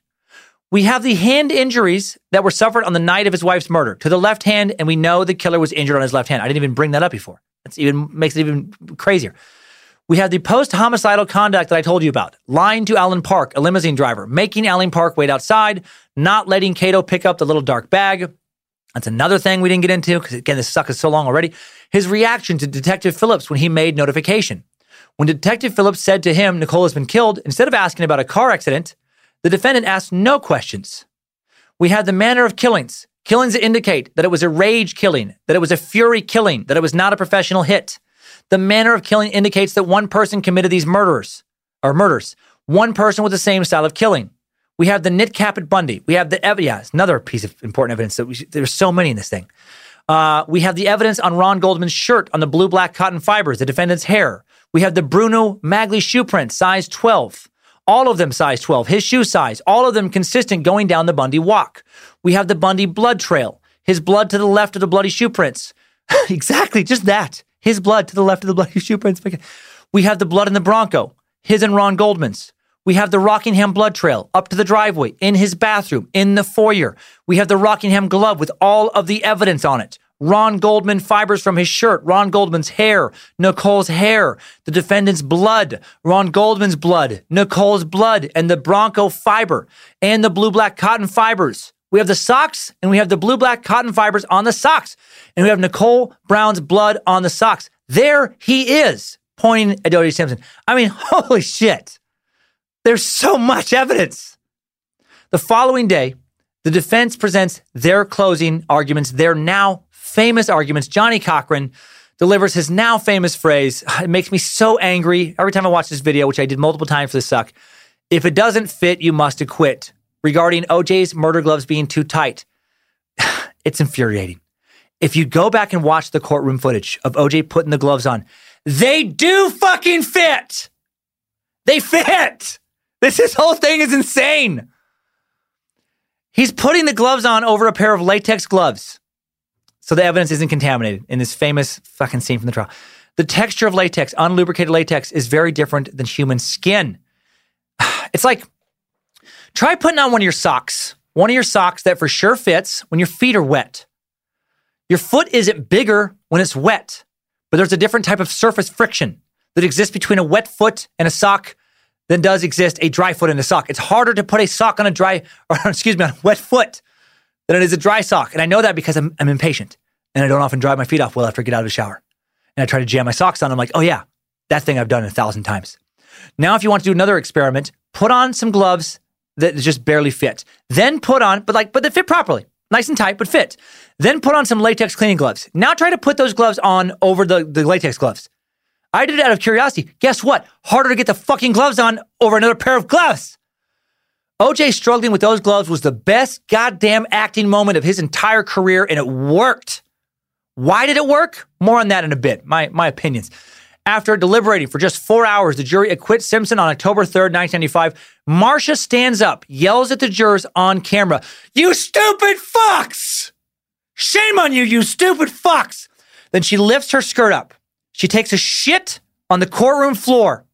We have the hand injuries that were suffered on the night of his wife's murder to the left hand, and we know the killer was injured on his left hand. I didn't even bring that up before. That's even makes it even crazier. We have the post homicidal conduct that I told you about lying to Alan Park, a limousine driver, making Alan Park wait outside, not letting Kato pick up the little dark bag. That's another thing we didn't get into because, again, this suck is so long already. His reaction to Detective Phillips when he made notification. When Detective Phillips said to him, Nicole has been killed, instead of asking about a car accident, the defendant asked no questions. We have the manner of killings, killings that indicate that it was a rage killing, that it was a fury killing, that it was not a professional hit. The manner of killing indicates that one person committed these murders or murders. One person with the same style of killing. We have the knit cap at Bundy. We have the ev- yeah, it's another piece of important evidence that we should, there's so many in this thing. Uh, we have the evidence on Ron Goldman's shirt on the blue black cotton fibers, the defendant's hair. We have the Bruno Magli shoe print, size 12. All of them size 12, his shoe size, all of them consistent going down the Bundy walk. We have the Bundy blood trail, his blood to the left of the bloody shoe prints. exactly, just that his blood to the left of the bloody shoe prints. We have the blood in the Bronco, his and Ron Goldman's. We have the Rockingham blood trail up to the driveway, in his bathroom, in the foyer. We have the Rockingham glove with all of the evidence on it. Ron Goldman fibers from his shirt, Ron Goldman's hair, Nicole's hair, the defendant's blood, Ron Goldman's blood, Nicole's blood, and the Bronco fiber, and the blue black cotton fibers. We have the socks and we have the blue black cotton fibers on the socks. And we have Nicole Brown's blood on the socks. There he is, pointing at O.J. Simpson. I mean, holy shit. There's so much evidence. The following day, the defense presents their closing arguments, their now famous arguments. Johnnie Cochran delivers his now famous phrase. It makes me so angry every time I watch this video, which I did multiple times for the suck. If it doesn't fit, you must acquit regarding OJ's murder gloves being too tight. it's infuriating. If you go back and watch the courtroom footage of OJ putting the gloves on, they do fucking fit. They fit. This, this whole thing is insane. He's putting the gloves on over a pair of latex gloves. So the evidence isn't contaminated in this famous fucking scene from the trial. The texture of latex, unlubricated latex, is very different than human skin. It's like try putting on one of your socks, one of your socks that for sure fits when your feet are wet. Your foot isn't bigger when it's wet, but there's a different type of surface friction that exists between a wet foot and a sock than does exist a dry foot and a sock. It's harder to put a sock on a dry, or excuse me, on a wet foot than it is a dry sock. And I know that because I'm, I'm impatient and I don't often dry my feet off well after I get out of the shower. And I try to jam my socks on. I'm like, oh yeah, that thing I've done a thousand times. Now, if you want to do another experiment, put on some gloves that just barely fit. Then put on, but like, but they fit properly, nice and tight, but fit. Then put on some latex cleaning gloves. Now try to put those gloves on over the, the latex gloves. I did it out of curiosity. Guess what? Harder to get the fucking gloves on over another pair of gloves. OJ struggling with those gloves was the best goddamn acting moment of his entire career, and it worked. Why did it work? More on that in a bit. My my opinions. After deliberating for just four hours, the jury acquits Simpson on October 3rd, 1995. Marcia stands up, yells at the jurors on camera, You stupid fucks! Shame on you, you stupid fucks! Then she lifts her skirt up. She takes a shit on the courtroom floor.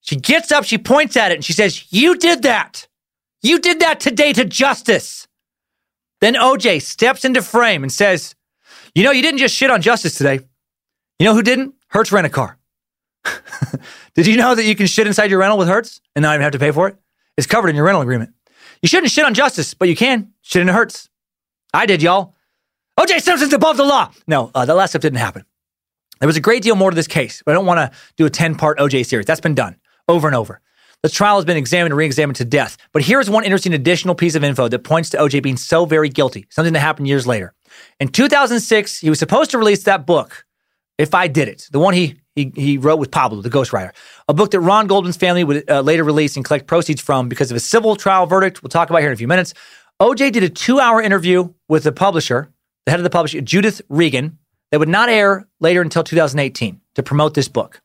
She gets up, she points at it, and she says, You did that. You did that today to justice. Then OJ steps into frame and says, You know, you didn't just shit on justice today. You know who didn't? Hertz rent a car. Did you know that you can shit inside your rental with Hertz and not even have to pay for it? It's covered in your rental agreement. You shouldn't shit on justice, but you can shit in Hertz. I did, y'all. OJ Simpson's above the law. No, uh, that last step didn't happen. There was a great deal more to this case, but I don't want to do a 10 part OJ series. That's been done over and over. The trial has been examined and re examined to death. But here's one interesting additional piece of info that points to OJ being so very guilty, something that happened years later. In 2006, he was supposed to release that book, If I Did It, the one he, he, he wrote with Pablo, the ghostwriter, a book that Ron Goldman's family would uh, later release and collect proceeds from because of a civil trial verdict. We'll talk about here in a few minutes. OJ did a two hour interview with the publisher, the head of the publisher, Judith Regan, that would not air later until 2018 to promote this book.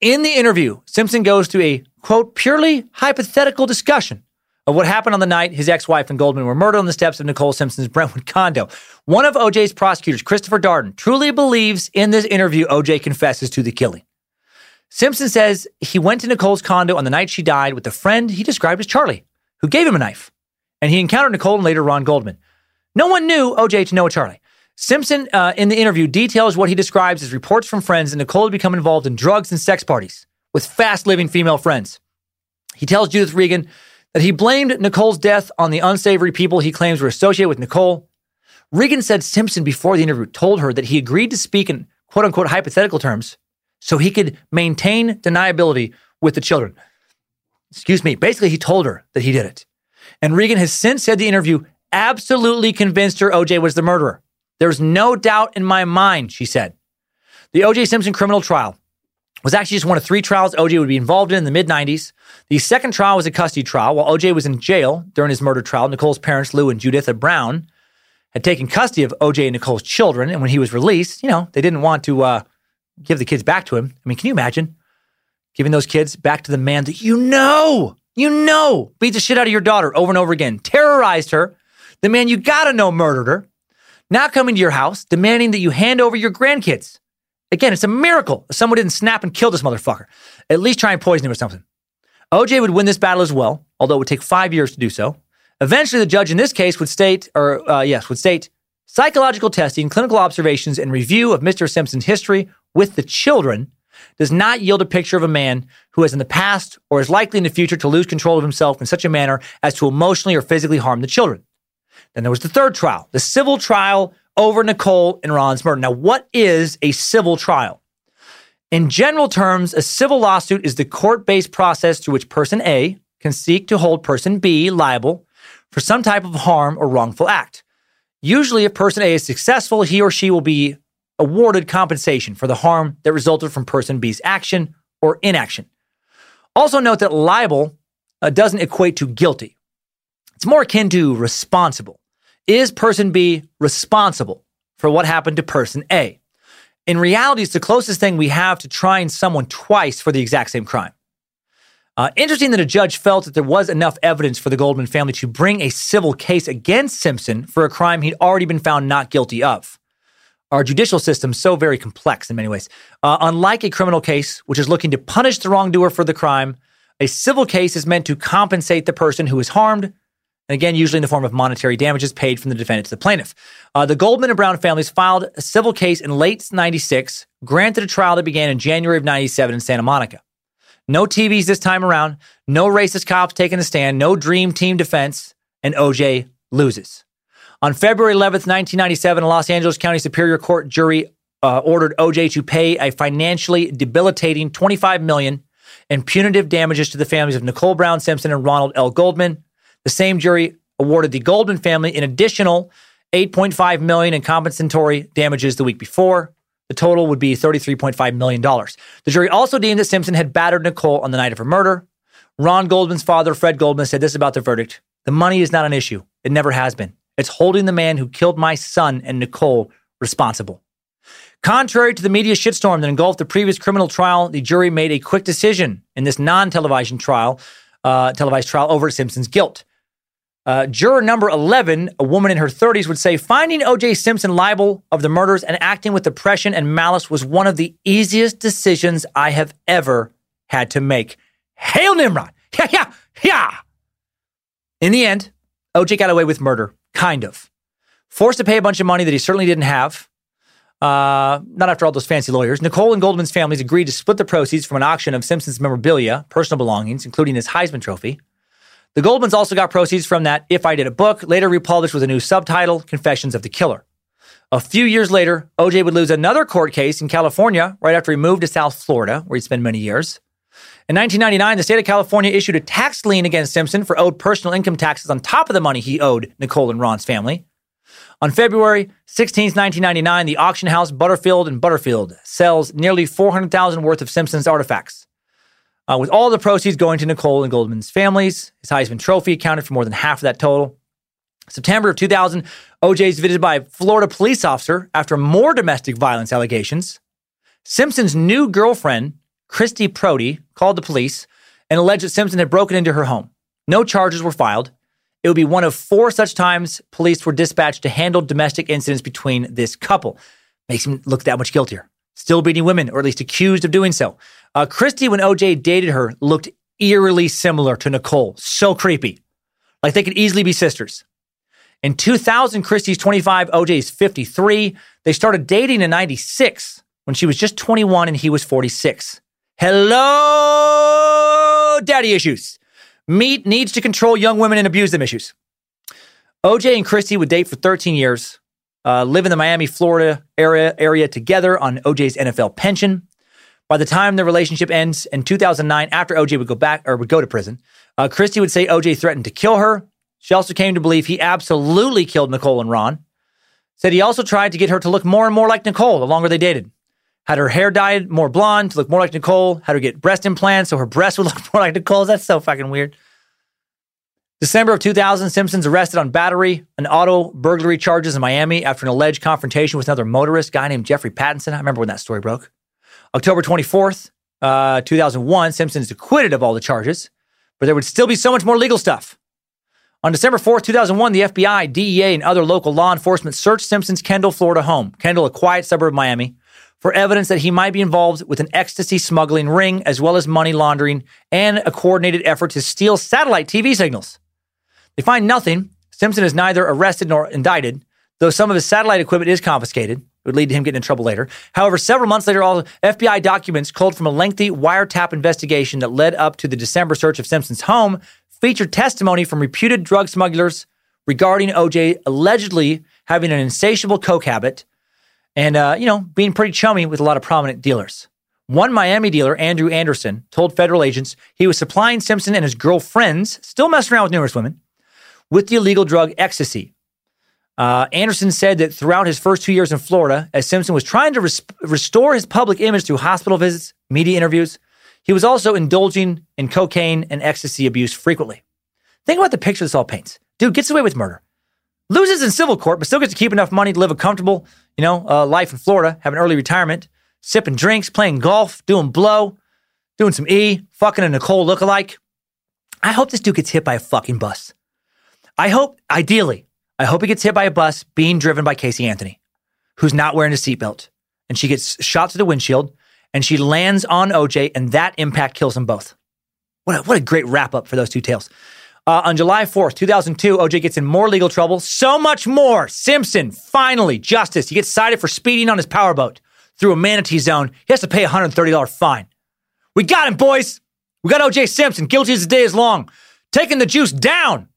In the interview, Simpson goes through a quote, purely hypothetical discussion of what happened on the night his ex wife and Goldman were murdered on the steps of Nicole Simpson's Brentwood condo. One of OJ's prosecutors, Christopher Darden, truly believes in this interview OJ confesses to the killing. Simpson says he went to Nicole's condo on the night she died with a friend he described as Charlie, who gave him a knife. And he encountered Nicole and later Ron Goldman. No one knew OJ to know Charlie. Simpson, uh, in the interview, details what he describes as reports from friends that Nicole had become involved in drugs and sex parties with fast living female friends. He tells Judith Regan that he blamed Nicole's death on the unsavory people he claims were associated with Nicole. Regan said Simpson, before the interview, told her that he agreed to speak in quote unquote hypothetical terms so he could maintain deniability with the children. Excuse me. Basically, he told her that he did it. And Regan has since said the interview absolutely convinced her OJ was the murderer. There's no doubt in my mind, she said. The OJ Simpson criminal trial was actually just one of three trials OJ would be involved in in the mid 90s. The second trial was a custody trial. While OJ was in jail during his murder trial, Nicole's parents, Lou and Juditha Brown, had taken custody of OJ and Nicole's children. And when he was released, you know, they didn't want to uh, give the kids back to him. I mean, can you imagine giving those kids back to the man that you know, you know, beat the shit out of your daughter over and over again, terrorized her, the man you gotta know murdered her? Now coming to your house demanding that you hand over your grandkids. Again, it's a miracle someone didn't snap and kill this motherfucker. At least try and poison him or something. OJ would win this battle as well, although it would take five years to do so. Eventually, the judge in this case would state, or uh, yes, would state psychological testing, clinical observations, and review of Mr. Simpson's history with the children does not yield a picture of a man who has in the past or is likely in the future to lose control of himself in such a manner as to emotionally or physically harm the children. Then there was the third trial, the civil trial over Nicole and Ron's murder. Now, what is a civil trial? In general terms, a civil lawsuit is the court based process through which person A can seek to hold person B liable for some type of harm or wrongful act. Usually, if person A is successful, he or she will be awarded compensation for the harm that resulted from person B's action or inaction. Also, note that liable uh, doesn't equate to guilty, it's more akin to responsible. Is person B responsible for what happened to person A? In reality, it's the closest thing we have to trying someone twice for the exact same crime. Uh, interesting that a judge felt that there was enough evidence for the Goldman family to bring a civil case against Simpson for a crime he'd already been found not guilty of. Our judicial system so very complex in many ways. Uh, unlike a criminal case, which is looking to punish the wrongdoer for the crime, a civil case is meant to compensate the person who is harmed, and again, usually in the form of monetary damages paid from the defendant to the plaintiff. Uh, the Goldman and Brown families filed a civil case in late 96, granted a trial that began in January of 97 in Santa Monica. No TVs this time around, no racist cops taking a stand, no dream team defense, and OJ loses. On February 11th, 1997, a Los Angeles County Superior Court jury uh, ordered OJ to pay a financially debilitating 25 million in punitive damages to the families of Nicole Brown Simpson and Ronald L. Goldman. The same jury awarded the Goldman family an additional 8.5 million in compensatory damages the week before. The total would be $33.5 million. The jury also deemed that Simpson had battered Nicole on the night of her murder. Ron Goldman's father, Fred Goldman, said this about the verdict The money is not an issue. It never has been. It's holding the man who killed my son and Nicole responsible. Contrary to the media shitstorm that engulfed the previous criminal trial, the jury made a quick decision in this non-televised trial, uh, televised trial over Simpson's guilt. Uh, juror number 11, a woman in her 30s, would say finding O.J. Simpson liable of the murders and acting with depression and malice was one of the easiest decisions I have ever had to make. Hail Nimrod! Yeah, yeah, yeah! In the end, O.J. got away with murder, kind of. Forced to pay a bunch of money that he certainly didn't have. Uh, not after all those fancy lawyers. Nicole and Goldman's families agreed to split the proceeds from an auction of Simpson's memorabilia, personal belongings, including his Heisman Trophy. The Goldmans also got proceeds from that If I Did a book, later republished with a new subtitle, Confessions of the Killer. A few years later, OJ would lose another court case in California right after he moved to South Florida, where he'd spent many years. In 1999, the state of California issued a tax lien against Simpson for owed personal income taxes on top of the money he owed Nicole and Ron's family. On February 16, 1999, the auction house Butterfield and Butterfield sells nearly 400,000 worth of Simpson's artifacts uh, with all the proceeds going to Nicole and Goldman's families. His Heisman Trophy accounted for more than half of that total. September of 2000, OJ is visited by a Florida police officer after more domestic violence allegations. Simpson's new girlfriend, Christy Prody, called the police and alleged that Simpson had broken into her home. No charges were filed. It would be one of four such times police were dispatched to handle domestic incidents between this couple. Makes him look that much guiltier. Still beating women, or at least accused of doing so. Uh, Christy, when OJ dated her, looked eerily similar to Nicole. So creepy. Like they could easily be sisters. In 2000, Christy's 25, OJ's 53. They started dating in 96 when she was just 21 and he was 46. Hello, daddy issues. Meet needs to control young women and abuse them issues. OJ and Christy would date for 13 years, uh, live in the Miami, Florida area, area together on OJ's NFL pension. By the time the relationship ends in 2009, after OJ would go back or would go to prison, uh, Christy would say OJ threatened to kill her. She also came to believe he absolutely killed Nicole and Ron. Said he also tried to get her to look more and more like Nicole the longer they dated. Had her hair dyed more blonde to look more like Nicole. Had her get breast implants so her breasts would look more like Nicole's. That's so fucking weird. December of 2000, Simpson's arrested on battery and auto burglary charges in Miami after an alleged confrontation with another motorist, guy named Jeffrey Pattinson. I remember when that story broke. October 24th, uh, 2001, Simpson is acquitted of all the charges, but there would still be so much more legal stuff. On December 4th, 2001, the FBI, DEA, and other local law enforcement searched Simpson's Kendall, Florida home, Kendall, a quiet suburb of Miami, for evidence that he might be involved with an ecstasy smuggling ring, as well as money laundering and a coordinated effort to steal satellite TV signals. They find nothing. Simpson is neither arrested nor indicted, though some of his satellite equipment is confiscated would lead to him getting in trouble later. However, several months later, all FBI documents culled from a lengthy wiretap investigation that led up to the December search of Simpson's home featured testimony from reputed drug smugglers regarding OJ allegedly having an insatiable coke habit and, uh, you know, being pretty chummy with a lot of prominent dealers. One Miami dealer, Andrew Anderson, told federal agents he was supplying Simpson and his girlfriends, still messing around with numerous women, with the illegal drug ecstasy, uh, Anderson said that throughout his first two years in Florida, as Simpson was trying to res- restore his public image through hospital visits, media interviews, he was also indulging in cocaine and ecstasy abuse frequently. Think about the picture this all paints. Dude gets away with murder, loses in civil court, but still gets to keep enough money to live a comfortable, you know, uh, life in Florida, have an early retirement, sipping drinks, playing golf, doing blow, doing some E, fucking a Nicole lookalike. I hope this dude gets hit by a fucking bus. I hope, ideally, I hope he gets hit by a bus being driven by Casey Anthony, who's not wearing a seatbelt. And she gets shot to the windshield and she lands on OJ, and that impact kills them both. What a, what a great wrap up for those two tales. Uh, on July 4th, 2002, OJ gets in more legal trouble. So much more. Simpson, finally, justice. He gets cited for speeding on his powerboat through a manatee zone. He has to pay a $130 fine. We got him, boys. We got OJ Simpson, guilty as the day is long, taking the juice down.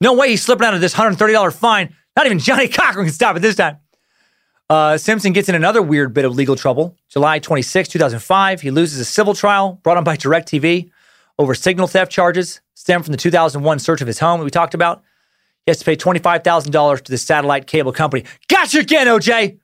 No way he's slipping out of this $130 fine. Not even Johnnie Cochran can stop it this time. Uh, Simpson gets in another weird bit of legal trouble. July 26, 2005, he loses a civil trial brought on by DirecTV over signal theft charges stemmed from the 2001 search of his home that we talked about. He has to pay $25,000 to the satellite cable company. Gotcha again, OJ!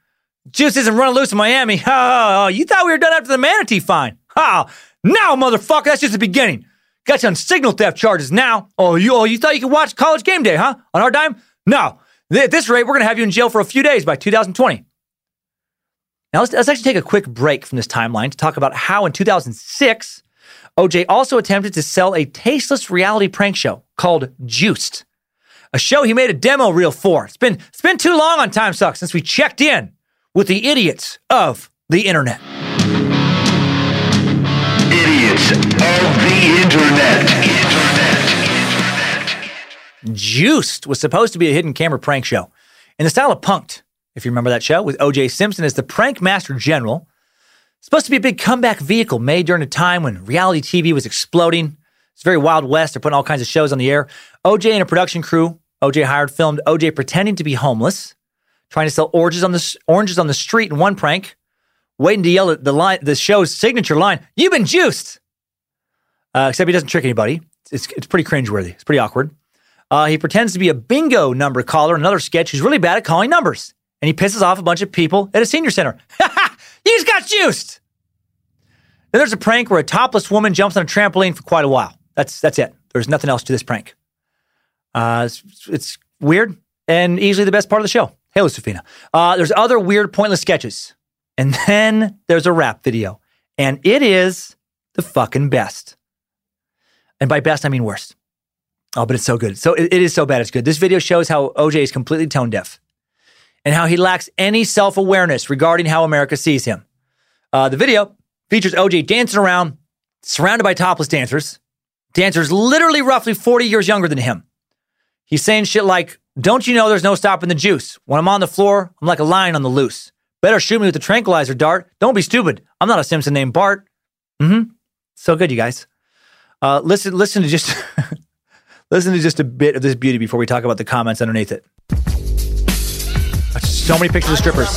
Juice isn't running loose in Miami. Oh, you thought we were done after the manatee fine. Oh, now, motherfucker, that's just the beginning. Got you on signal theft charges now. Oh, you, oh, you thought you could watch college game day, huh? On our dime? No. At this rate, we're going to have you in jail for a few days by 2020. Now, let's, let's actually take a quick break from this timeline to talk about how in 2006, OJ also attempted to sell a tasteless reality prank show called Juiced, a show he made a demo reel for. It's been, it's been too long on Time Suck since we checked in with the idiots of the internet. Of the internet. Juiced was supposed to be a hidden camera prank show in the style of Punked, if you remember that show, with OJ Simpson as the prank master general. Supposed to be a big comeback vehicle made during a time when reality TV was exploding. It's very Wild West. They're putting all kinds of shows on the air. OJ and a production crew, OJ hired, filmed OJ pretending to be homeless, trying to sell oranges on the oranges on the street in one prank, waiting to yell at the line, the show's signature line, "You've been juiced." Uh, except he doesn't trick anybody. It's, it's pretty cringeworthy. It's pretty awkward. Uh, he pretends to be a bingo number caller in another sketch who's really bad at calling numbers. And he pisses off a bunch of people at a senior center. you just got juiced. Then there's a prank where a topless woman jumps on a trampoline for quite a while. That's that's it. There's nothing else to this prank. Uh, it's, it's weird and easily the best part of the show. Hey, Lucifina. Uh, there's other weird, pointless sketches. And then there's a rap video. And it is the fucking best. And by best, I mean worst. Oh, but it's so good. So it, it is so bad, it's good. This video shows how OJ is completely tone deaf and how he lacks any self awareness regarding how America sees him. Uh, the video features OJ dancing around, surrounded by topless dancers, dancers literally roughly 40 years younger than him. He's saying shit like, Don't you know there's no stopping the juice? When I'm on the floor, I'm like a lion on the loose. Better shoot me with the tranquilizer dart. Don't be stupid. I'm not a Simpson named Bart. Mm hmm. So good, you guys. Uh, listen, listen to just listen to just a bit of this beauty before we talk about the comments underneath it. So many pictures of strippers.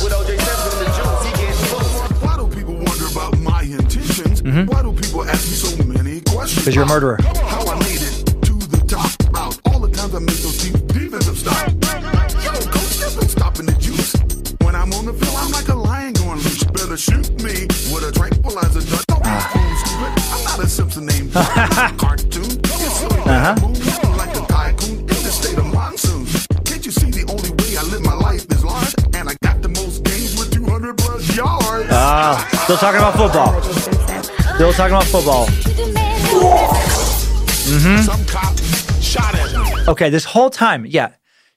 Why do people wonder about my intentions? Why do people ask me so many questions? Because you're a murderer. How I made it to the top. About all the times I made those deep defensive stops. Yo, coach, there's no stopping the juice. When I'm on the field, I'm like a lion going loose. Better shoot me with a tranquilizer in the state of monsoon. Can't you see the only way I live my life is large? And I got the most games with 200 plus yards. Ah, still talking about football. Still talking about football. Some cop shot at me. Okay, this whole time, yeah,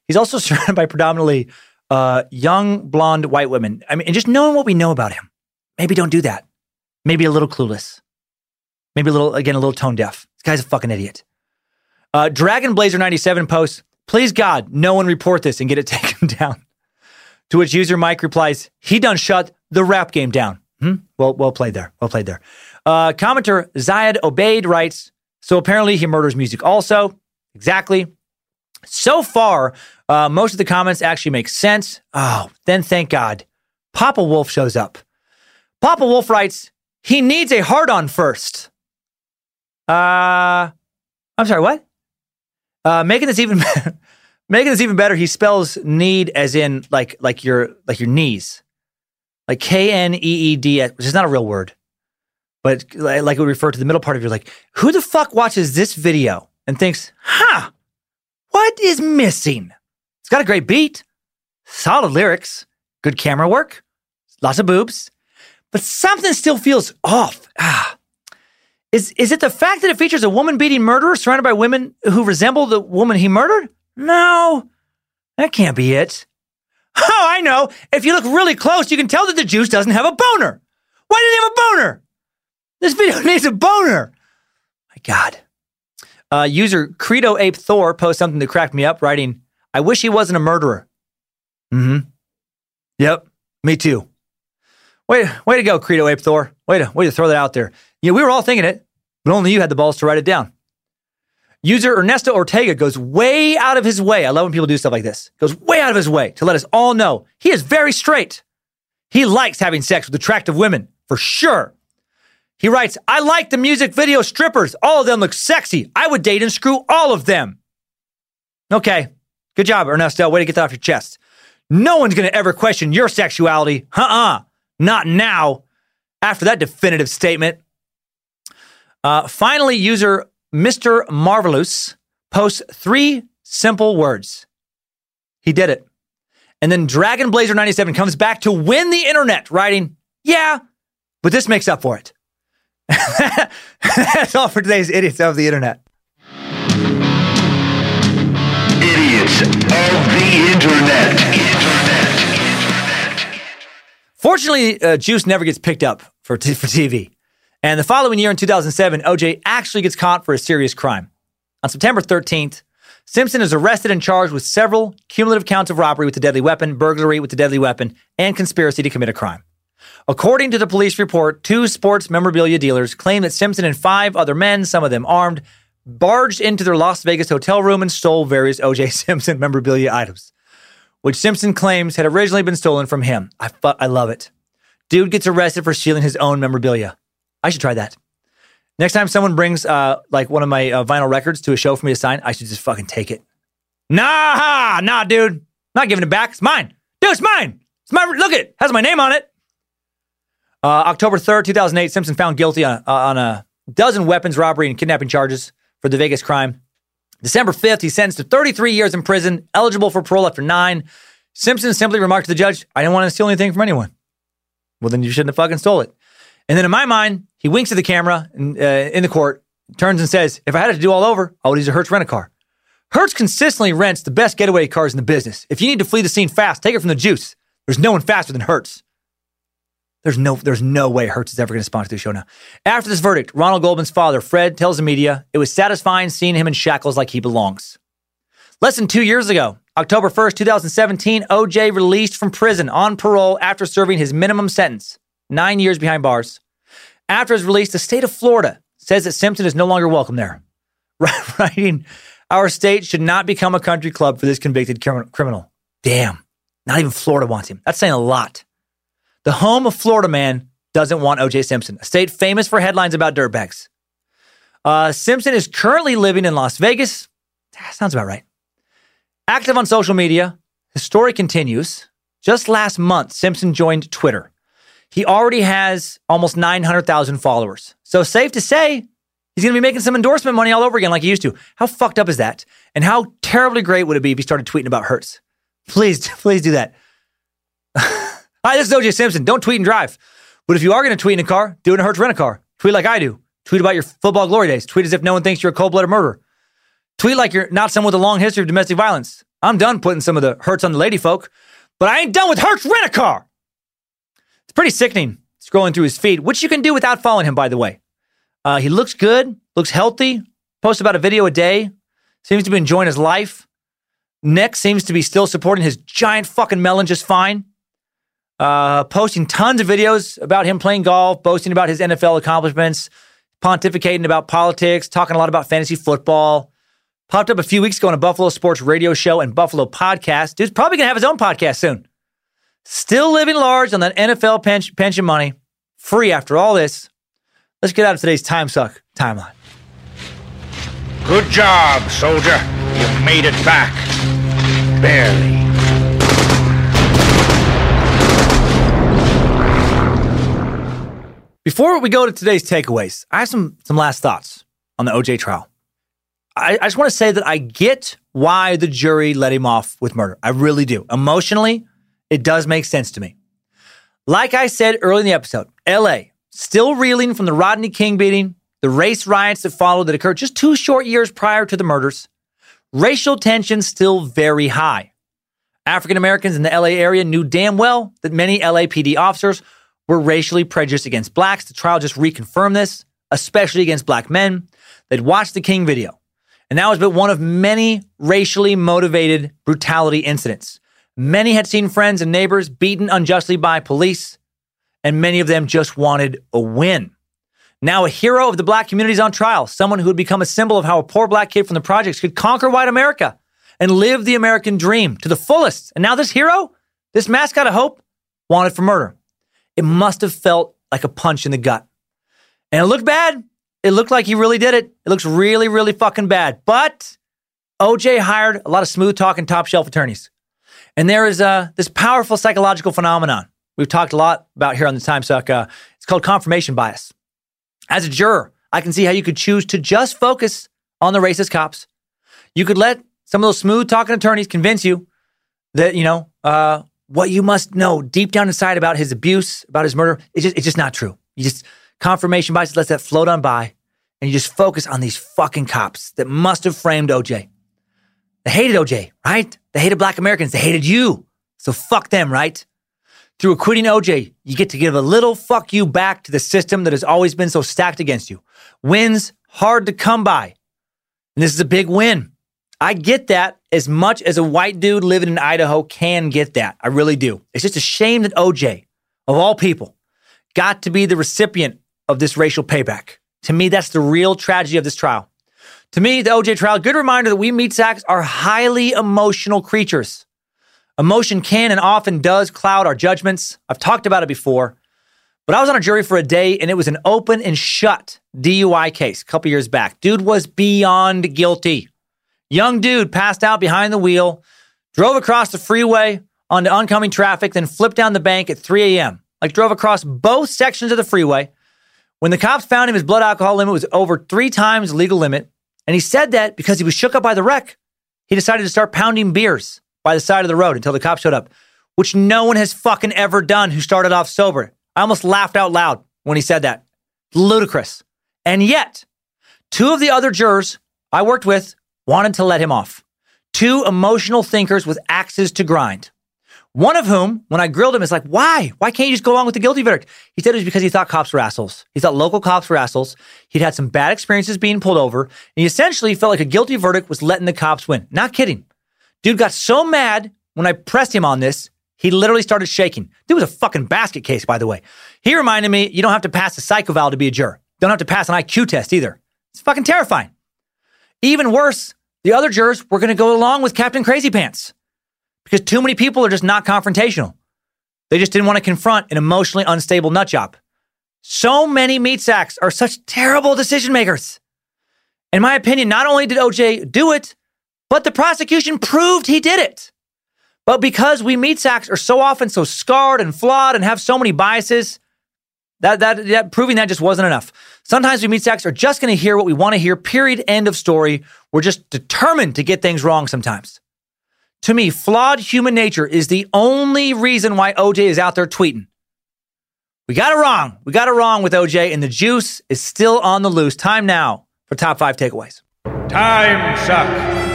he's also surrounded by predominantly uh, young blonde white women. I mean, and just knowing what we know about him, maybe don't do that. Maybe a little clueless. Maybe a little, again, a little tone deaf. This guy's a fucking idiot. Uh, Dragon Blazer 97 posts, please God, no one report this and get it taken down. To which user Mike replies, he done shut the rap game down. Hmm? Well, well played there. Well played there. Uh, commenter Zayed Obeid writes, so apparently he murders music also. Exactly. So far, uh, most of the comments actually make sense. Oh, then thank God. Papa Wolf shows up. Papa Wolf writes, he needs a hard on first. Uh, I'm sorry, what? Uh, making this even making this even better, he spells need as in like like your like your knees, like K N E E D, which is not a real word, but like it would refer to the middle part of your like. Who the fuck watches this video and thinks, "Huh, what is missing?" It's got a great beat, solid lyrics, good camera work, lots of boobs, but something still feels off. Ah, Is is it the fact that it features a woman beating murderer surrounded by women who resemble the woman he murdered? No, that can't be it. Oh, I know. If you look really close, you can tell that the juice doesn't have a boner. Why did he have a boner? This video needs a boner. My God. Uh, user Credo Ape Thor posts something that cracked me up, writing, "I wish he wasn't a murderer." Mm hmm. Yep. Me too. Way, way to go, Credo Ape Thor. Way to, way to throw that out there. Yeah, we were all thinking it, but only you had the balls to write it down. User Ernesto Ortega goes way out of his way. I love when people do stuff like this. Goes way out of his way to let us all know he is very straight. He likes having sex with attractive women, for sure. He writes, I like the music video strippers. All of them look sexy. I would date and screw all of them. Okay. Good job, Ernesto. Way to get that off your chest. No one's going to ever question your sexuality. Uh uh Not now. After that definitive statement. Uh, finally, user Mr. Marvelous posts three simple words. He did it. And then Dragon Blazer 97 comes back to win the internet, writing, Yeah, but this makes up for it. That's all for today's Idiots of the Internet. Idiots of the Internet. Fortunately, uh, Juice never gets picked up for, t- for TV. And the following year in 2007, OJ actually gets caught for a serious crime. On September 13th, Simpson is arrested and charged with several cumulative counts of robbery with a deadly weapon, burglary with a deadly weapon, and conspiracy to commit a crime. According to the police report, two sports memorabilia dealers claim that Simpson and five other men, some of them armed, barged into their Las Vegas hotel room and stole various O.J. Simpson memorabilia items, which Simpson claims had originally been stolen from him. I, fu- I love it. Dude gets arrested for stealing his own memorabilia. I should try that. Next time someone brings uh, like one of my uh, vinyl records to a show for me to sign, I should just fucking take it. Nah, nah, dude. Not giving it back. It's mine. Dude, it's mine. It's my look at it. Has my name on it. Uh, October 3rd, 2008, Simpson found guilty on, uh, on a dozen weapons robbery and kidnapping charges for the Vegas crime. December 5th, he's sentenced to 33 years in prison, eligible for parole after nine. Simpson simply remarked to the judge, I didn't want to steal anything from anyone. Well, then you shouldn't have fucking stole it. And then in my mind, he winks at the camera in, uh, in the court, turns and says, If I had it to do all over, I would use a Hertz rent a car. Hertz consistently rents the best getaway cars in the business. If you need to flee the scene fast, take it from the juice. There's no one faster than Hertz. There's no, there's no way Hertz is ever going to sponsor the show now. After this verdict, Ronald Goldman's father, Fred, tells the media it was satisfying seeing him in shackles like he belongs. Less than two years ago, October 1st, 2017, OJ released from prison on parole after serving his minimum sentence, nine years behind bars. After his release, the state of Florida says that Simpson is no longer welcome there. Writing, our state should not become a country club for this convicted criminal. Damn, not even Florida wants him. That's saying a lot. The home of Florida man doesn't want OJ Simpson, a state famous for headlines about dirtbags. Uh, Simpson is currently living in Las Vegas. Ah, Sounds about right. Active on social media, his story continues. Just last month, Simpson joined Twitter. He already has almost 900,000 followers. So, safe to say, he's going to be making some endorsement money all over again like he used to. How fucked up is that? And how terribly great would it be if he started tweeting about Hertz? Please, please do that. Hi, this is OJ Simpson. Don't tweet and drive. But if you are going to tweet in a car, do it in a Hertz rent a car. Tweet like I do. Tweet about your football glory days. Tweet as if no one thinks you're a cold blooded murderer. Tweet like you're not someone with a long history of domestic violence. I'm done putting some of the Hertz on the lady folk, but I ain't done with Hertz rent a car. It's pretty sickening scrolling through his feed, which you can do without following him, by the way. Uh, he looks good, looks healthy, posts about a video a day, seems to be enjoying his life. Nick seems to be still supporting his giant fucking melon just fine. Uh, posting tons of videos about him playing golf, boasting about his NFL accomplishments, pontificating about politics, talking a lot about fantasy football. Popped up a few weeks ago on a Buffalo Sports radio show and Buffalo podcast. Dude's probably going to have his own podcast soon. Still living large on that NFL pension, pension money, free after all this. Let's get out of today's time suck timeline. Good job, soldier. You made it back. Barely. Before we go to today's takeaways, I have some some last thoughts on the OJ trial. I, I just want to say that I get why the jury let him off with murder. I really do. Emotionally, it does make sense to me. Like I said early in the episode, LA still reeling from the Rodney King beating, the race riots that followed that occurred just two short years prior to the murders, racial tension still very high. African Americans in the LA area knew damn well that many LAPD officers were racially prejudiced against blacks. The trial just reconfirmed this, especially against black men. They'd watched the King video, and that was but one of many racially motivated brutality incidents. Many had seen friends and neighbors beaten unjustly by police, and many of them just wanted a win. Now, a hero of the black community is on trial, someone who had become a symbol of how a poor black kid from the projects could conquer white America and live the American dream to the fullest. And now, this hero, this mascot of hope, wanted for murder. It must have felt like a punch in the gut. And it looked bad. It looked like he really did it. It looks really, really fucking bad. But OJ hired a lot of smooth talking top shelf attorneys. And there is uh, this powerful psychological phenomenon we've talked a lot about here on the Time Suck. Uh, it's called confirmation bias. As a juror, I can see how you could choose to just focus on the racist cops. You could let some of those smooth talking attorneys convince you that, you know, uh, what you must know deep down inside about his abuse, about his murder, it's just, it's just not true. You just, confirmation bias lets that float on by and you just focus on these fucking cops that must have framed OJ. They hated OJ, right? They hated black Americans. They hated you. So fuck them, right? Through acquitting OJ, you get to give a little fuck you back to the system that has always been so stacked against you. Wins hard to come by. And this is a big win. I get that as much as a white dude living in Idaho can get that. I really do. It's just a shame that OJ, of all people, got to be the recipient of this racial payback. To me, that's the real tragedy of this trial. To me, the OJ trial, good reminder that we meat sacks are highly emotional creatures. Emotion can and often does cloud our judgments. I've talked about it before, but I was on a jury for a day and it was an open and shut DUI case a couple years back. Dude was beyond guilty. Young dude passed out behind the wheel, drove across the freeway onto oncoming traffic, then flipped down the bank at 3 a.m. Like drove across both sections of the freeway. When the cops found him, his blood alcohol limit was over three times legal limit. And he said that because he was shook up by the wreck, he decided to start pounding beers by the side of the road until the cops showed up, which no one has fucking ever done who started off sober. I almost laughed out loud when he said that. Ludicrous. And yet, two of the other jurors I worked with wanted to let him off. Two emotional thinkers with axes to grind. One of whom, when I grilled him, is like, why? Why can't you just go along with the guilty verdict? He said it was because he thought cops were assholes. He thought local cops were assholes. He'd had some bad experiences being pulled over, and he essentially felt like a guilty verdict was letting the cops win. Not kidding. Dude got so mad when I pressed him on this, he literally started shaking. Dude was a fucking basket case, by the way. He reminded me you don't have to pass a psych eval to be a juror. Don't have to pass an IQ test either. It's fucking terrifying. Even worse, the other jurors were going to go along with Captain Crazy Pants because too many people are just not confrontational. They just didn't want to confront an emotionally unstable nutjob. So many meat sacks are such terrible decision makers. In my opinion, not only did OJ do it, but the prosecution proved he did it. But because we meat sacks are so often so scarred and flawed and have so many biases, that, that, that proving that just wasn't enough. Sometimes we meat sacks are just going to hear what we want to hear, period, end of story. We're just determined to get things wrong sometimes. To me, flawed human nature is the only reason why OJ is out there tweeting. We got it wrong. We got it wrong with OJ, and the juice is still on the loose. Time now for top five takeaways. Time suck.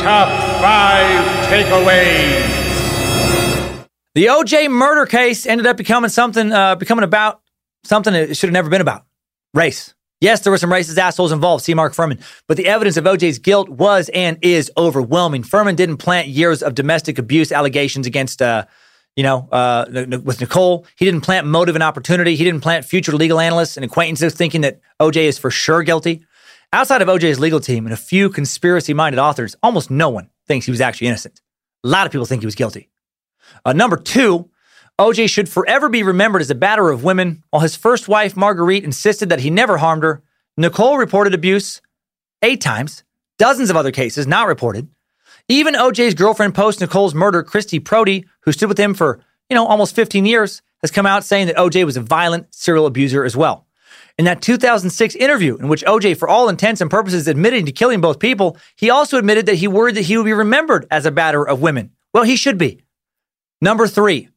Top five takeaways. The OJ murder case ended up becoming something, uh, becoming about something it should have never been about race. Yes, there were some racist assholes involved, see Mark Fuhrman, but the evidence of OJ's guilt was and is overwhelming. Fuhrman didn't plant years of domestic abuse allegations against, uh, you know, uh, with Nicole. He didn't plant motive and opportunity. He didn't plant future legal analysts and acquaintances thinking that OJ is for sure guilty. Outside of OJ's legal team and a few conspiracy minded authors, almost no one thinks he was actually innocent. A lot of people think he was guilty. Uh, number two, OJ should forever be remembered as a batterer of women. While his first wife, Marguerite, insisted that he never harmed her, Nicole reported abuse eight times, dozens of other cases not reported. Even OJ's girlfriend post Nicole's murder, Christie Prody, who stood with him for, you know, almost 15 years, has come out saying that OJ was a violent serial abuser as well. In that 2006 interview, in which OJ, for all intents and purposes, admitted to killing both people, he also admitted that he worried that he would be remembered as a batterer of women. Well, he should be. Number three,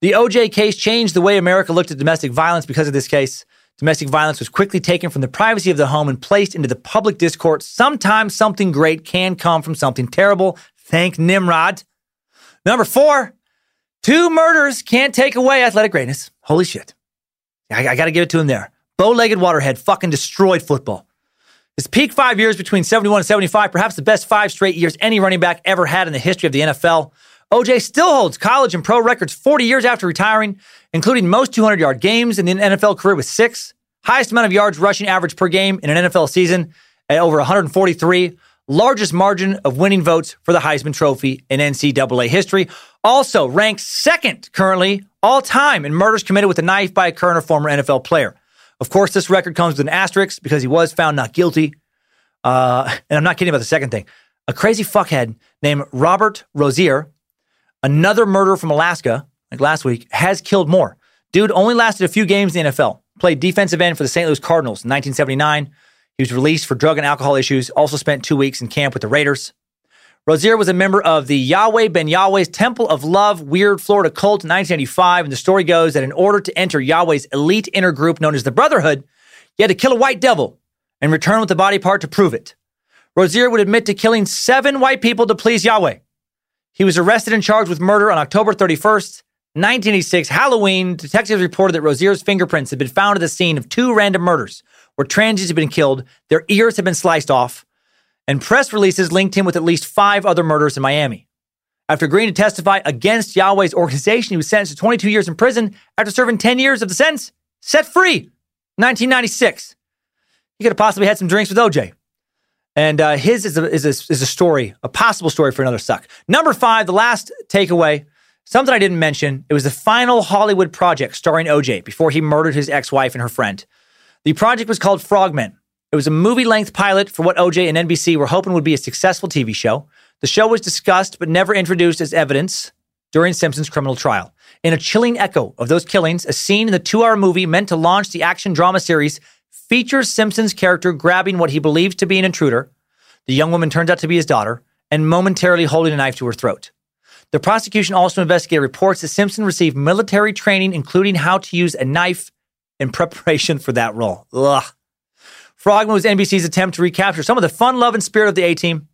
the OJ case changed the way America looked at domestic violence because of this case. Domestic violence was quickly taken from the privacy of the home and placed into the public discourse. Sometimes something great can come from something terrible. Thank Nimrod. Number four, two murders can't take away athletic greatness. Holy shit. I, I got to give it to him there. Bow legged Waterhead fucking destroyed football. His peak five years between 71 and 75, perhaps the best five straight years any running back ever had in the history of the NFL. OJ still holds college and pro records 40 years after retiring, including most 200 yard games in the NFL career with six, highest amount of yards rushing average per game in an NFL season at over 143, largest margin of winning votes for the Heisman Trophy in NCAA history. Also ranked second currently all time in murders committed with a knife by a current or former NFL player. Of course, this record comes with an asterisk because he was found not guilty. Uh, and I'm not kidding about the second thing. A crazy fuckhead named Robert Rozier Another murderer from Alaska, like last week, has killed more. Dude only lasted a few games in the NFL. Played defensive end for the St. Louis Cardinals in 1979. He was released for drug and alcohol issues. Also spent two weeks in camp with the Raiders. Rozier was a member of the Yahweh Ben Yahweh's Temple of Love Weird Florida cult in 1985. And the story goes that in order to enter Yahweh's elite inner group known as the Brotherhood, you had to kill a white devil and return with the body part to prove it. Rozier would admit to killing seven white people to please Yahweh. He was arrested and charged with murder on October 31st, 1986, Halloween. Detectives reported that Rozier's fingerprints had been found at the scene of two random murders where transients had been killed, their ears had been sliced off, and press releases linked him with at least five other murders in Miami. After agreeing to testify against Yahweh's organization, he was sentenced to 22 years in prison after serving 10 years of the sentence, set free, 1996. He could have possibly had some drinks with OJ. And uh, his is a, is, a, is a story, a possible story for another suck. Number five, the last takeaway, something I didn't mention. It was the final Hollywood project starring OJ before he murdered his ex wife and her friend. The project was called Frogmen. It was a movie length pilot for what OJ and NBC were hoping would be a successful TV show. The show was discussed but never introduced as evidence during Simpson's criminal trial. In a chilling echo of those killings, a scene in the two hour movie meant to launch the action drama series features Simpson's character grabbing what he believes to be an intruder. The young woman turns out to be his daughter and momentarily holding a knife to her throat. The prosecution also investigated reports that Simpson received military training, including how to use a knife in preparation for that role. Ugh. Frogman was NBC's attempt to recapture some of the fun, love, and spirit of the A team.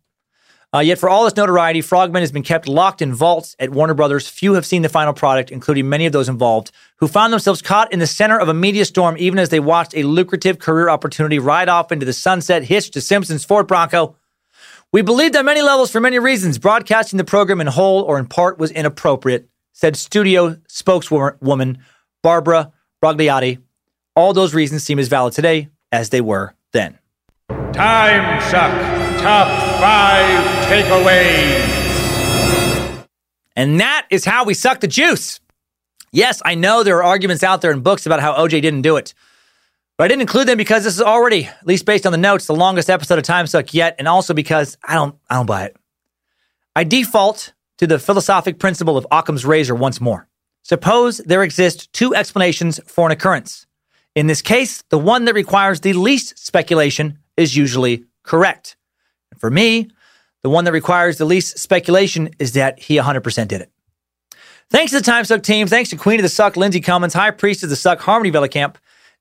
Uh, yet, for all its notoriety, Frogmen has been kept locked in vaults at Warner Brothers. Few have seen the final product, including many of those involved, who found themselves caught in the center of a media storm even as they watched a lucrative career opportunity ride off into the sunset, hitched to Simpson's Ford Bronco. We believed on many levels for many reasons. Broadcasting the program in whole or in part was inappropriate, said studio spokeswoman Barbara Brogliatti. All those reasons seem as valid today as they were then. Time Suck Top 5 Takeaways. And that is how we suck the juice. Yes, I know there are arguments out there in books about how OJ didn't do it. But I didn't include them because this is already, at least based on the notes, the longest episode of Time Suck yet, and also because I don't I don't buy it. I default to the philosophic principle of Occam's razor once more. Suppose there exist two explanations for an occurrence. In this case, the one that requires the least speculation is usually correct. For me, the one that requires the least speculation is that he 100% did it. Thanks to the Time Suck team. Thanks to Queen of the Suck, Lindsay Cummins, High Priest of the Suck, Harmony Vellicamp,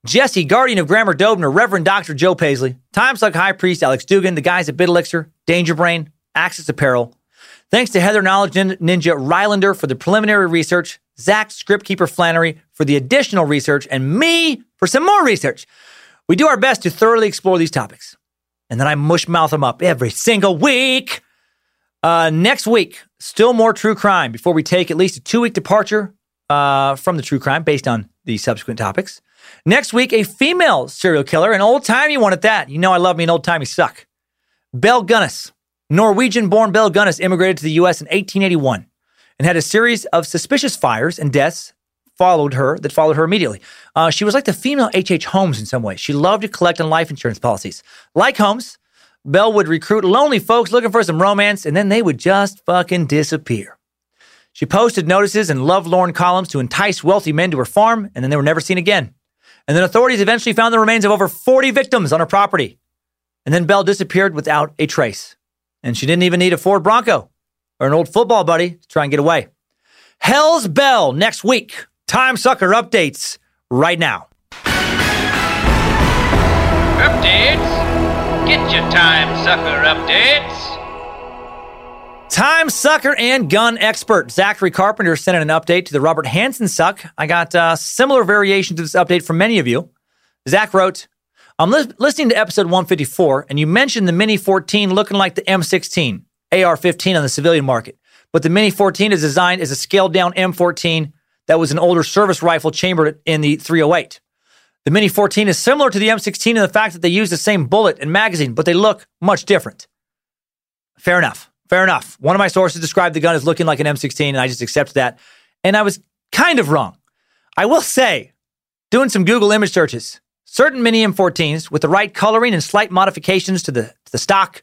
Jesse, Guardian of Grammar Dobner, Reverend Dr. Joe Paisley, Time Suck High Priest Alex Dugan, the guys at Bit Elixir, Danger Brain, Axis Apparel. Thanks to Heather Knowledge Ninja Rylander for the preliminary research, Zach Scriptkeeper Flannery for the additional research, and me for some more research. We do our best to thoroughly explore these topics. And then I mush mouth them up every single week. Uh, next week, still more true crime before we take at least a two week departure uh, from the true crime based on the subsequent topics. Next week, a female serial killer, an old timey one at that. You know, I love me an old timey suck. Belle Gunness, Norwegian born Belle Gunness, immigrated to the U.S. in 1881 and had a series of suspicious fires and deaths followed her that followed her immediately. Uh, she was like the female H.H. H. Holmes in some ways. She loved to collect on life insurance policies. Like Holmes, Belle would recruit lonely folks looking for some romance, and then they would just fucking disappear. She posted notices in lovelorn columns to entice wealthy men to her farm, and then they were never seen again. And then authorities eventually found the remains of over 40 victims on her property. And then Belle disappeared without a trace. And she didn't even need a Ford Bronco or an old football buddy to try and get away. Hell's Bell next week. Time Sucker updates right now. Updates? Get your time sucker updates. Time sucker and gun expert Zachary Carpenter sent in an update to the Robert Hansen suck. I got uh, similar variation to this update from many of you. Zach wrote, I'm li- listening to episode 154, and you mentioned the Mini 14 looking like the M16, AR 15 on the civilian market. But the Mini 14 is designed as a scaled down M14 that was an older service rifle chambered in the 308. The Mini 14 is similar to the M16 in the fact that they use the same bullet and magazine, but they look much different. Fair enough. Fair enough. One of my sources described the gun as looking like an M16, and I just accepted that. And I was kind of wrong. I will say, doing some Google image searches, certain Mini M14s with the right coloring and slight modifications to the, to the stock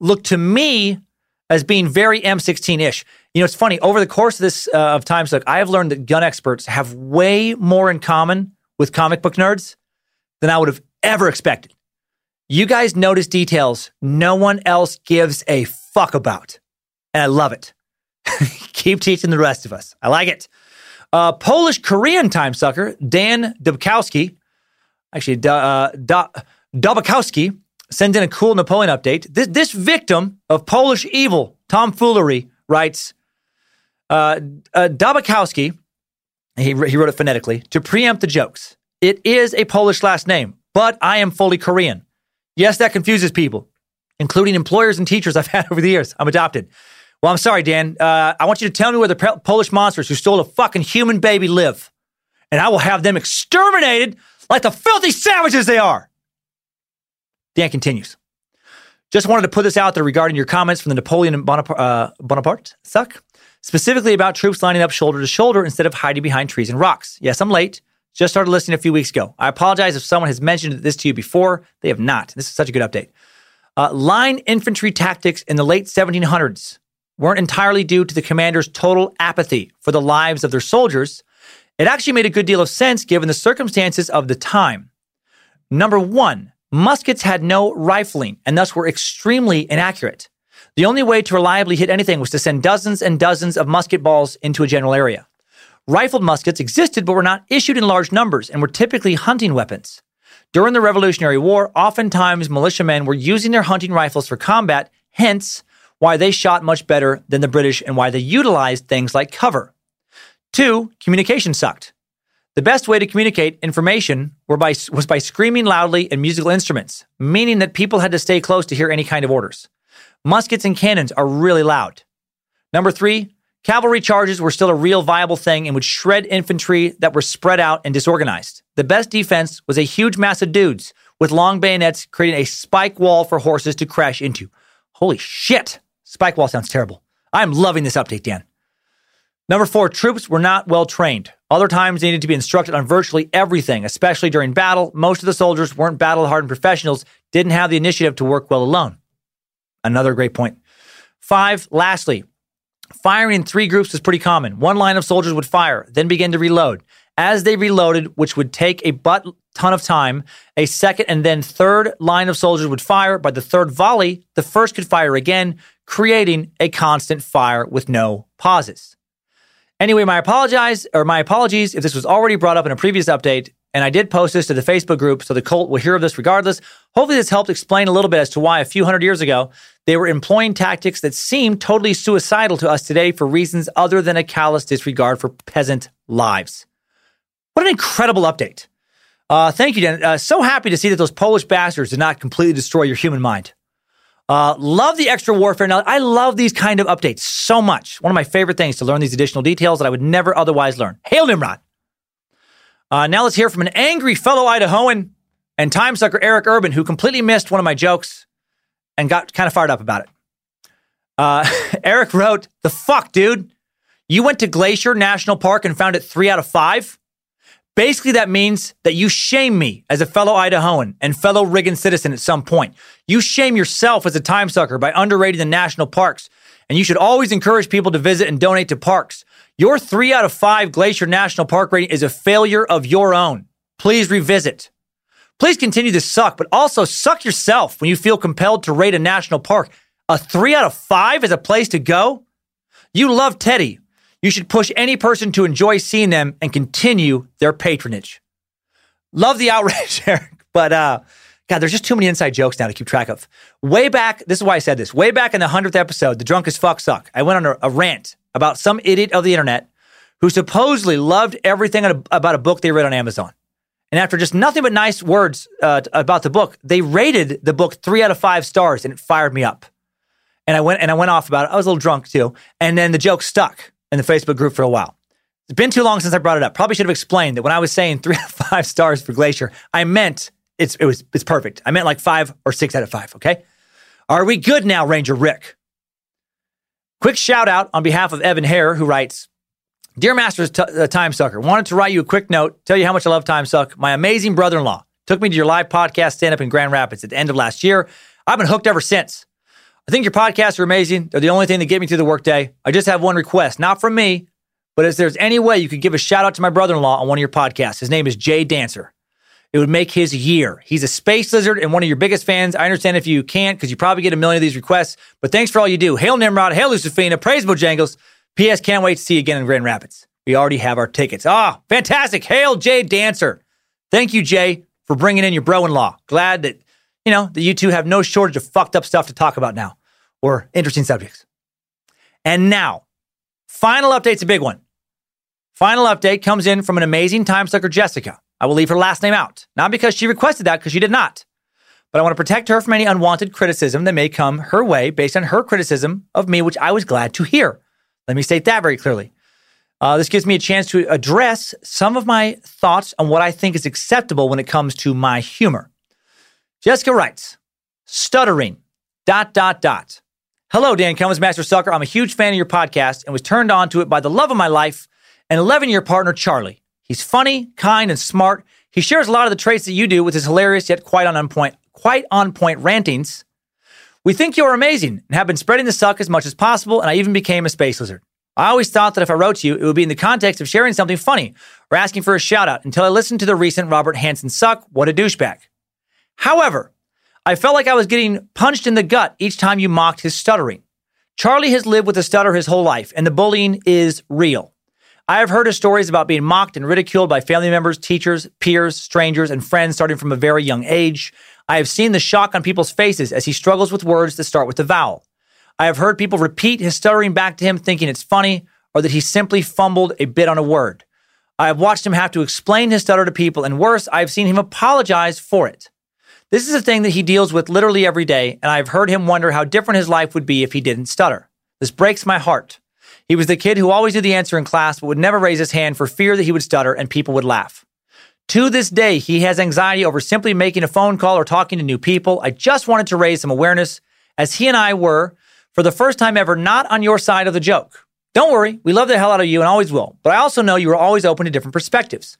look to me as being very M16 ish. You know, it's funny, over the course of this uh, of time, look, I have learned that gun experts have way more in common with comic book nerds than I would have ever expected. You guys notice details no one else gives a fuck about. And I love it. Keep teaching the rest of us. I like it. Uh, Polish Korean time sucker, Dan Dubkowski, actually, uh, da, Dobakowski, sends in a cool Napoleon update. This, this victim of Polish evil, tomfoolery, writes uh, uh, Dobakowski, he, he wrote it phonetically, to preempt the jokes. It is a Polish last name, but I am fully Korean. Yes, that confuses people, including employers and teachers I've had over the years. I'm adopted. Well, I'm sorry, Dan. Uh, I want you to tell me where the Polish monsters who stole a fucking human baby live, and I will have them exterminated like the filthy savages they are. Dan continues. Just wanted to put this out there regarding your comments from the Napoleon Bonaparte, uh, Bonaparte suck, specifically about troops lining up shoulder to shoulder instead of hiding behind trees and rocks. Yes, I'm late. Just started listening a few weeks ago. I apologize if someone has mentioned this to you before. They have not. This is such a good update. Uh, line infantry tactics in the late 1700s weren't entirely due to the commander's total apathy for the lives of their soldiers. It actually made a good deal of sense given the circumstances of the time. Number one, muskets had no rifling and thus were extremely inaccurate. The only way to reliably hit anything was to send dozens and dozens of musket balls into a general area. Rifled muskets existed but were not issued in large numbers and were typically hunting weapons. During the Revolutionary War, oftentimes militiamen were using their hunting rifles for combat, hence why they shot much better than the British and why they utilized things like cover. Two, communication sucked. The best way to communicate information by, was by screaming loudly and musical instruments, meaning that people had to stay close to hear any kind of orders. Muskets and cannons are really loud. Number three, cavalry charges were still a real viable thing and would shred infantry that were spread out and disorganized. The best defense was a huge mass of dudes with long bayonets creating a spike wall for horses to crash into. Holy shit! Spike wall sounds terrible. I'm loving this update, Dan. Number four, troops were not well trained. Other times they needed to be instructed on virtually everything, especially during battle. Most of the soldiers weren't battle hardened professionals, didn't have the initiative to work well alone. Another great point. Five, lastly, firing in three groups was pretty common. One line of soldiers would fire, then begin to reload. As they reloaded, which would take a butt ton of time, a second and then third line of soldiers would fire. By the third volley, the first could fire again, creating a constant fire with no pauses. Anyway, my apologize or my apologies if this was already brought up in a previous update, and I did post this to the Facebook group, so the cult will hear of this regardless. Hopefully, this helped explain a little bit as to why a few hundred years ago they were employing tactics that seem totally suicidal to us today for reasons other than a callous disregard for peasant lives. What an incredible update! Uh, thank you, Dan. Uh, so happy to see that those Polish bastards did not completely destroy your human mind. Uh, love the extra warfare. Now, I love these kind of updates so much. One of my favorite things to learn these additional details that I would never otherwise learn. Hail Nimrod. Uh, now let's hear from an angry fellow Idahoan and time sucker Eric Urban, who completely missed one of my jokes and got kind of fired up about it. Uh, Eric wrote, The fuck, dude? You went to Glacier National Park and found it three out of five? Basically, that means that you shame me as a fellow Idahoan and fellow Riggin citizen at some point. You shame yourself as a time sucker by underrating the national parks. And you should always encourage people to visit and donate to parks. Your three out of five Glacier National Park rating is a failure of your own. Please revisit. Please continue to suck, but also suck yourself when you feel compelled to rate a national park. A three out of five is a place to go? You love Teddy. You should push any person to enjoy seeing them and continue their patronage. Love the outrage, Eric, but uh, God, there's just too many inside jokes now to keep track of. Way back, this is why I said this. Way back in the 100th episode, The Drunk as Fuck Suck, I went on a, a rant about some idiot of the internet who supposedly loved everything about a book they read on Amazon. And after just nothing but nice words uh, about the book, they rated the book three out of five stars, and it fired me up. And I went and I went off about it. I was a little drunk too, and then the joke stuck in the Facebook group for a while. It's been too long since I brought it up. Probably should have explained that when I was saying three out of five stars for Glacier, I meant it's it was it's perfect. I meant like five or six out of five. Okay, are we good now, Ranger Rick? Quick shout out on behalf of Evan Hare, who writes, Dear Masters t- uh, Time Sucker, wanted to write you a quick note, tell you how much I love Time Suck. My amazing brother in law took me to your live podcast stand up in Grand Rapids at the end of last year. I've been hooked ever since. I think your podcasts are amazing. They're the only thing that get me through the workday. I just have one request, not from me, but if there's any way you could give a shout out to my brother in law on one of your podcasts, his name is Jay Dancer. It would make his year. He's a space lizard and one of your biggest fans. I understand if you can't because you probably get a million of these requests, but thanks for all you do. Hail Nimrod, hail Lucifina, praise Bojangles. P.S. Can't wait to see you again in Grand Rapids. We already have our tickets. Ah, fantastic. Hail Jay Dancer. Thank you, Jay, for bringing in your bro in law. Glad that, you know, that you two have no shortage of fucked up stuff to talk about now or interesting subjects. And now, final update's a big one. Final update comes in from an amazing time sucker, Jessica. I will leave her last name out, not because she requested that, because she did not. But I want to protect her from any unwanted criticism that may come her way based on her criticism of me, which I was glad to hear. Let me state that very clearly. Uh, this gives me a chance to address some of my thoughts on what I think is acceptable when it comes to my humor. Jessica writes, stuttering, dot, dot, dot. Hello, Dan Cummins, Master Sucker. I'm a huge fan of your podcast and was turned on to it by the love of my life, an 11 year partner, Charlie. He's funny, kind, and smart. He shares a lot of the traits that you do with his hilarious yet quite on point, quite on point rantings. We think you're amazing and have been spreading the suck as much as possible, and I even became a space lizard. I always thought that if I wrote to you, it would be in the context of sharing something funny or asking for a shout out until I listened to the recent Robert Hansen suck. What a douchebag. However, I felt like I was getting punched in the gut each time you mocked his stuttering. Charlie has lived with a stutter his whole life, and the bullying is real. I have heard of stories about being mocked and ridiculed by family members, teachers, peers, strangers, and friends starting from a very young age. I have seen the shock on people's faces as he struggles with words that start with the vowel. I have heard people repeat his stuttering back to him thinking it's funny or that he simply fumbled a bit on a word. I have watched him have to explain his stutter to people, and worse, I have seen him apologize for it. This is a thing that he deals with literally every day, and I've heard him wonder how different his life would be if he didn't stutter. This breaks my heart. He was the kid who always knew the answer in class, but would never raise his hand for fear that he would stutter and people would laugh. To this day, he has anxiety over simply making a phone call or talking to new people. I just wanted to raise some awareness, as he and I were, for the first time ever, not on your side of the joke. Don't worry, we love the hell out of you and always will, but I also know you are always open to different perspectives.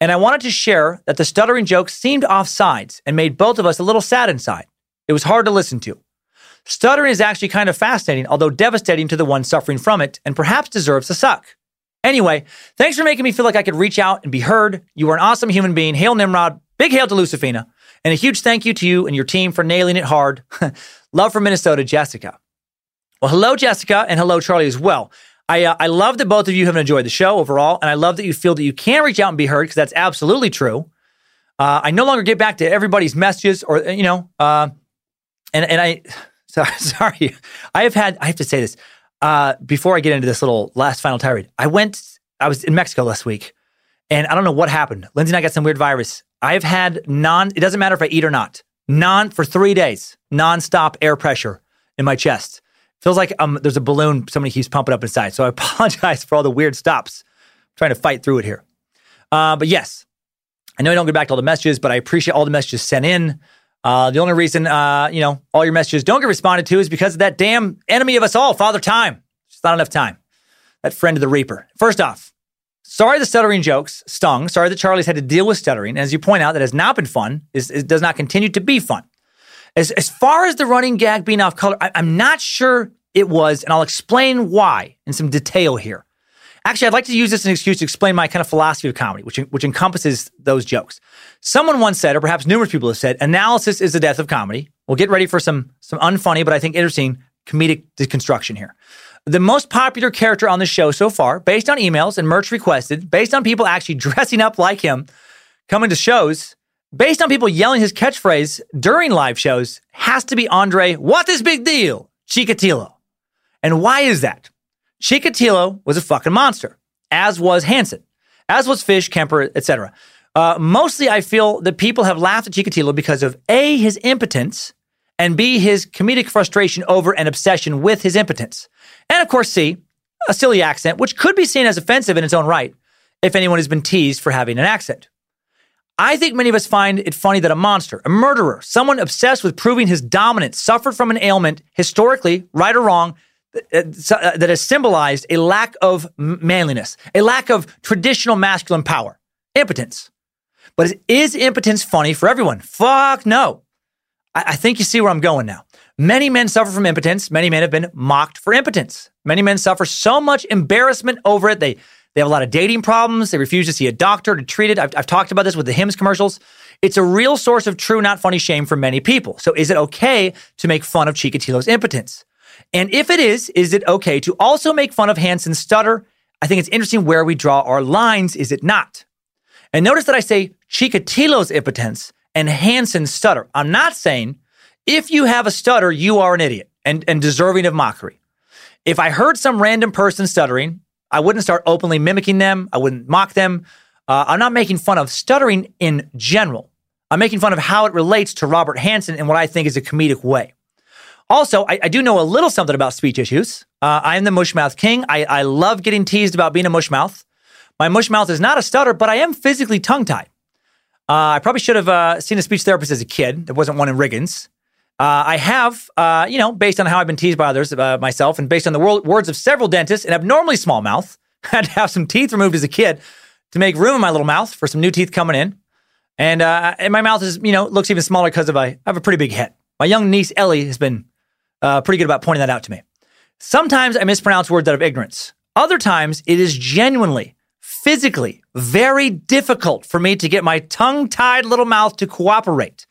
And I wanted to share that the stuttering joke seemed off sides and made both of us a little sad inside. It was hard to listen to. Stuttering is actually kind of fascinating, although devastating to the one suffering from it, and perhaps deserves a suck. Anyway, thanks for making me feel like I could reach out and be heard. You are an awesome human being. Hail Nimrod. Big hail to Lucifina. And a huge thank you to you and your team for nailing it hard. Love from Minnesota, Jessica. Well, hello, Jessica, and hello, Charlie, as well. I, uh, I love that both of you have enjoyed the show overall, and I love that you feel that you can reach out and be heard because that's absolutely true. Uh, I no longer get back to everybody's messages, or you know, uh, and and I sorry, sorry, I have had I have to say this uh, before I get into this little last final tirade. I went, I was in Mexico last week, and I don't know what happened. Lindsay and I got some weird virus. I have had non. It doesn't matter if I eat or not. Non for three days, nonstop air pressure in my chest. Feels like um, there's a balloon somebody keeps pumping up inside. So I apologize for all the weird stops. I'm trying to fight through it here. Uh, but yes, I know I don't get back to all the messages, but I appreciate all the messages sent in. Uh, the only reason, uh, you know, all your messages don't get responded to is because of that damn enemy of us all, Father Time. It's not enough time. That friend of the Reaper. First off, sorry the stuttering jokes stung. Sorry that Charlie's had to deal with stuttering. As you point out, that has not been fun. it does not continue to be fun. As, as far as the running gag being off color, I, I'm not sure it was, and I'll explain why in some detail here. Actually, I'd like to use this as an excuse to explain my kind of philosophy of comedy, which, which encompasses those jokes. Someone once said, or perhaps numerous people have said, analysis is the death of comedy. We'll get ready for some, some unfunny, but I think interesting comedic deconstruction here. The most popular character on the show so far, based on emails and merch requested, based on people actually dressing up like him, coming to shows, based on people yelling his catchphrase during live shows, has to be Andre, what is big deal? Chikatilo. And why is that? Chikatilo was a fucking monster, as was Hansen, as was Fish, Kemper, etc. Uh, mostly, I feel that people have laughed at Chikatilo because of A, his impotence, and B, his comedic frustration over and obsession with his impotence. And of course, C, a silly accent, which could be seen as offensive in its own right if anyone has been teased for having an accent. I think many of us find it funny that a monster, a murderer, someone obsessed with proving his dominance, suffered from an ailment, historically, right or wrong, that uh, has symbolized a lack of manliness, a lack of traditional masculine power, impotence. But is, impotence funny for everyone? Fuck no. I think you see where I'm going now. Many men suffer from impotence. Many men have been mocked for impotence. Many men suffer so much embarrassment over it. They they have a lot of dating problems. They refuse to see a doctor to treat it. I've, I've talked about this with the Hims commercials. It's a real source of true, not funny shame for many people. So is it okay to make fun of Chikatilo's impotence? And if it is, is it okay to also make fun of Hansen's stutter? I think it's interesting where we draw our lines, is it not? And notice that I say Chikatilo's impotence and Hansen's stutter. I'm not saying if you have a stutter, you are an idiot and, and deserving of mockery. If I heard some random person stuttering, I wouldn't start openly mimicking them. I wouldn't mock them. Uh, I'm not making fun of stuttering in general. I'm making fun of how it relates to Robert Hansen in what I think is a comedic way. Also, I, I do know a little something about speech issues. Uh, I am the mushmouth king. I, I love getting teased about being a mushmouth. My mushmouth is not a stutter, but I am physically tongue tied. Uh, I probably should have uh, seen a speech therapist as a kid. There wasn't one in Riggins. Uh, I have, uh, you know, based on how I've been teased by others, uh, myself, and based on the wor- words of several dentists, an abnormally small mouth. had to have some teeth removed as a kid to make room in my little mouth for some new teeth coming in. And, uh, and my mouth is, you know, looks even smaller because of I, I have a pretty big head. My young niece Ellie has been uh, pretty good about pointing that out to me. Sometimes I mispronounce words out of ignorance. Other times it is genuinely, physically very difficult for me to get my tongue tied little mouth to cooperate.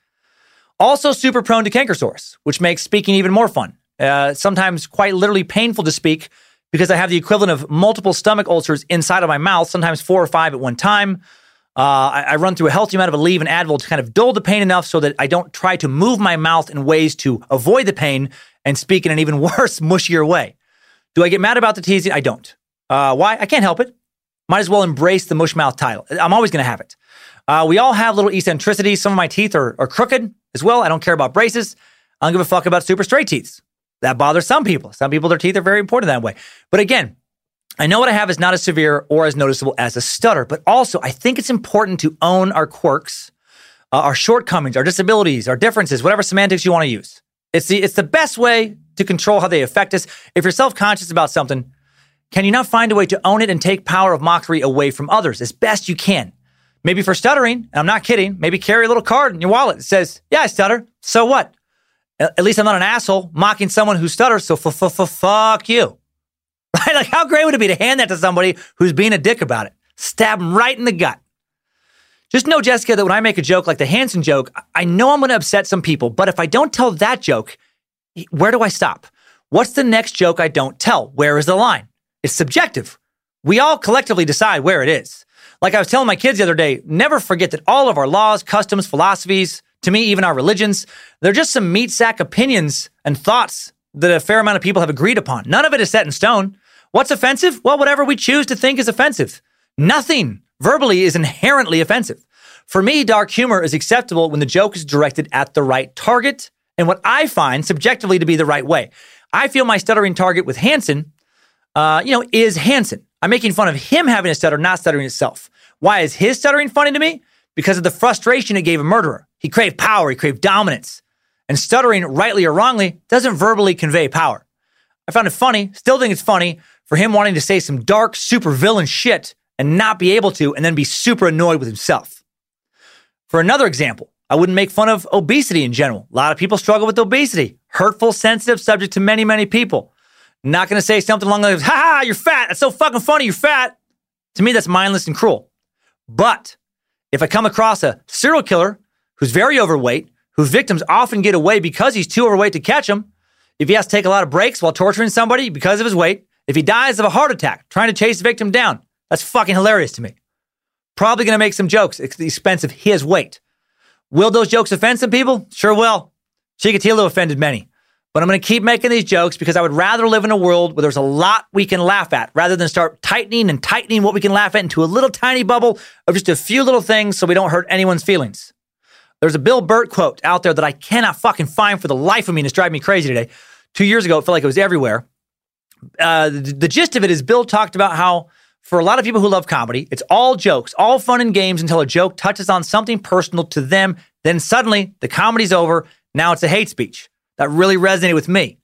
Also, super prone to canker sores, which makes speaking even more fun. Uh, sometimes quite literally painful to speak because I have the equivalent of multiple stomach ulcers inside of my mouth, sometimes four or five at one time. Uh, I, I, run through a healthy amount of Aleve and Advil to kind of dull the pain enough so that I don't try to move my mouth in ways to avoid the pain and speak in an even worse, mushier way. Do I get mad about the teasing? I don't. Uh, why? I can't help it. Might as well embrace the mushmouth title. I'm always going to have it. Uh, we all have little eccentricities. Some of my teeth are, are crooked as well. I don't care about braces. I don't give a fuck about super straight teeth. That bothers some people. Some people, their teeth are very important that way. But again, I know what I have is not as severe or as noticeable as a stutter, but also I think it's important to own our quirks, uh, our shortcomings, our disabilities, our differences, whatever semantics you want to use. It's the, it's the best way to control how they affect us. If you're self conscious about something, can you not find a way to own it and take power of mockery away from others as best you can? Maybe for stuttering, and I'm not kidding, maybe carry a little card in your wallet that says, Yeah, I stutter. So what? At least I'm not an asshole mocking someone who stutters, so fuck you. Right? Like, how great would it be to hand that to somebody who's being a dick about it? Stab them right in the gut. Just know, Jessica, that when I make a joke like the Hansen joke, I know I'm going to upset some people, but if I don't tell that joke, where do I stop? What's the next joke I don't tell? Where is the line? It's subjective. We all collectively decide where it is. Like I was telling my kids the other day, never forget that all of our laws, customs, philosophies, to me, even our religions, they're just some meat sack opinions and thoughts that a fair amount of people have agreed upon. None of it is set in stone. What's offensive? Well, whatever we choose to think is offensive. Nothing verbally is inherently offensive. For me, dark humor is acceptable when the joke is directed at the right target and what I find subjectively to be the right way. I feel my stuttering target with Hansen, uh, you know, is Hansen. I'm making fun of him having a stutter, not stuttering itself. Why is his stuttering funny to me? Because of the frustration it gave a murderer. He craved power, he craved dominance. And stuttering, rightly or wrongly, doesn't verbally convey power. I found it funny, still think it's funny, for him wanting to say some dark, super villain shit and not be able to, and then be super annoyed with himself. For another example, I wouldn't make fun of obesity in general. A lot of people struggle with obesity. Hurtful, sensitive subject to many, many people. Not going to say something along the lines, ha ha, you're fat. That's so fucking funny. You're fat. To me, that's mindless and cruel. But if I come across a serial killer who's very overweight, whose victims often get away because he's too overweight to catch them, if he has to take a lot of breaks while torturing somebody because of his weight, if he dies of a heart attack trying to chase the victim down, that's fucking hilarious to me. Probably to make some jokes at the expense of his weight. Will those jokes offend some people? Sure will. Chikatilo offended many. But I'm going to keep making these jokes because I would rather live in a world where there's a lot we can laugh at rather than start tightening and tightening what we can laugh at into a little tiny bubble of just a few little things so we don't hurt anyone's feelings. There's a Bill Burr quote out there that I cannot fucking find for the life of me and it's driving me crazy today. Two years ago, it felt like it was everywhere. Uh, the, the gist of it is Bill talked about how for a lot of people who love comedy, it's all jokes, all fun and games until a joke touches on something personal to them. Then suddenly the comedy's over. Now it's a hate speech. That really resonated with me.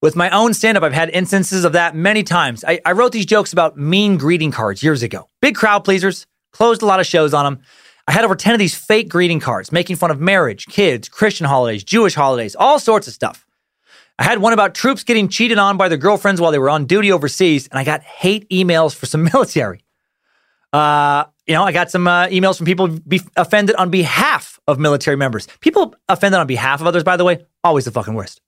With my own stand up, I've had instances of that many times. I, I wrote these jokes about mean greeting cards years ago. Big crowd pleasers, closed a lot of shows on them. I had over 10 of these fake greeting cards making fun of marriage, kids, Christian holidays, Jewish holidays, all sorts of stuff. I had one about troops getting cheated on by their girlfriends while they were on duty overseas, and I got hate emails for some military. Uh, you know, I got some uh, emails from people be offended on behalf of military members. People offended on behalf of others, by the way, always the fucking worst.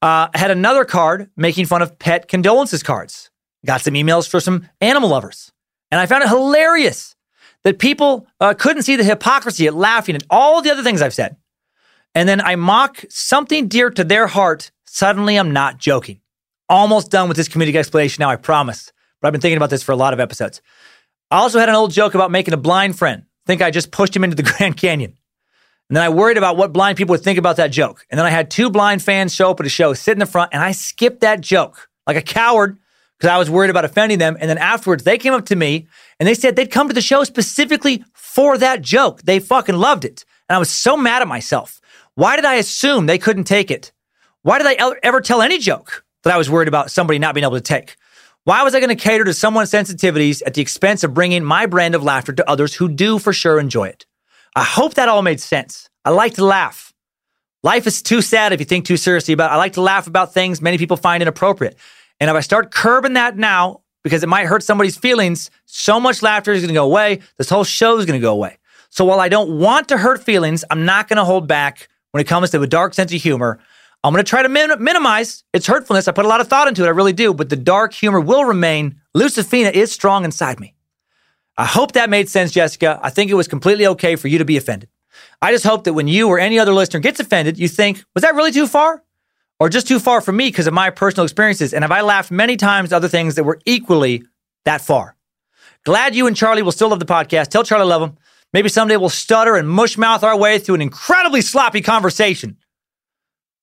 Uh, I had another card making fun of pet condolences cards. Got some emails for some animal lovers. And I found it hilarious that people uh, couldn't see the hypocrisy at laughing at all the other things I've said. And then I mock something dear to their heart. Suddenly, I'm not joking. Almost done with this comedic explanation now, I promise. But I've been thinking about this for a lot of episodes. I also had an old joke about making a blind friend think I just pushed him into the Grand Canyon. And then I worried about what blind people would think about that joke. And then I had two blind fans show up at a show, sit in the front, and I skipped that joke like a coward because I was worried about offending them. And then afterwards, they came up to me and they said they'd come to the show specifically for that joke. They fucking loved it. And I was so mad at myself. Why did I assume they couldn't take it? Why did I ever tell any joke that I was worried about somebody not being able to take? Why was I going to cater to someone's sensitivities at the expense of bringing my brand of laughter to others who do for sure enjoy it? I hope that all made sense. I like to laugh. Life is too sad if you think too seriously about it. I like to laugh about things many people find inappropriate. And if I start curbing that now, because it might hurt somebody's feelings, so much laughter is going to go away. This whole show is going to go away. So while I don't want to hurt feelings, I'm not going to hold back when it comes to a dark sense of humor. I'm going to try to min- minimize its hurtfulness. I put a lot of thought into it. I really do. But the dark humor will remain. Lucifina is strong inside me. I hope that made sense, Jessica. I think it was completely okay for you to be offended. I just hope that when you or any other listener gets offended, you think, was that really too far? Or just too far for me because of my personal experiences? And have I laughed many times at other things that were equally that far? Glad you and Charlie will still love the podcast. Tell Charlie I love him. Maybe someday we'll stutter and mush mouth our way through an incredibly sloppy conversation.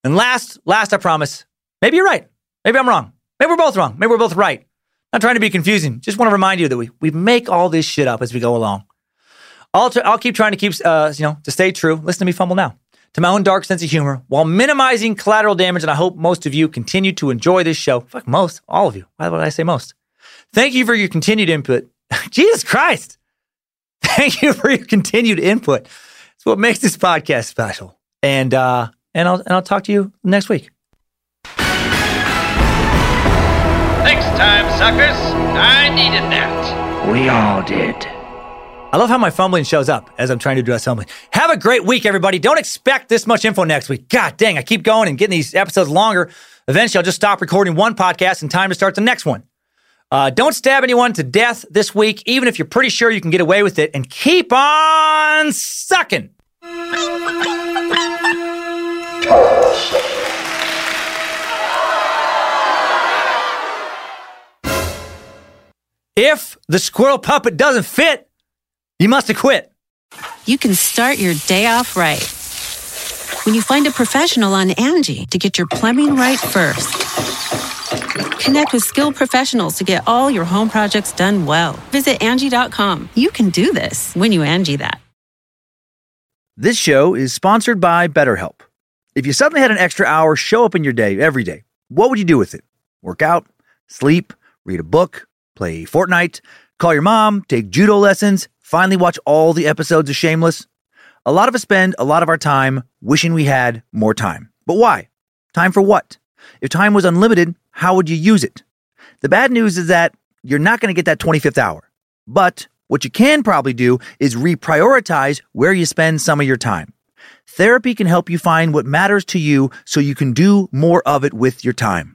And last, last, I promise, maybe you're right. Maybe I'm wrong. Maybe we're both wrong. Maybe we're both right. I'm not trying to be confusing. Just want to remind you that we, we make all this shit up as we go along. I'll, t- I'll keep trying to keep, uh, you know, to stay true. Listen to me fumble now. To my own dark sense of humor while minimizing collateral damage. And I hope most of you continue to enjoy this show. Fuck most, all of you. Why would I say most? Thank you for your continued input. Jesus Christ. Thank you for your continued input. It's what makes this podcast special. And, uh, and I'll and I'll talk to you next week. Time, suckers. I needed that. We all did. I love how my fumbling shows up as I'm trying to address fumbling. Have a great week, everybody. Don't expect this much info next week. God dang, I keep going and getting these episodes longer. Eventually, I'll just stop recording one podcast and time to start the next one. Uh, don't stab anyone to death this week, even if you're pretty sure you can get away with it, and keep on sucking. If the squirrel puppet doesn't fit, you must have quit. You can start your day off right. When you find a professional on Angie to get your plumbing right first. Connect with skilled professionals to get all your home projects done well. Visit Angie.com. You can do this when you Angie that. This show is sponsored by BetterHelp. If you suddenly had an extra hour show up in your day every day, what would you do with it? Work out, sleep, read a book, play Fortnite, call your mom, take judo lessons, finally watch all the episodes of Shameless? A lot of us spend a lot of our time wishing we had more time. But why? Time for what? If time was unlimited, how would you use it? The bad news is that you're not going to get that 25th hour. But what you can probably do is reprioritize where you spend some of your time. Therapy can help you find what matters to you so you can do more of it with your time.